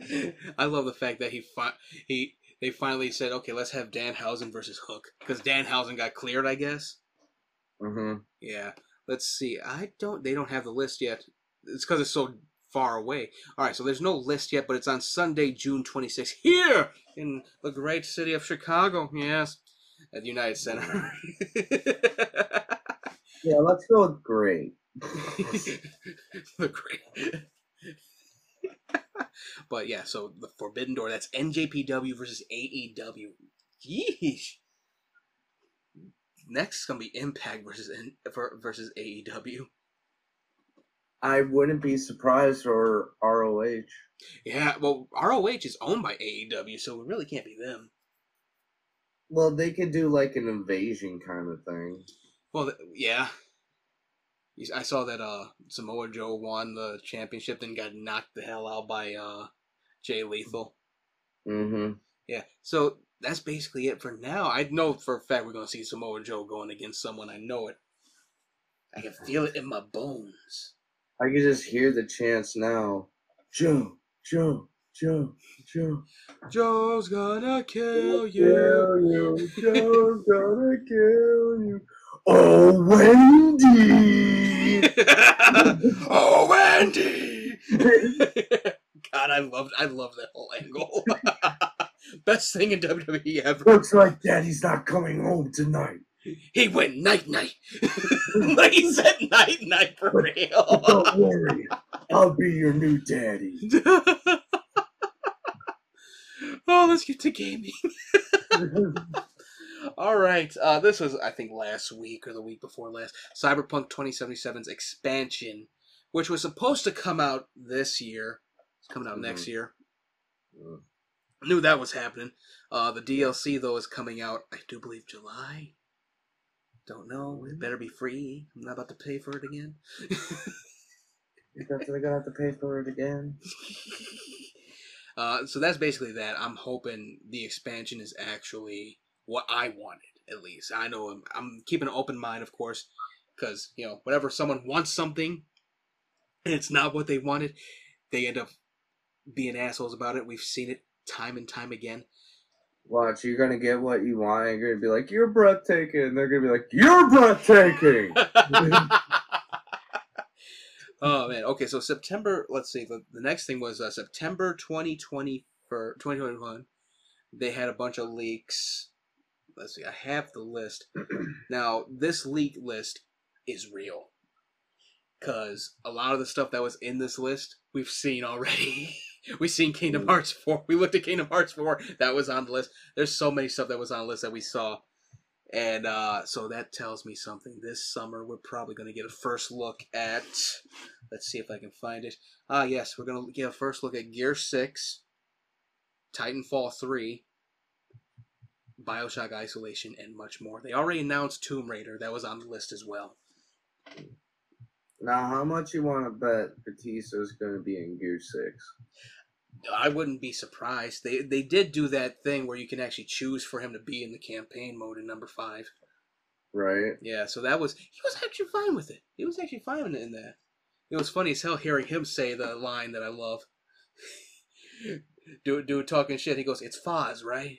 I love the fact that he fi- he they finally said, okay, let's have Danhausen versus Hook because Danhausen got cleared, I guess. Mm-hmm. Yeah. Let's see. I don't. They don't have the list yet. It's because it's so far away. All right. So there's no list yet, but it's on Sunday, June 26th, here in the great city of Chicago. Yes, at the United Center. Yeah, let's go with great. the great. but yeah, so the Forbidden Door. That's NJPW versus AEW. Yeesh. Next is gonna be Impact versus versus AEW. I wouldn't be surprised or ROH. Yeah, well, ROH is owned by AEW, so it really can't be them. Well, they could do like an invasion kind of thing. Well, th- yeah. I saw that uh Samoa Joe won the championship, then got knocked the hell out by uh Jay Lethal. Mm-hmm. Yeah, so that's basically it for now. I know for a fact we're gonna see Samoa Joe going against someone. I know it. I can feel it in my bones. I can just hear the chants now. Joe, Joe, Joe, Joe. Joe's gonna kill Kill you. Joe's gonna kill you. Oh, Wendy! oh, Wendy! God, I loved, I love that whole angle. Best thing in WWE ever. Looks like Daddy's not coming home tonight. He went night night. like he said night night for real. Don't worry, I'll be your new daddy. oh, let's get to gaming. All right, uh, this was I think last week or the week before last. Cyberpunk 2077's expansion, which was supposed to come out this year, it's coming out next Mhm. year. Mm. Knew that was happening. Uh, the DLC though is coming out. I do believe July. Don't know. It better be free. I'm not about to pay for it again. You're definitely gonna have to pay for it again. Uh, so that's basically that. I'm hoping the expansion is actually what I wanted, at least. I know I'm, I'm keeping an open mind, of course, because, you know, whenever someone wants something and it's not what they wanted, they end up being assholes about it. We've seen it time and time again. Watch, you're gonna get what you want. And you're gonna be like, "You're breathtaking." And they're gonna be like, "You're breathtaking." oh man. Okay, so September. Let's see. The, the next thing was uh, September 2020 for 2021. They had a bunch of leaks. Let's see. I have the list. now this leak list is real because a lot of the stuff that was in this list we've seen already. we've seen Kingdom Hearts 4. We looked at Kingdom Hearts 4. That was on the list. There's so many stuff that was on the list that we saw. And uh, so that tells me something. This summer, we're probably going to get a first look at. Let's see if I can find it. Ah, yes, we're going to get a first look at Gear 6, Titanfall 3, Bioshock Isolation, and much more. They already announced Tomb Raider. That was on the list as well. Now, how much you want to bet Batista's gonna be in Gear Six? I wouldn't be surprised. They they did do that thing where you can actually choose for him to be in the campaign mode in number five. Right? Yeah, so that was he was actually fine with it. He was actually fine in, in that. It was funny as hell hearing him say the line that I love. dude, do talking shit. He goes, "It's Fahz, right?"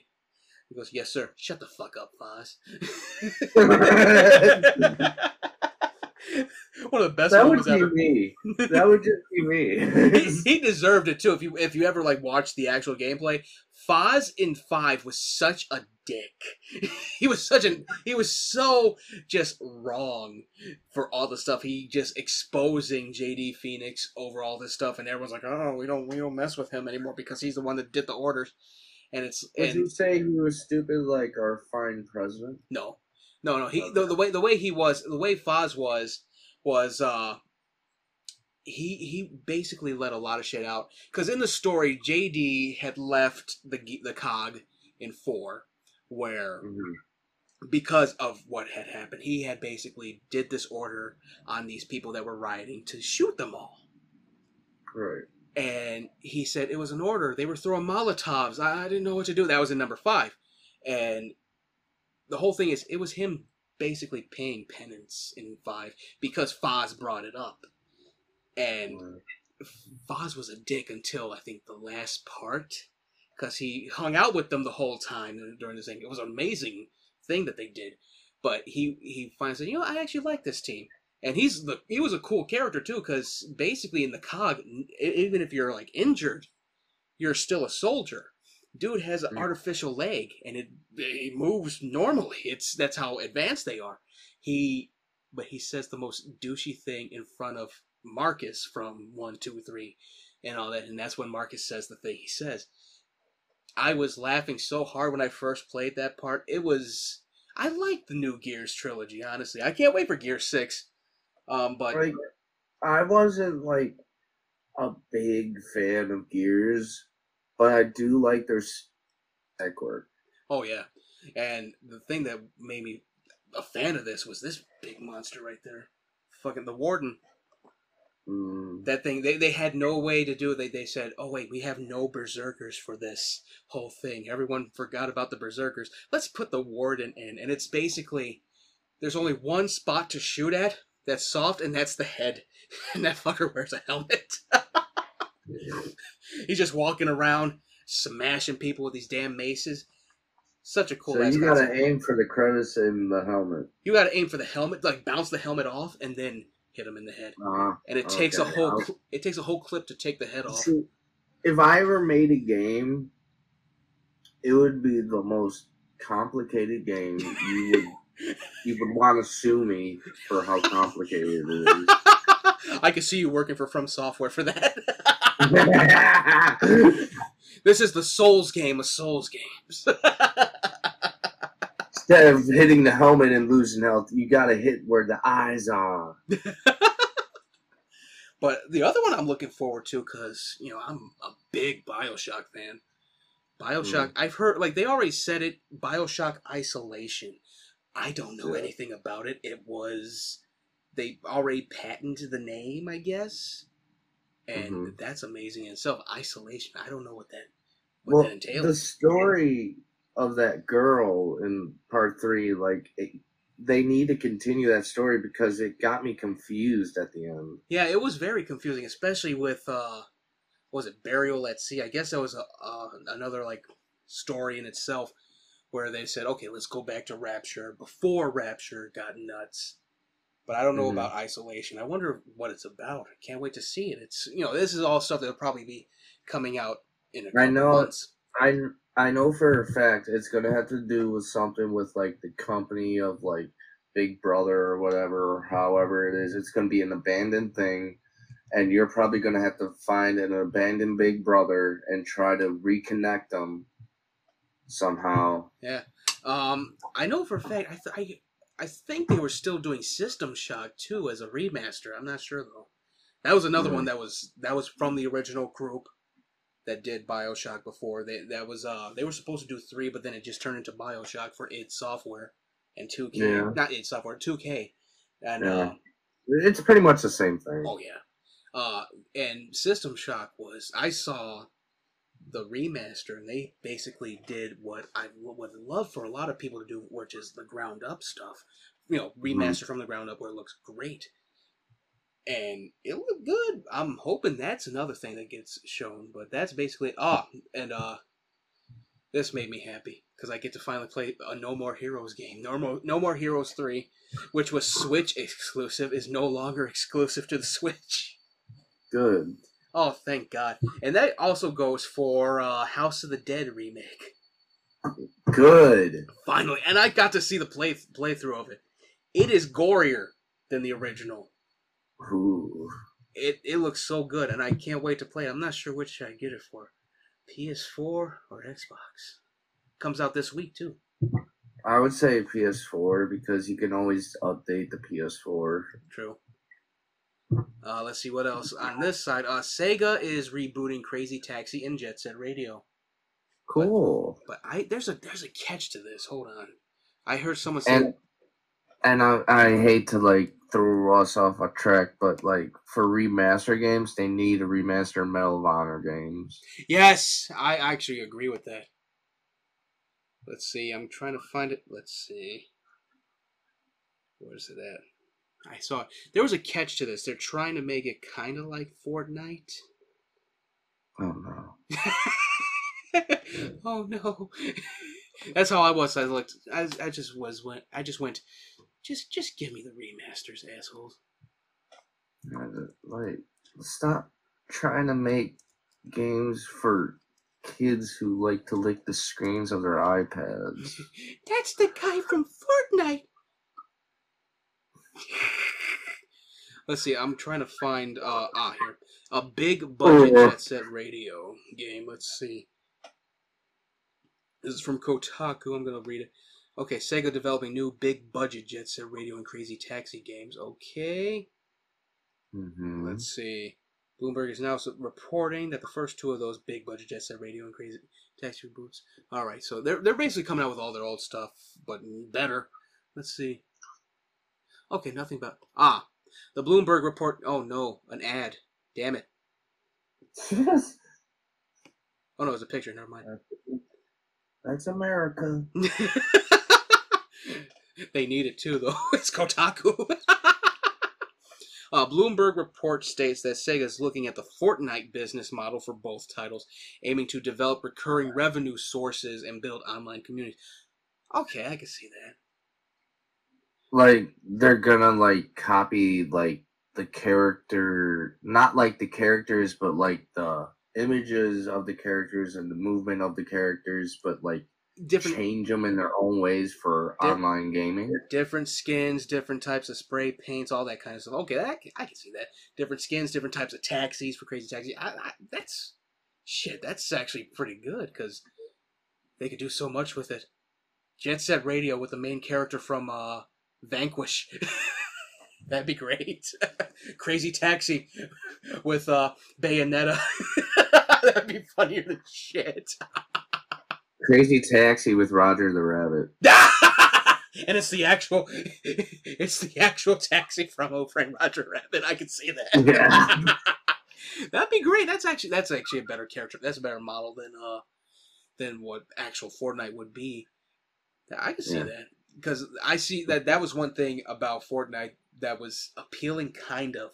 He goes, "Yes, sir." Shut the fuck up, Fahz. One of the best that would be ever. me. That would just be me. he, he deserved it too. If you if you ever like watch the actual gameplay, Fahz in five was such a dick. he was such an he was so just wrong for all the stuff. He just exposing JD Fenix over all this stuff, and everyone's like, "Oh, we don't we don't mess with him anymore because he's the one that did the orders." And it's Did and he say he was stupid like our fine president? no, no, no. He the, the way the way he was the way Fahz was was uh he he basically let a lot of shit out because in the story, JD had left the the cog in four, where because of what had happened, he had basically did this order on these people that were rioting to shoot them all. Right. and he said it was an order. They were throwing Molotovs. I, I didn't know what to do. That was in number five, and the whole thing is it was him basically paying penance in five because Fahz brought it up, and Fahz was a dick until I think the last part because he hung out with them the whole time during this thing. It was an amazing thing that they did, but he he finally said, you know, I actually like this team. And he's the he was a cool character too, because basically in the cog, even if you're like injured, you're still a soldier. Dude has an artificial leg, and it it moves normally. It's that's how advanced they are. He, but he says the most douchey thing in front of Marcus from one, two, three, and all that, and that's when Marcus says the thing he says. I was laughing so hard when I first played that part. It was I like the new Gears trilogy, honestly. I can't wait for Gear Six. Um, but Like, I wasn't like a big fan of Gears, but I do like their spec work. oh yeah, and the thing that made me a fan of this was this big monster right there, fucking the Warden. Mm, That thing they, they had no way to do it. They they said, oh wait, we have no berserkers for this whole thing. Everyone forgot about the berserkers. Let's put the Warden in, and it's basically there's only one spot to shoot at that's soft, and that's the head. And that fucker wears a helmet. He's just walking around smashing people with these damn maces. Such a cool. so you gotta concept. aim for the crevice in the helmet. You gotta aim for the helmet, like bounce the helmet off, and then hit him in the head. Uh, And it takes a whole. I'll- It takes a whole clip to take the head off. See, if I ever made a game, it would be the most complicated game. You would you would want to sue me for how complicated it is. I could see you working for From Software for that. this is the Souls game of Souls games. Instead of hitting the helmet and losing health, you gotta hit where the eyes are. but the other one I'm looking forward to because you know I'm a big Bioshock fan. Bioshock, mm. I've heard like they already said it. Bioshock Isolation. I don't know Yeah. anything about it. It was they already patented the name, I guess, and Mhm. that's amazing in itself. Isolation. I don't know what that what Well, that entails. the story of that girl in part three, like it, they need to continue that story because it got me confused at the end. Yeah, it was very confusing, especially with uh, what was it Burial at Sea? I guess that was a uh, another like story in itself, where they said, okay, let's go back to Rapture before Rapture got nuts. But I don't know Mhm. about Isolation. I wonder what it's about. I can't wait to see it. It's you know this is all stuff that'll probably be coming out in a couple I know. months. I I know for a fact it's gonna have to do with something with like the company of like Big Brother or whatever, or however it is. It's gonna be an abandoned thing, and you're probably gonna have to find an abandoned Big Brother and try to reconnect them somehow. Yeah. Um, I know for a fact. I, th- I think they were still doing System Shock too as a remaster. I'm not sure though. That was another Mhm. one that was that was from the original group that did Bioshock before. They that was uh they were supposed to do three, but then it just turned into Bioshock for id Software and 2K. Yeah. Not id Software, 2K. And Yeah. uh, It's pretty much the same thing. Oh yeah. Uh, and System Shock was I saw the remaster, and they basically did what I would love for a lot of people to do, which is the ground up stuff. You know, remaster from the ground up where it looks great, and it looked good. I'm hoping that's another thing that gets shown, but that's basically ah, and uh, this made me happy because I get to finally play a No More Heroes game. No More, no More Heroes three, which was Switch exclusive, is no longer exclusive to the Switch. Good. Oh, thank God! And that also goes for uh, House of the Dead remake. Good. Finally, and I got to see the play playthrough of it. It is gorier than the original. Ooh. It it looks so good, and I can't wait to play. it. I'm not sure which I get it for, PS4 or Xbox. Comes out this week too. I would say PS4 because you can always update the PS4. True. Uh, let's see what else on this side. Uh, Sega is rebooting Crazy Taxi and Jet Set Radio. Cool. But I there's a there's a catch to this. Hold on. I heard someone say And and I I hate to like throw us off a track, but like for remaster games, they need to remaster Medal of Honor games. yes. I actually agree with that. Let's see. I'm trying to find it. Let's see. Where's it at? I saw it. There was a catch to this. They're trying to make it kind of like Fortnite. Oh no. oh no. That's how I was. I looked. I, I just was went. I just went. Just just give me the remasters, assholes. Like, stop trying to make games for kids who like to lick the screens of their iPads. That's the guy from Fortnite. Let's see. I'm trying to find. Uh, ah, here. A big budget Oh. Jet Set Radio game. Let's see. This is from Kotaku. I'm gonna read it. Okay, Sega developing new big budget Jet Set Radio and Crazy Taxi games. Okay. Mm-hmm. Let's see. Bloomberg is now reporting that the first two of those big budget Jet Set Radio and Crazy Taxi reboots. All right, so they're they're basically coming out with all their old stuff, but better. Let's see. Okay, nothing but ah, the Bloomberg report. Oh no, an ad. Damn it. Oh no, it's a picture. Never mind. That's America. they need it too, though. It's Kotaku. uh, Bloomberg report states that Sega is looking at the Fortnite business model for both titles, aiming to develop recurring revenue sources and build online communities. Okay, I can see that. Like they're gonna like copy like the character not like the characters but like the images of the characters and the movement of the characters but like Different change them in their own ways for online gaming different skins, different types of spray paints, all that kind of stuff. Okay, that, I can see that. Different skins, different types of taxis for Crazy Taxi. I, I, that's shit. That's actually pretty good because they could do so much with it. Jet Set Radio with the main character from uh, Vanquish. That'd be great. Crazy Taxi with uh, Bayonetta. That'd be funnier than shit. crazy taxi with roger the rabbit and it's the actual, it's the actual taxi from Who Framed Roger Rabbit. I can see that. Yeah. That'd be great. That's actually that's actually a better character. That's a better model than uh than what actual Fortnite would be. I can see Yeah. that because I see that that was one thing about Fortnite that was appealing, kind of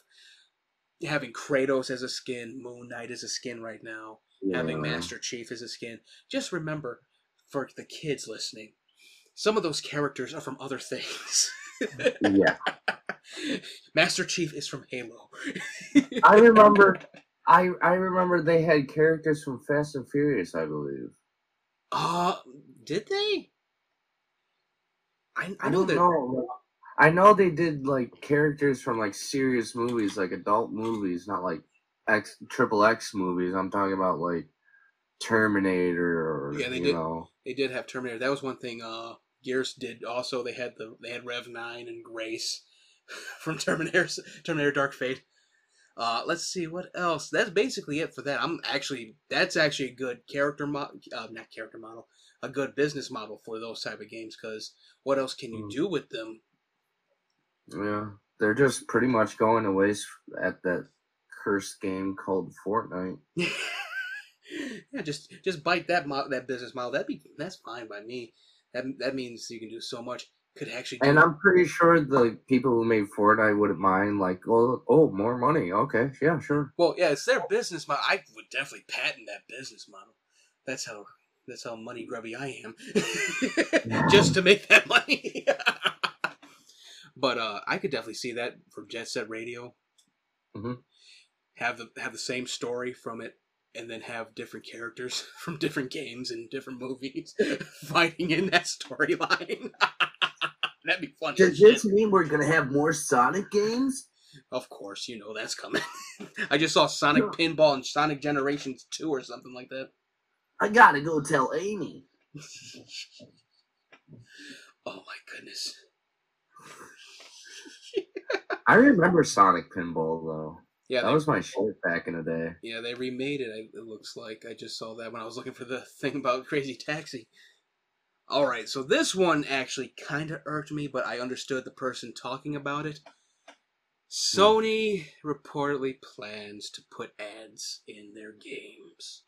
having Kratos as a skin, Moon Knight as a skin right now, having Master Chief as a skin. Just remember, for the kids listening, some of those characters are from other things. yeah Master Chief is from Halo. i remember i i remember they had characters from fast and furious i believe Uh, did they? I, I know don't that. know. I know they did like characters from like serious movies, like adult movies, not like X triple X movies. I'm talking about like Terminator or Yeah, they did. know. They did have Terminator. That was one thing. Uh, Gears did also. They had the they had Rev Nine and Grace from Terminator Terminator Dark Fate. Uh, let's see what else. That's basically it for that. I'm actually that's actually a good character model, uh, not character model, a good business model for those type of games. Because what else can you Mm. do with them? Yeah, they're just pretty much going to waste at that cursed game called Fortnite. yeah, just just bite that mo- that business model. That'd be that's fine by me. That that means you can do so much. Could actually And I'm pretty sure the people who made Fortnite wouldn't mind, like, oh, oh, more money. Okay, yeah, sure. Well, yeah, it's their business model. I would definitely patent that business model. That's how that's how money grubby I am. Just to make that money. but uh, I could definitely see that from Jet Set Radio. Mhm. Have the have the same story from it, and then have different characters from different games and different movies fighting in that storyline. That'd be funny. Does this mean we're gonna have more Sonic games? Of course, you know that's coming. I just saw Sonic Pinball and Sonic Generations 2 or something like that. I gotta go tell Amy. Oh my goodness. I remember Sonic Pinball though. Yeah, that they- was my shit back in the day. Yeah, they remade it. It looks like I just saw that when I was looking for the thing about Crazy Taxi. All right, so this one actually kind of irked me, but I understood the person talking about it. Hmm. Sony reportedly plans to put ads in their games.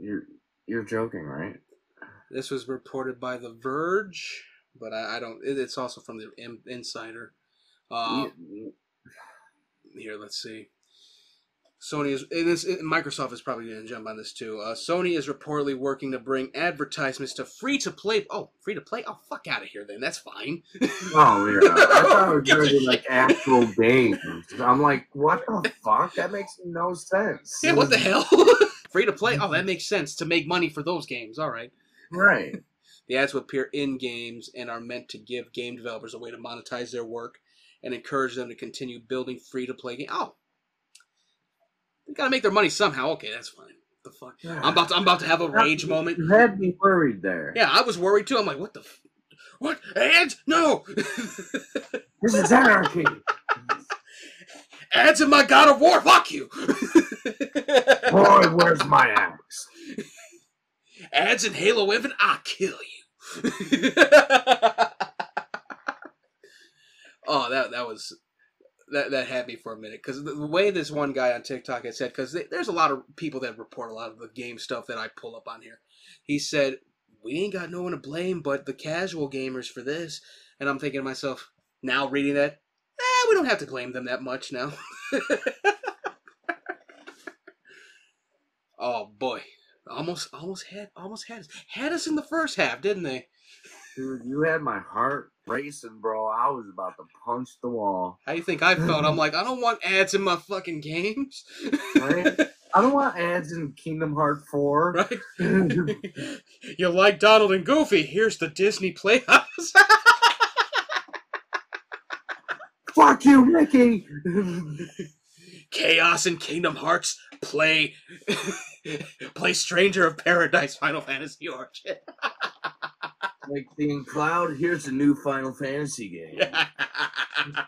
You're you're joking, right? This was reported by The Verge, but I, I don't. It, it's also from the In- Insider. Uh, here, let's see. Sony is this, Microsoft is probably going to jump on this too. Uh, Sony is reportedly working to bring advertisements to free to play. Oh, free to play. Oh, fuck out of here then. That's fine. Oh yeah, I thought it was gonna be like actual games. I'm like, what the fuck? That makes no sense. Yeah, what the hell? Free to play. Oh, that mm-hmm. makes sense to make money for those games. All right. Right. The ads will appear in games and are meant to give game developers a way to monetize their work and encourage them to continue building free to play games. Oh, they gotta make their money somehow. Okay, that's fine. The fuck? I'm about to, I'm about to have a rage moment. You had me worried there. Yeah, I was worried too. I'm like, what the? F- what ads? No. This is anarchy. Ads in my God of War. Fuck you. Boy, where's my axe? ads in Halo Infinite. I'll kill you. oh, that that was that that had me for a minute because the, the way this one guy on TikTok had said because there's a lot of people that report a lot of the game stuff that I pull up on here. He said we ain't got no one to blame but the casual gamers for this, and I'm thinking to myself now reading that, we don't have to blame them that much now. oh boy, almost almost had almost had us had us in the first half, didn't they? Dude, you had my heart racing, bro. I was about to punch the wall. How you think I felt? I'm like, I don't want ads in my fucking games. Right? I don't want ads in Kingdom Hearts 4. Right? you like Donald and Goofy? Here's the Disney Playhouse. Fuck you, Mickey! Chaos in Kingdom Hearts. Play, play Stranger of Paradise, Final Fantasy Origin. like being Cloud, here's a new Final Fantasy game.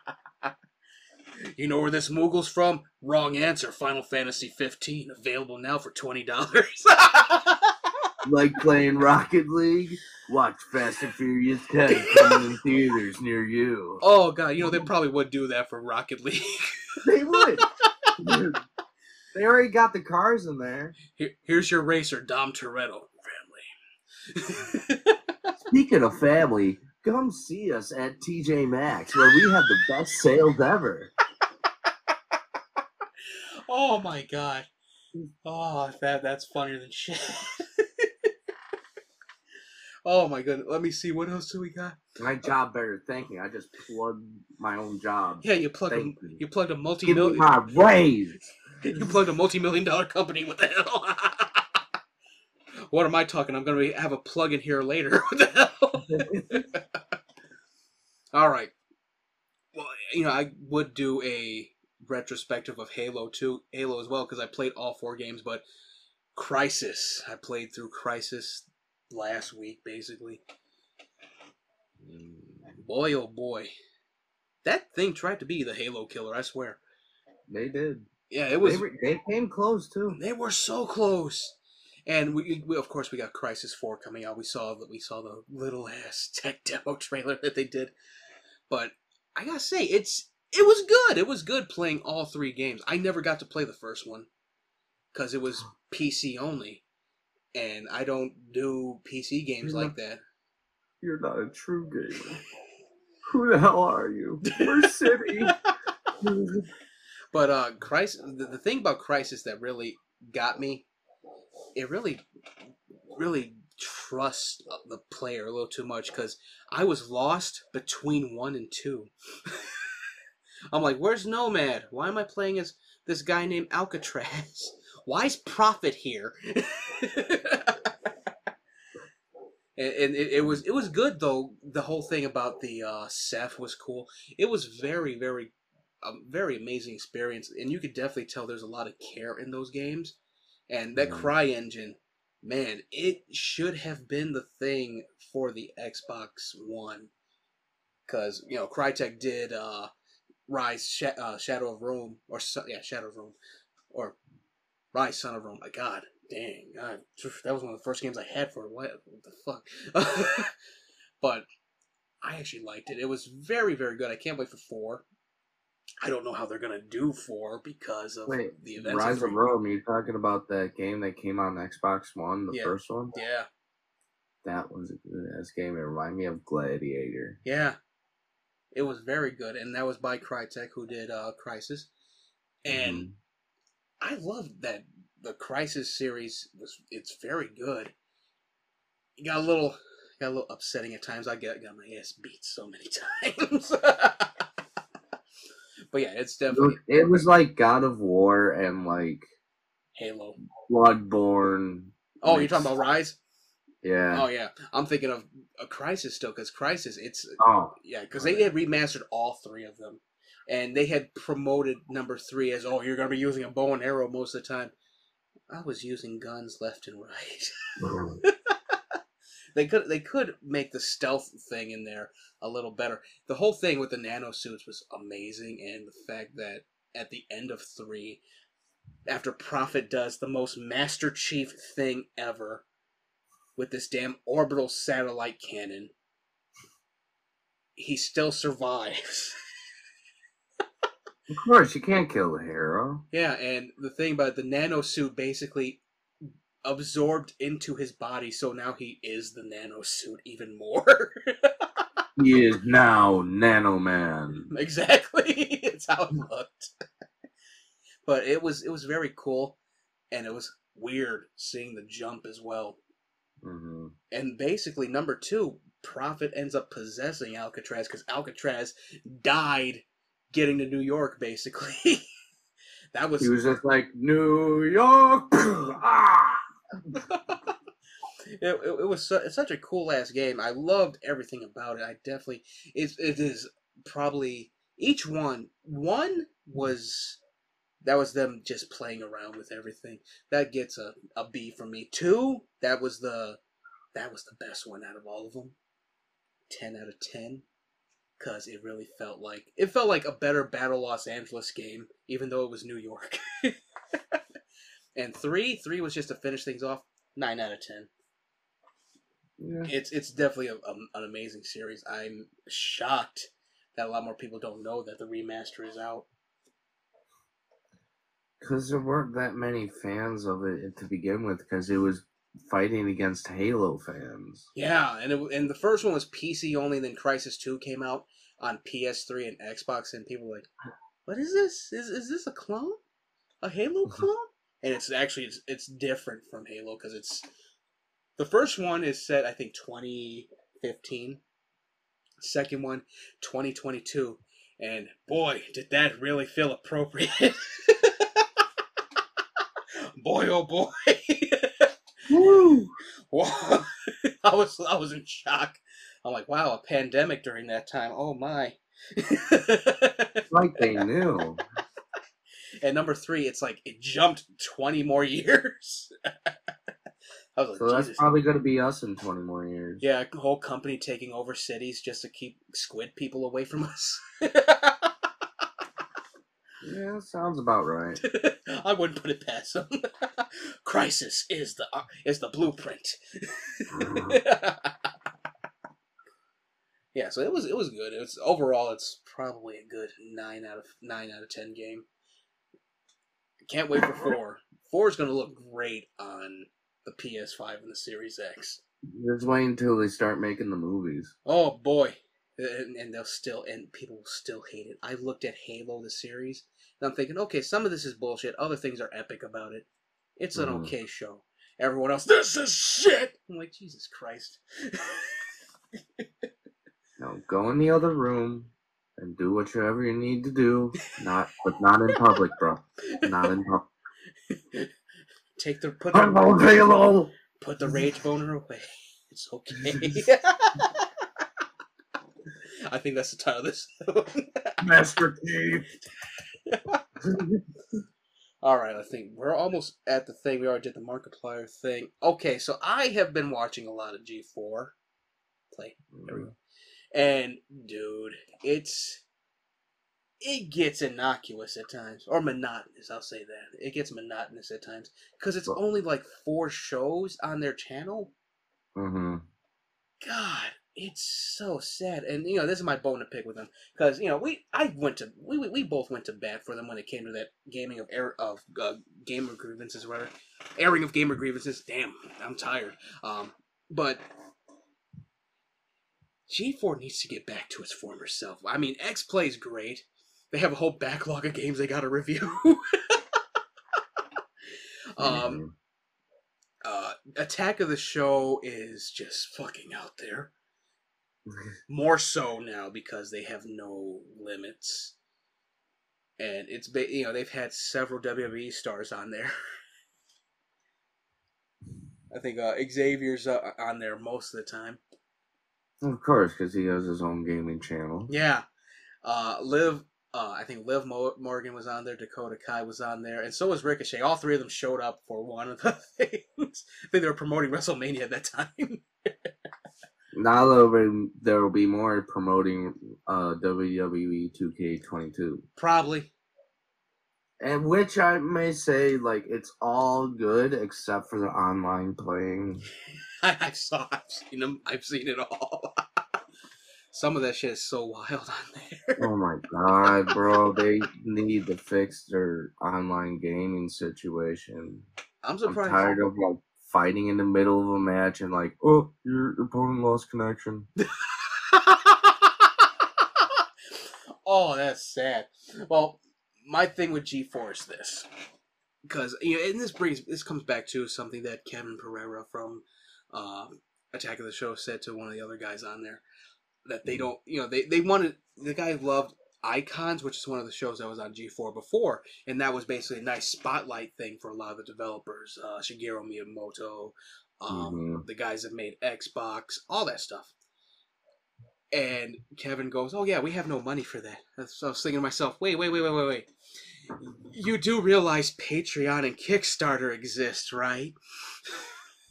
You know where this Moogle's from? Wrong answer. Final Fantasy 15, available now for twenty dollars. like playing Rocket League? Watch Fast and Furious 10 coming in theaters near you. oh god, you know they probably would do that for Rocket League. They would. Dude, they already got the cars in there. Here, here's your racer, Dom Toretto. Family. Speaking of family, come see us at TJ Maxx where we have the best sales ever. Oh my god. Oh, that that's funnier than shit. Oh my goodness. Let me see. What else do we got? My uh, job better thank me. I just plugged my own job. Yeah, you plug a, you. you plugged a Give me multi-million my raise. you plugged a multi-million dollar company. What the hell? what am I talking? I'm gonna be, have a plug in here later. What the hell? All right. Well, you know, I would do a retrospective of Halo 2, Halo as well, because I played all four games, but Crysis. I played through Crysis last week, basically. Boy, oh boy. That thing tried to be the Halo killer, I swear. They did. Yeah, it was. They, were- they came close too. They were so close. And we, we, of course, we got Crysis Four coming out. We saw that we saw the little ass tech demo trailer that they did. But I gotta say, it's it was good. It was good playing all three games. I never got to play the first one because it was PC only, and I don't do PC games You're like that. You're not a true gamer. Who the hell are you? We're City. But uh, Crysis. The, the thing about Crysis that really got me, it really, really trusts the player a little too much because I was lost between one and two. I'm like, where's Nomad? Why am I playing as this guy named Alcatraz? Why's Prophet here? and, and it, it was it was good though. The whole thing about the uh, Ceph was cool. It was very very a very amazing experience, and you could definitely tell there's a lot of care in those games. And that Mhm. CryEngine man, it should have been the thing for the Xbox One. Because, you know, Crytek did uh, Ryse Sh- uh, Shadow of Rome, or yeah, Shadow of Rome, or Ryse Son of Rome. My God, dang, God, that was one of the first games I had for what, what the fuck. but I actually liked it. It was very, very good. I can't wait for four. I don't know how they're gonna do four because of Wait, the events. Ryse of. Rome. You're talking about that game that came on Xbox One, the Yeah. first one. Yeah, That was a good ass game. It reminded me of Gladiator. yeah, it was very good, and that was by Crytek, who did uh, Crysis, and Mhm. I love that the Crysis series was. It's very good. It got a little, got a little upsetting at times. I got got my ass beat so many times. but yeah, it's definitely It was like God of War and like Halo. Bloodborne. Oh, you're talking about Ryse? Yeah. Oh yeah, I'm thinking of a Crysis still because Crysis. It's Oh. yeah, because oh, they had remastered all three of them, and they had promoted number three as oh you're gonna be using a bow and arrow most of the time. I was using guns left and right. they could they could make the stealth thing in there a little better. The whole thing with the nano suits was amazing, and the fact that at the end of three, after Prophet does the most Master Chief thing ever with this damn orbital satellite cannon, he still survives. Of course, you can't kill the hero. yeah, and the thing about the nano suit basically absorbed into his body, so now he is the nano suit even more. He is now Nano Man. exactly, it's how it looked. but it was it was very cool, and it was weird seeing the jump as well. hmm And basically, number two, Prophet ends up possessing Alcatraz because Alcatraz died getting to New York. Basically, that was He was just like New York. ah! it, it, it was su- such a cool ass game. I loved everything about it. I definitely it, it is probably each one one was that was them just playing around with everything. That gets a, a B from me. Two, that was the that was the best one out of all of them. 10 out of 10 cuz it really felt like it felt like a better Battle Los Angeles game even though it was New York. and 3, 3 was just to finish things off. 9 out of 10 Yeah. it's it's definitely a, a, an amazing series. I'm shocked that a lot more people don't know that the remaster is out. Because there weren't that many fans of it to begin with, because it was fighting against Halo fans. Yeah, and it, and the first one was PC only. Then Crysis Two came out on PS3 and Xbox, and people were like, "What is this? Is is this a clone? A Halo mm-hmm. clone?" and it's actually it's, it's different from Halo because it's the first one is set I think 2015. Second one 2022, and boy, did that really feel appropriate. boy, oh boy. Woo! I was I was in shock. I'm like, wow, a pandemic during that time. Oh my. Like they knew. and number three, it's like it jumped 20 more years. I was like, So that's Jesus. probably going to be us in 20 more years. Yeah, a whole company taking over cities just to keep squid people away from us. Yeah, sounds about right. I wouldn't put it past them. Crysis is the uh, is the blueprint. yeah, so it was it was good. It's overall it's probably a good nine out of nine out of ten game. Can't wait for four. Four is gonna look great on the PS5 and the Series X. Just wait until they start making the movies. Oh boy, and, and they'll still and people will still hate it. I looked at Halo the series, and I'm thinking, okay, some of this is bullshit. Other things are epic about it. It's an Mhm. okay show. Everyone else, this is shit. I'm like, Jesus Christ. No, go in the other room and do whatever you need to do. Not, but not in public, bro. Not in public. Take the put Hello, the Halo. put the rage boner away. It's okay. I think that's the title of this. Master Chief. All right, I think we're almost at the thing. We already did the Markiplier thing. Okay, so I have been watching a lot of G4 play. There we go. And dude, it's it gets innocuous at times or monotonous. I'll say that it gets monotonous at times because it's only like four shows on their channel. Mm-hmm. God, it's so sad. And you know, this is my bone to pick with them because you know we I went to we, we we both went to bat for them when it came to that gaming of air of uh, gamer grievances, or whatever, airing of gamer grievances. Damn, I'm tired. Um, but G4 needs to get back to its former self. I mean, X plays great. They have a whole backlog of games they got to review. um, uh, Attack of the Show is just fucking out there. More so now because they have no limits, and it's ba- you know they've had several WWE stars on there. I think uh, Xavier's uh, on there most of the time. Of course, because he has his own gaming channel. Yeah. Uh, Liv, uh, I think Liv Mo- Morgan was on there. Dakota Kai was on there, and so was Ricochet. All three of them showed up for one of the things. I think they were promoting WrestleMania at that time. Now there will be, there will be more promoting uh, WWE 2K22. Probably. And which I may say, like, it's all good except for the online playing. I, saw. I've seen them. I've seen it all. Some of that shit is so wild on there. Oh my god, bro. They need to fix their online gaming situation. I'm surprised. I'm tired of, like, fighting in the middle of a match and, like, oh, your opponent lost connection. oh, that's sad. Well, my thing with G4 is this. Because, you know, and this brings, this comes back to something that Kevin Pereira from um, Attack of the Show said to one of the other guys on there. That they don't, you know, they, they wanted, the guy loved Icons, which is one of the shows that was on G4 before, and that was basically a nice spotlight thing for a lot of the developers. Uh, Shigeru Miyamoto, um, Mhm. the guys that made Xbox, all that stuff. And Kevin goes, "Oh yeah, we have no money for that." So I was thinking to myself, "Wait, wait, wait, wait, wait, wait. You do realize Patreon and Kickstarter exist, right?"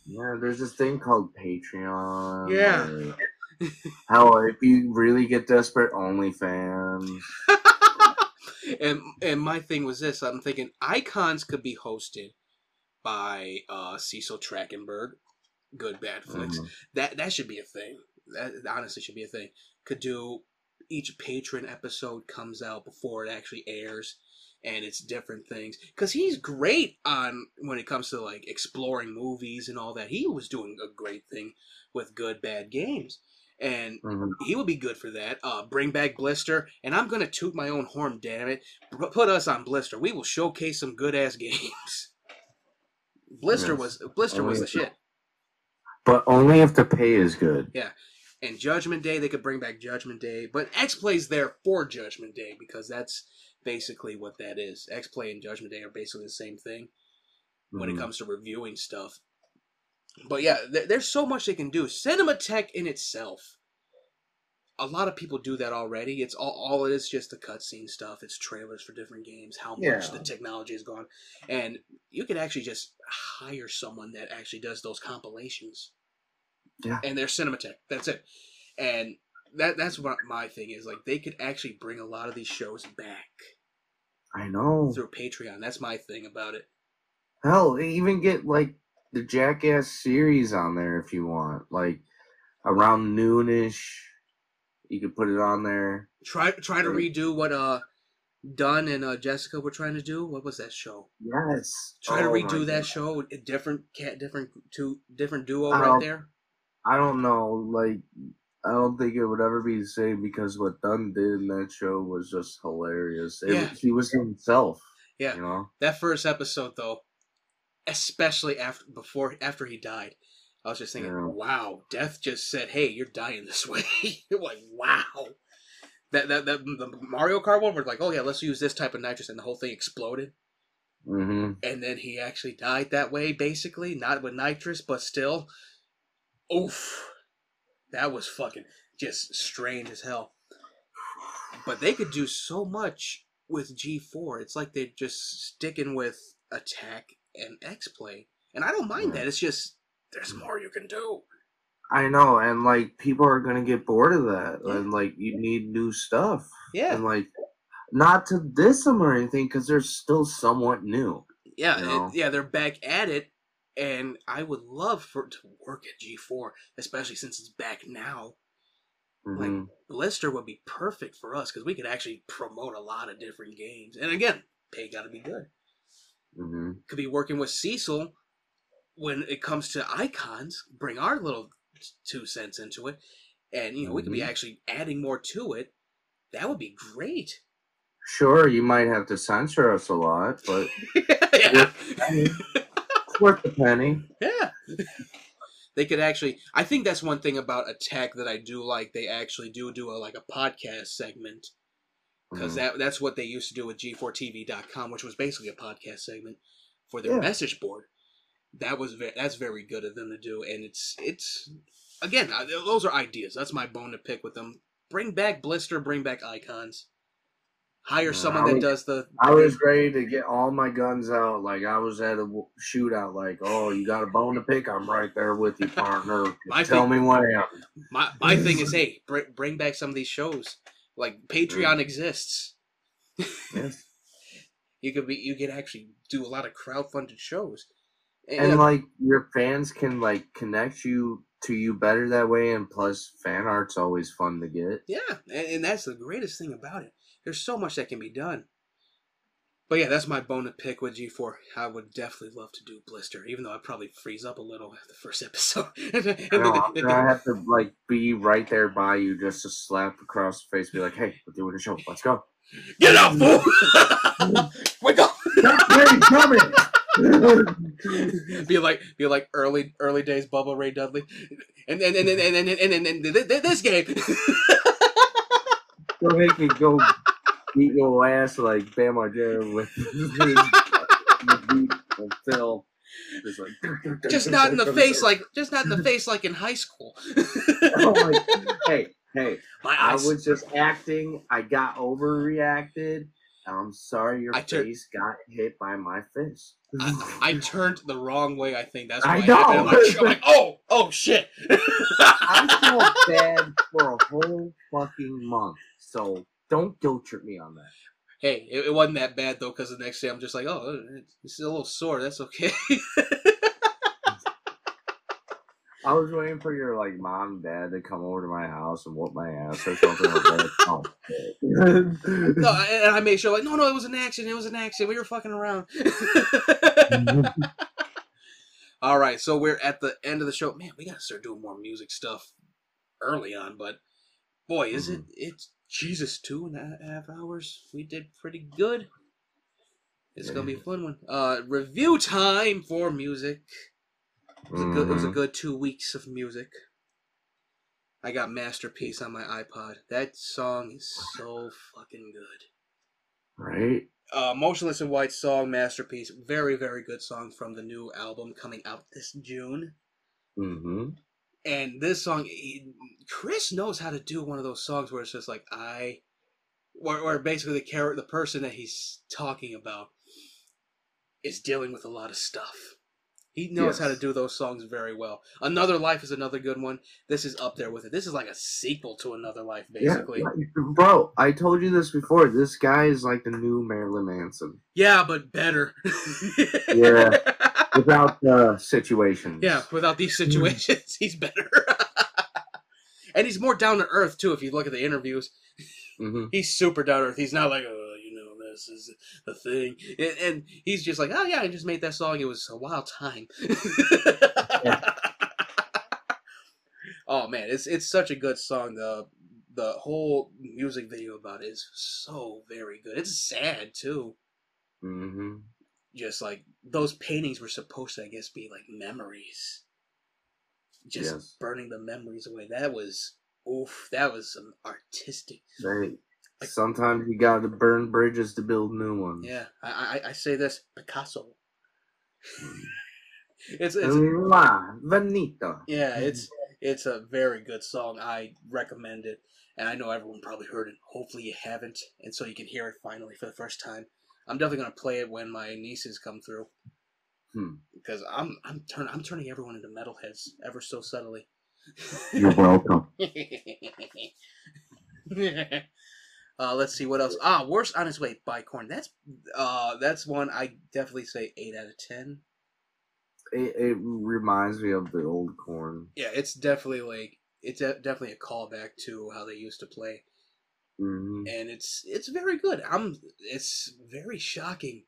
Yeah, there's this thing called Patreon. Yeah. or- Hell, if you really get desperate, OnlyFans. and and my thing was this: I'm thinking icons could be hosted by uh, Cecil Trachtenberg, Good Bad Flicks. Mhm. That that should be a thing. That honestly should be a thing. Could do each patron episode comes out before it actually airs, and it's different things. Cause he's great on when it comes to like exploring movies and all that. He was doing a great thing with Good Bad Games. And Mhm. he would be good for that. Uh, bring back Blister, and I'm gonna toot my own horn. Damn it! Put us on Blister. We will showcase some good ass games. Blister Yes. was Blister was the Only- shit. But only if the pay is good. Yeah. And Judgment Day, they could bring back Judgment Day, but X Play's there for Judgment Day because that's basically what that is. X Play and Judgment Day are basically the same thing when it Mhm. comes to reviewing stuff. But yeah, there, there's so much they can do. Cinematech in itself, a lot of people do that already. It's all, all it is just the cutscene stuff. It's trailers for different games, how much Yeah. the technology has gone. And you could actually just hire someone that actually does those compilations. Yeah. And they're Cinematech. That's it. And that that's what my thing is. Like they could actually bring a lot of these shows back I know. through Patreon. That's my thing about it. Hell, they even get like the Jackass series on there if you want. Like around noonish, you could put it on there. Try try to redo what uh Dunn and uh, Jessica were trying to do. What was that show? Yes. Try to Oh my redo that God. show. A different cat, different two, different duo right there. I don't know. Like, I don't think it would ever be the same because what Dunn did in that show was just hilarious. It, Yeah. He was himself. Yeah. You know? That first episode though, especially after before after he died, I was just thinking, Yeah. wow, death just said, "Hey, you're dying this way." like, wow. That, that that the Mario Kart one was like, oh yeah, let's use this type of nitrous, and the whole thing exploded. Mm-hmm. and then he actually died that way basically not with nitrous but still oof that was fucking just strange as hell but they could do so much with G4. It's like they're just sticking with attack and X play. And I don't mind that. It's just there's more you can do. I know, and like people are gonna get bored of that, and like you need new stuff. Yeah. and like not to diss them or anything, because they're still somewhat new. Yeah, You it- yeah, they're back at it, and I would love for to work at G4, especially since it's back now. Like Mhm. Blister would be perfect for us because we could actually promote a lot of different games. And again, pay got to be good. Hmm Could be working with Cecil when it comes to icons. Bring our little two cents into it, and you know we could be Mhm. actually adding more to it. That would be great. Sure, you might have to censor us a lot, but yeah. it's worth the penny. Yeah. they could actually I think that's one thing about Attack that I do like. They actually do do a like a podcast segment because Mhm. that that's what they used to do with G4TV.com, which was basically a podcast segment for their Yeah. message board. That was ve- that's very good of them to do, and it's it's again those are ideas. That's my bone to pick with them. Bring back Blister, bring back icons. Hire someone that does the. I was ready to get all my guns out. Like I was at a shootout. Like, oh, you got a bone to pick? I'm right there with you, partner. My Tell thing- me what happened. My my thing is, hey, bring bring back some of these shows. Like Patreon Mm. exists. Yes. You could be you could actually do a lot of crowdfunded shows. and uh, like your fans can like connect you to you better that way and plus fan art's always fun to get yeah, and, and that's the greatest thing about it. There's so much that can be done. But yeah, that's my bone to pick with G4. I would definitely love to do Blister, even though I'd probably freeze up a little the first episode. I'm gonna have to like be right there by you just to slap across the face be like hey we're doing a show let's go Get up, fool! Wake up! coming be like be like early early days Bubba Ray Dudley, and and and and and and, and, and, and, th- this game. go make me go beat your ass like Bam Margera with with Phil just like just not in the face like just not in the face like in high school. oh hey, hey, My I eyes- was just acting. I got overreacted. I'm sorry your I tur- face got hit by my fist. I, I turned the wrong way. I think that's why I know. I like, I'm like, oh, oh shit. I felt bad for a whole fucking month. So don't guilt trip me on that. hey, it, it wasn't that bad though, because the next day I'm just like, oh, it's, a little sore. That's okay. I was waiting for your like mom and dad to come over to my house and whoop my ass or something like that. Oh, shit. no, I- and I made sure like, no, no, it was an accident. It was an accident. We were fucking around. All right, so we're at the end of the show. Man, we gotta start doing more music stuff early on, but boy, is it mm-hmm. it's Jesus two and a half hours. We did pretty good. It's gonna be a fun one. Uh, review time for music. It was, a good, it was a Mhm. good two weeks of music. I got Masterpiece on my iPod. That song is so fucking good. Right? Uh, Motionless in White song, Masterpiece. Very, very good song from the new album coming out this June. Mm-hmm. And this song, he, Chris knows how to do one of those songs where it's just like I, where, where basically the character, the person that he's talking about, is dealing with a lot of stuff. He knows how to do those songs very well. Another Life is another good one. This is up there with it. This is like a sequel to Another Life, basically. Yeah, bro, I told you this before. This guy is like the new Marilyn Manson. Yeah, but better. Yeah. Without the situations. Yeah, without these situations, he's better. and he's more down to earth too. If you look at the interviews, hmm he's super down to earth. He's not like, oh, you know, this is the thing, and, and he's just like, oh yeah, I just made that song. It was a wild time. oh man, it's it's such a good song. The the whole music video about it is so very good. It's sad too. hmm Just like those paintings were supposed to, I guess, be like memories. Just Yes. burning the memories away. That was oof. That was some artistic. Hey, sometimes you got to burn bridges to build new ones. Yeah, I I, I say this Picasso. it's it's La Vanita. yeah, it's it's a very good song. I recommend it. and I know everyone probably heard it. Hopefully you haven't, and so you can hear it finally for the first time. I'm definitely gonna play it when my nieces come through Hmm. because I'm I'm turn I'm turning everyone into metalheads ever so subtly. You're welcome. uh, let's see what else. Ah, worst on its way by Korn. That's uh that's one I definitely say eight out of ten. It, it reminds me of the old Korn. Yeah, it's definitely like it's a, definitely a callback to how they used to play, hmm and it's it's very good. I'm it's very shocking.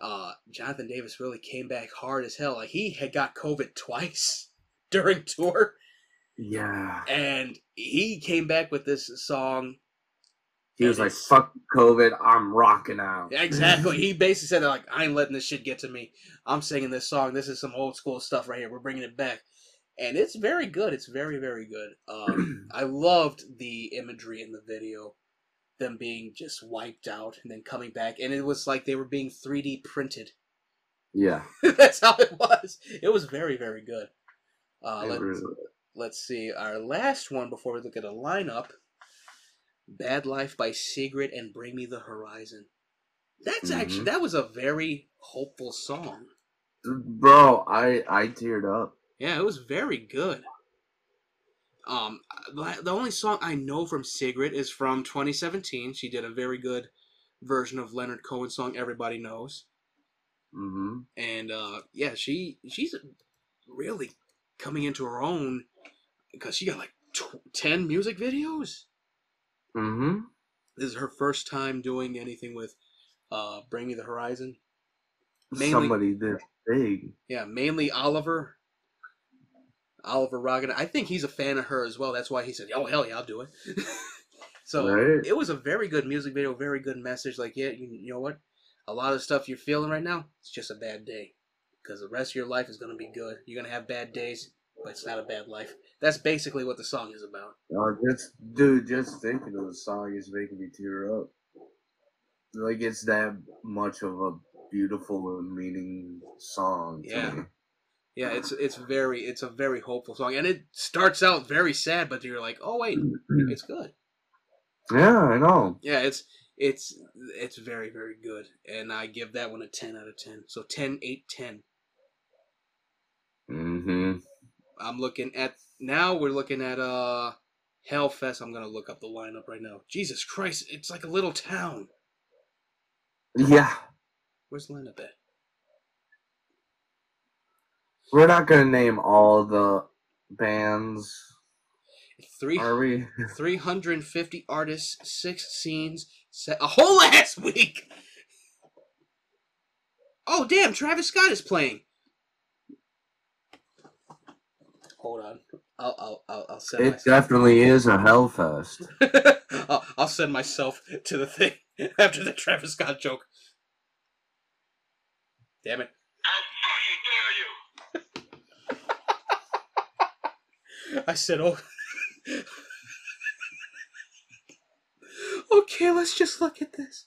Uh, Jonathan Davis really came back hard as hell. Like he had got COVID twice during tour, Yeah. and he came back with this song He was like, "Fuck COVID, I'm rocking out." Yeah, exactly. He basically said like, I ain't letting this shit get to me. I'm singing this song. This is some old school stuff right here. We're bringing it back, and it's very good. It's very very good. Um, I loved the imagery in the video, them being just wiped out and then coming back, and it was like they were being 3D printed. yeah. That's how it was. It was very very good. Uh, let's, really- let's see our last one before we look at a lineup. Bad Life by Sigrid and Bring Me the Horizon. That's actually Mhm. that was a very hopeful song. Bro, I I teared up. Yeah, it was very good. Um, the only song I know from Sigrid is from 2017. She did a very good version of Leonard Cohen's song "Everybody Knows," hmm and uh, yeah, she she's really coming into her own because she got like tw- ten music videos. Mm-hmm. This is her first time doing anything with uh, "Bring Me the Horizon." Somebody this big. Yeah, mainly Oliver. Oliver Rogan. I think he's a fan of her as well. That's why he said, "Oh hell yeah, I'll do it." so Right. it was a very good music video, very good message. Like, yeah, you, you know what? A lot of stuff you're feeling right now, it's just a bad day. Because the rest of your life is gonna be good. You're gonna have bad days, but it's not a bad life. That's basically what the song is about. Oh, just dude, just thinking of the song is making me tear up. Like it's that much of a beautiful and meaning song. to Yeah. me. Yeah, it's it's very it's a very hopeful song, and it starts out very sad, but you're like, oh wait, it's good. Yeah, I know. Yeah, it's it's it's very very good, and I give that one a ten out of ten. So 10, 8, 10. Mm-hmm. I'm looking at now. We're looking at uh Hellfest. I'm gonna look up the lineup right now. Jesus Christ, it's like a little town. Yeah. Where's the lineup at? We're not gonna name all the bands, Three are we? 350 artists, six scenes, se- a whole ass week. Oh damn, Travis Scott is playing. Hold on, I'll I'll I'll, I'll send It myself. definitely is a hellfest. I'll, I'll send myself to the thing after the Travis Scott joke. Damn it. I said, oh. okay, let's just look at this.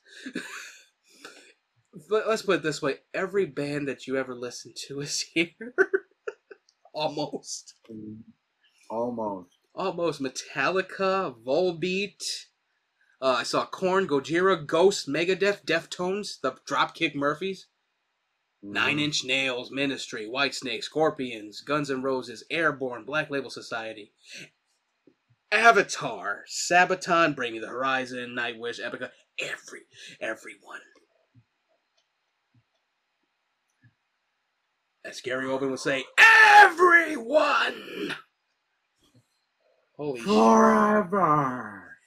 but let's put it this way every band that you ever listened to is here. Almost. Almost. Almost. Metallica, Volbeat. Uh, I saw Korn, Gojira, Ghost, Megadeth, Deftones, the Dropkick Murphys. Nine mm-hmm. Inch Nails, Ministry, Whitesnake, Scorpions, Guns N' Roses, Airborne, Black Label Society, Avatar, Sabaton, Bring Me the Horizon, Nightwish, Epica, every, everyone. As Gary Oldman would say, everyone! Holy shit. Forever.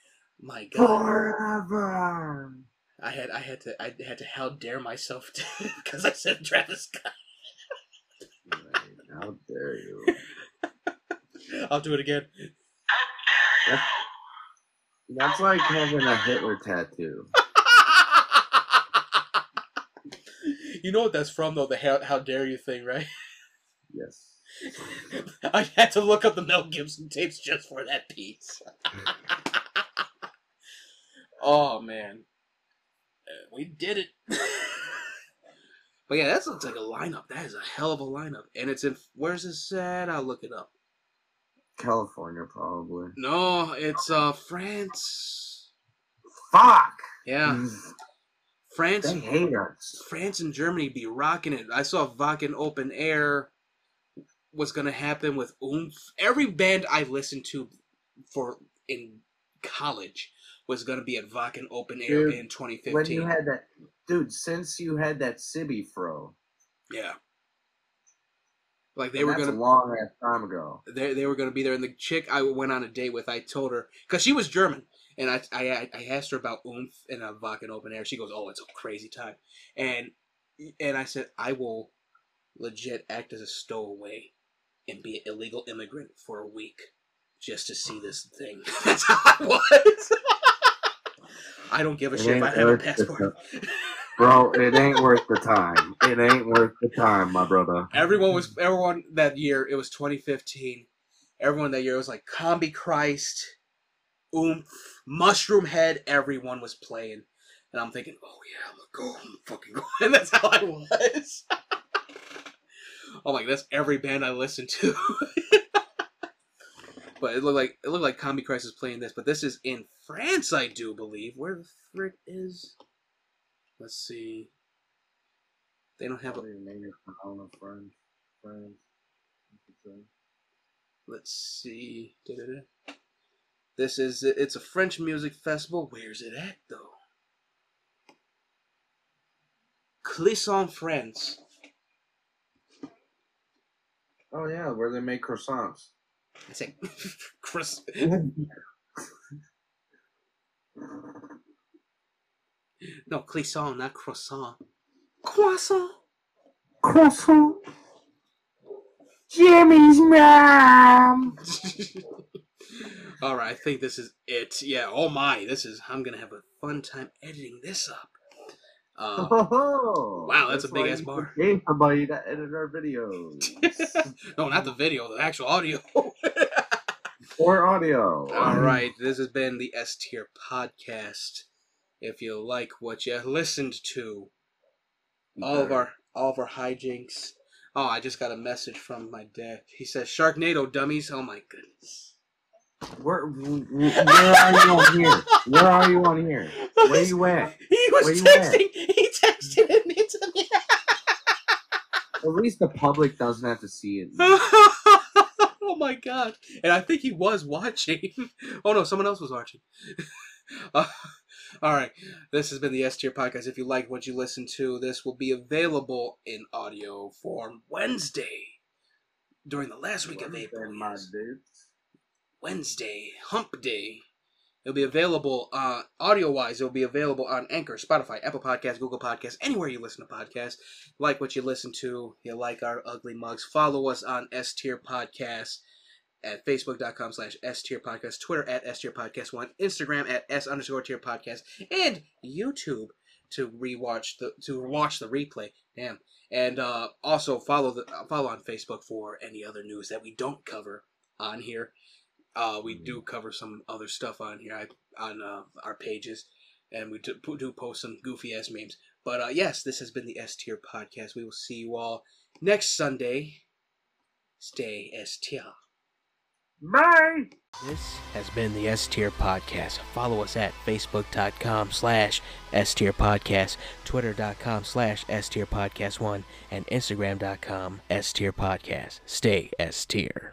My God. Forever. I had I had to I had to how dare myself because I said Travis Scott. How dare you? I'll do it again. That's, that's like having a Hitler tattoo. You know what that's from though, the how, how dare you thing, right? Yes. I had to look up the Mel Gibson tapes just for that piece. oh man. Uh, We did it. but yeah, that looks like a lineup. That is a hell of a lineup. And it's in where's this at? I'll look it up. California, probably. No, it's uh France. Fuck. Yeah, France. They hate us. France and Germany be rocking it. I saw Wacken Open Air was gonna happen with Oomph. Every band I listened to for in college was gonna be at Wacken Open Air Dude, in 2015. When you had that, dude, since you had that Sibby fro, yeah, like they and were that's gonna a long ass time ago. they they were gonna be there, and the chick I went on a date with, I told her because she was German, and I I I asked her about Oomph and a Wacken Open Air. She goes, "Oh, it's a crazy time," and and I said, "I will legit act as a stowaway and be an illegal immigrant for a week just to see this thing." That's how I was. I don't give a It shit if I have a passport. Bro, it ain't worth the time. It ain't worth the time, my brother. Everyone was everyone that year. It was 2015. Everyone that year was like Combichrist, Oomph, Mushroomhead. Everyone was playing, and I'm thinking, oh yeah, I'm gonna go, I'm fucking go. And that's how I was. I'm like, that's every band I listen to. but it looked like it looked like Combichrist is playing this, but this is in France, I do believe. Where the frick is? Let's see. They don't have a friends, friends. let's see. Da-da-da. This is it's a French music festival. Where's it at though? Clisson, France. Oh yeah, where they make croissants. I say, Chris. No, Clisson, not croissant. Croissant. Croissant. Jimmy's mom. All right, I think this is it. Yeah. Oh my, this is. I'm gonna have a fun time editing this up. Uh, Oh, Wow, that's a big ass bar. Pay somebody to edit our videos no, not the video, the actual audio. or audio. All right, this has been the S Tier podcast. If you like what you listened to, all of our all of our hijinks. Oh, I just got a message from my dad. He says Sharknado dummies. Oh my goodness. Where, where are you on here? Where are you on here? Where you at? He was you at? texting. He texted it to me. At least the public doesn't have to see it. oh my god! And I think he was watching. Oh no, someone else was watching. Uh, all right, this has been the S Tier podcast. If you like what you listened to, this will be available in audio form Wednesday during the last week of April. Wednesday, Hump Day. It'll be available uh, audio wise. It'll be available on Anchor, Spotify, Apple Podcasts, Google Podcasts, anywhere you listen to podcasts. Like what you listen to, you like our ugly mugs. Follow us on S Tier Podcast at facebook.com slash S Tier Podcast, Twitter at S Tier Podcast One, Instagram at S underscore Tier Podcast, and YouTube to rewatch the to watch the replay. Damn. And uh, also follow the follow on Facebook for any other news that we don't cover on here. Uh, we do cover some other stuff on here I, on uh, our pages, and we do, do post some goofy ass memes. But uh, yes, this has been the S Tier podcast. We will see you all next Sunday. Stay S Tier. Bye. This has been the S Tier Podcast. Follow us at facebook.com slash S Tier Podcast, twitter.com slash S Tier Podcast 1, and instagram.com S Tier Podcast. Stay S Tier.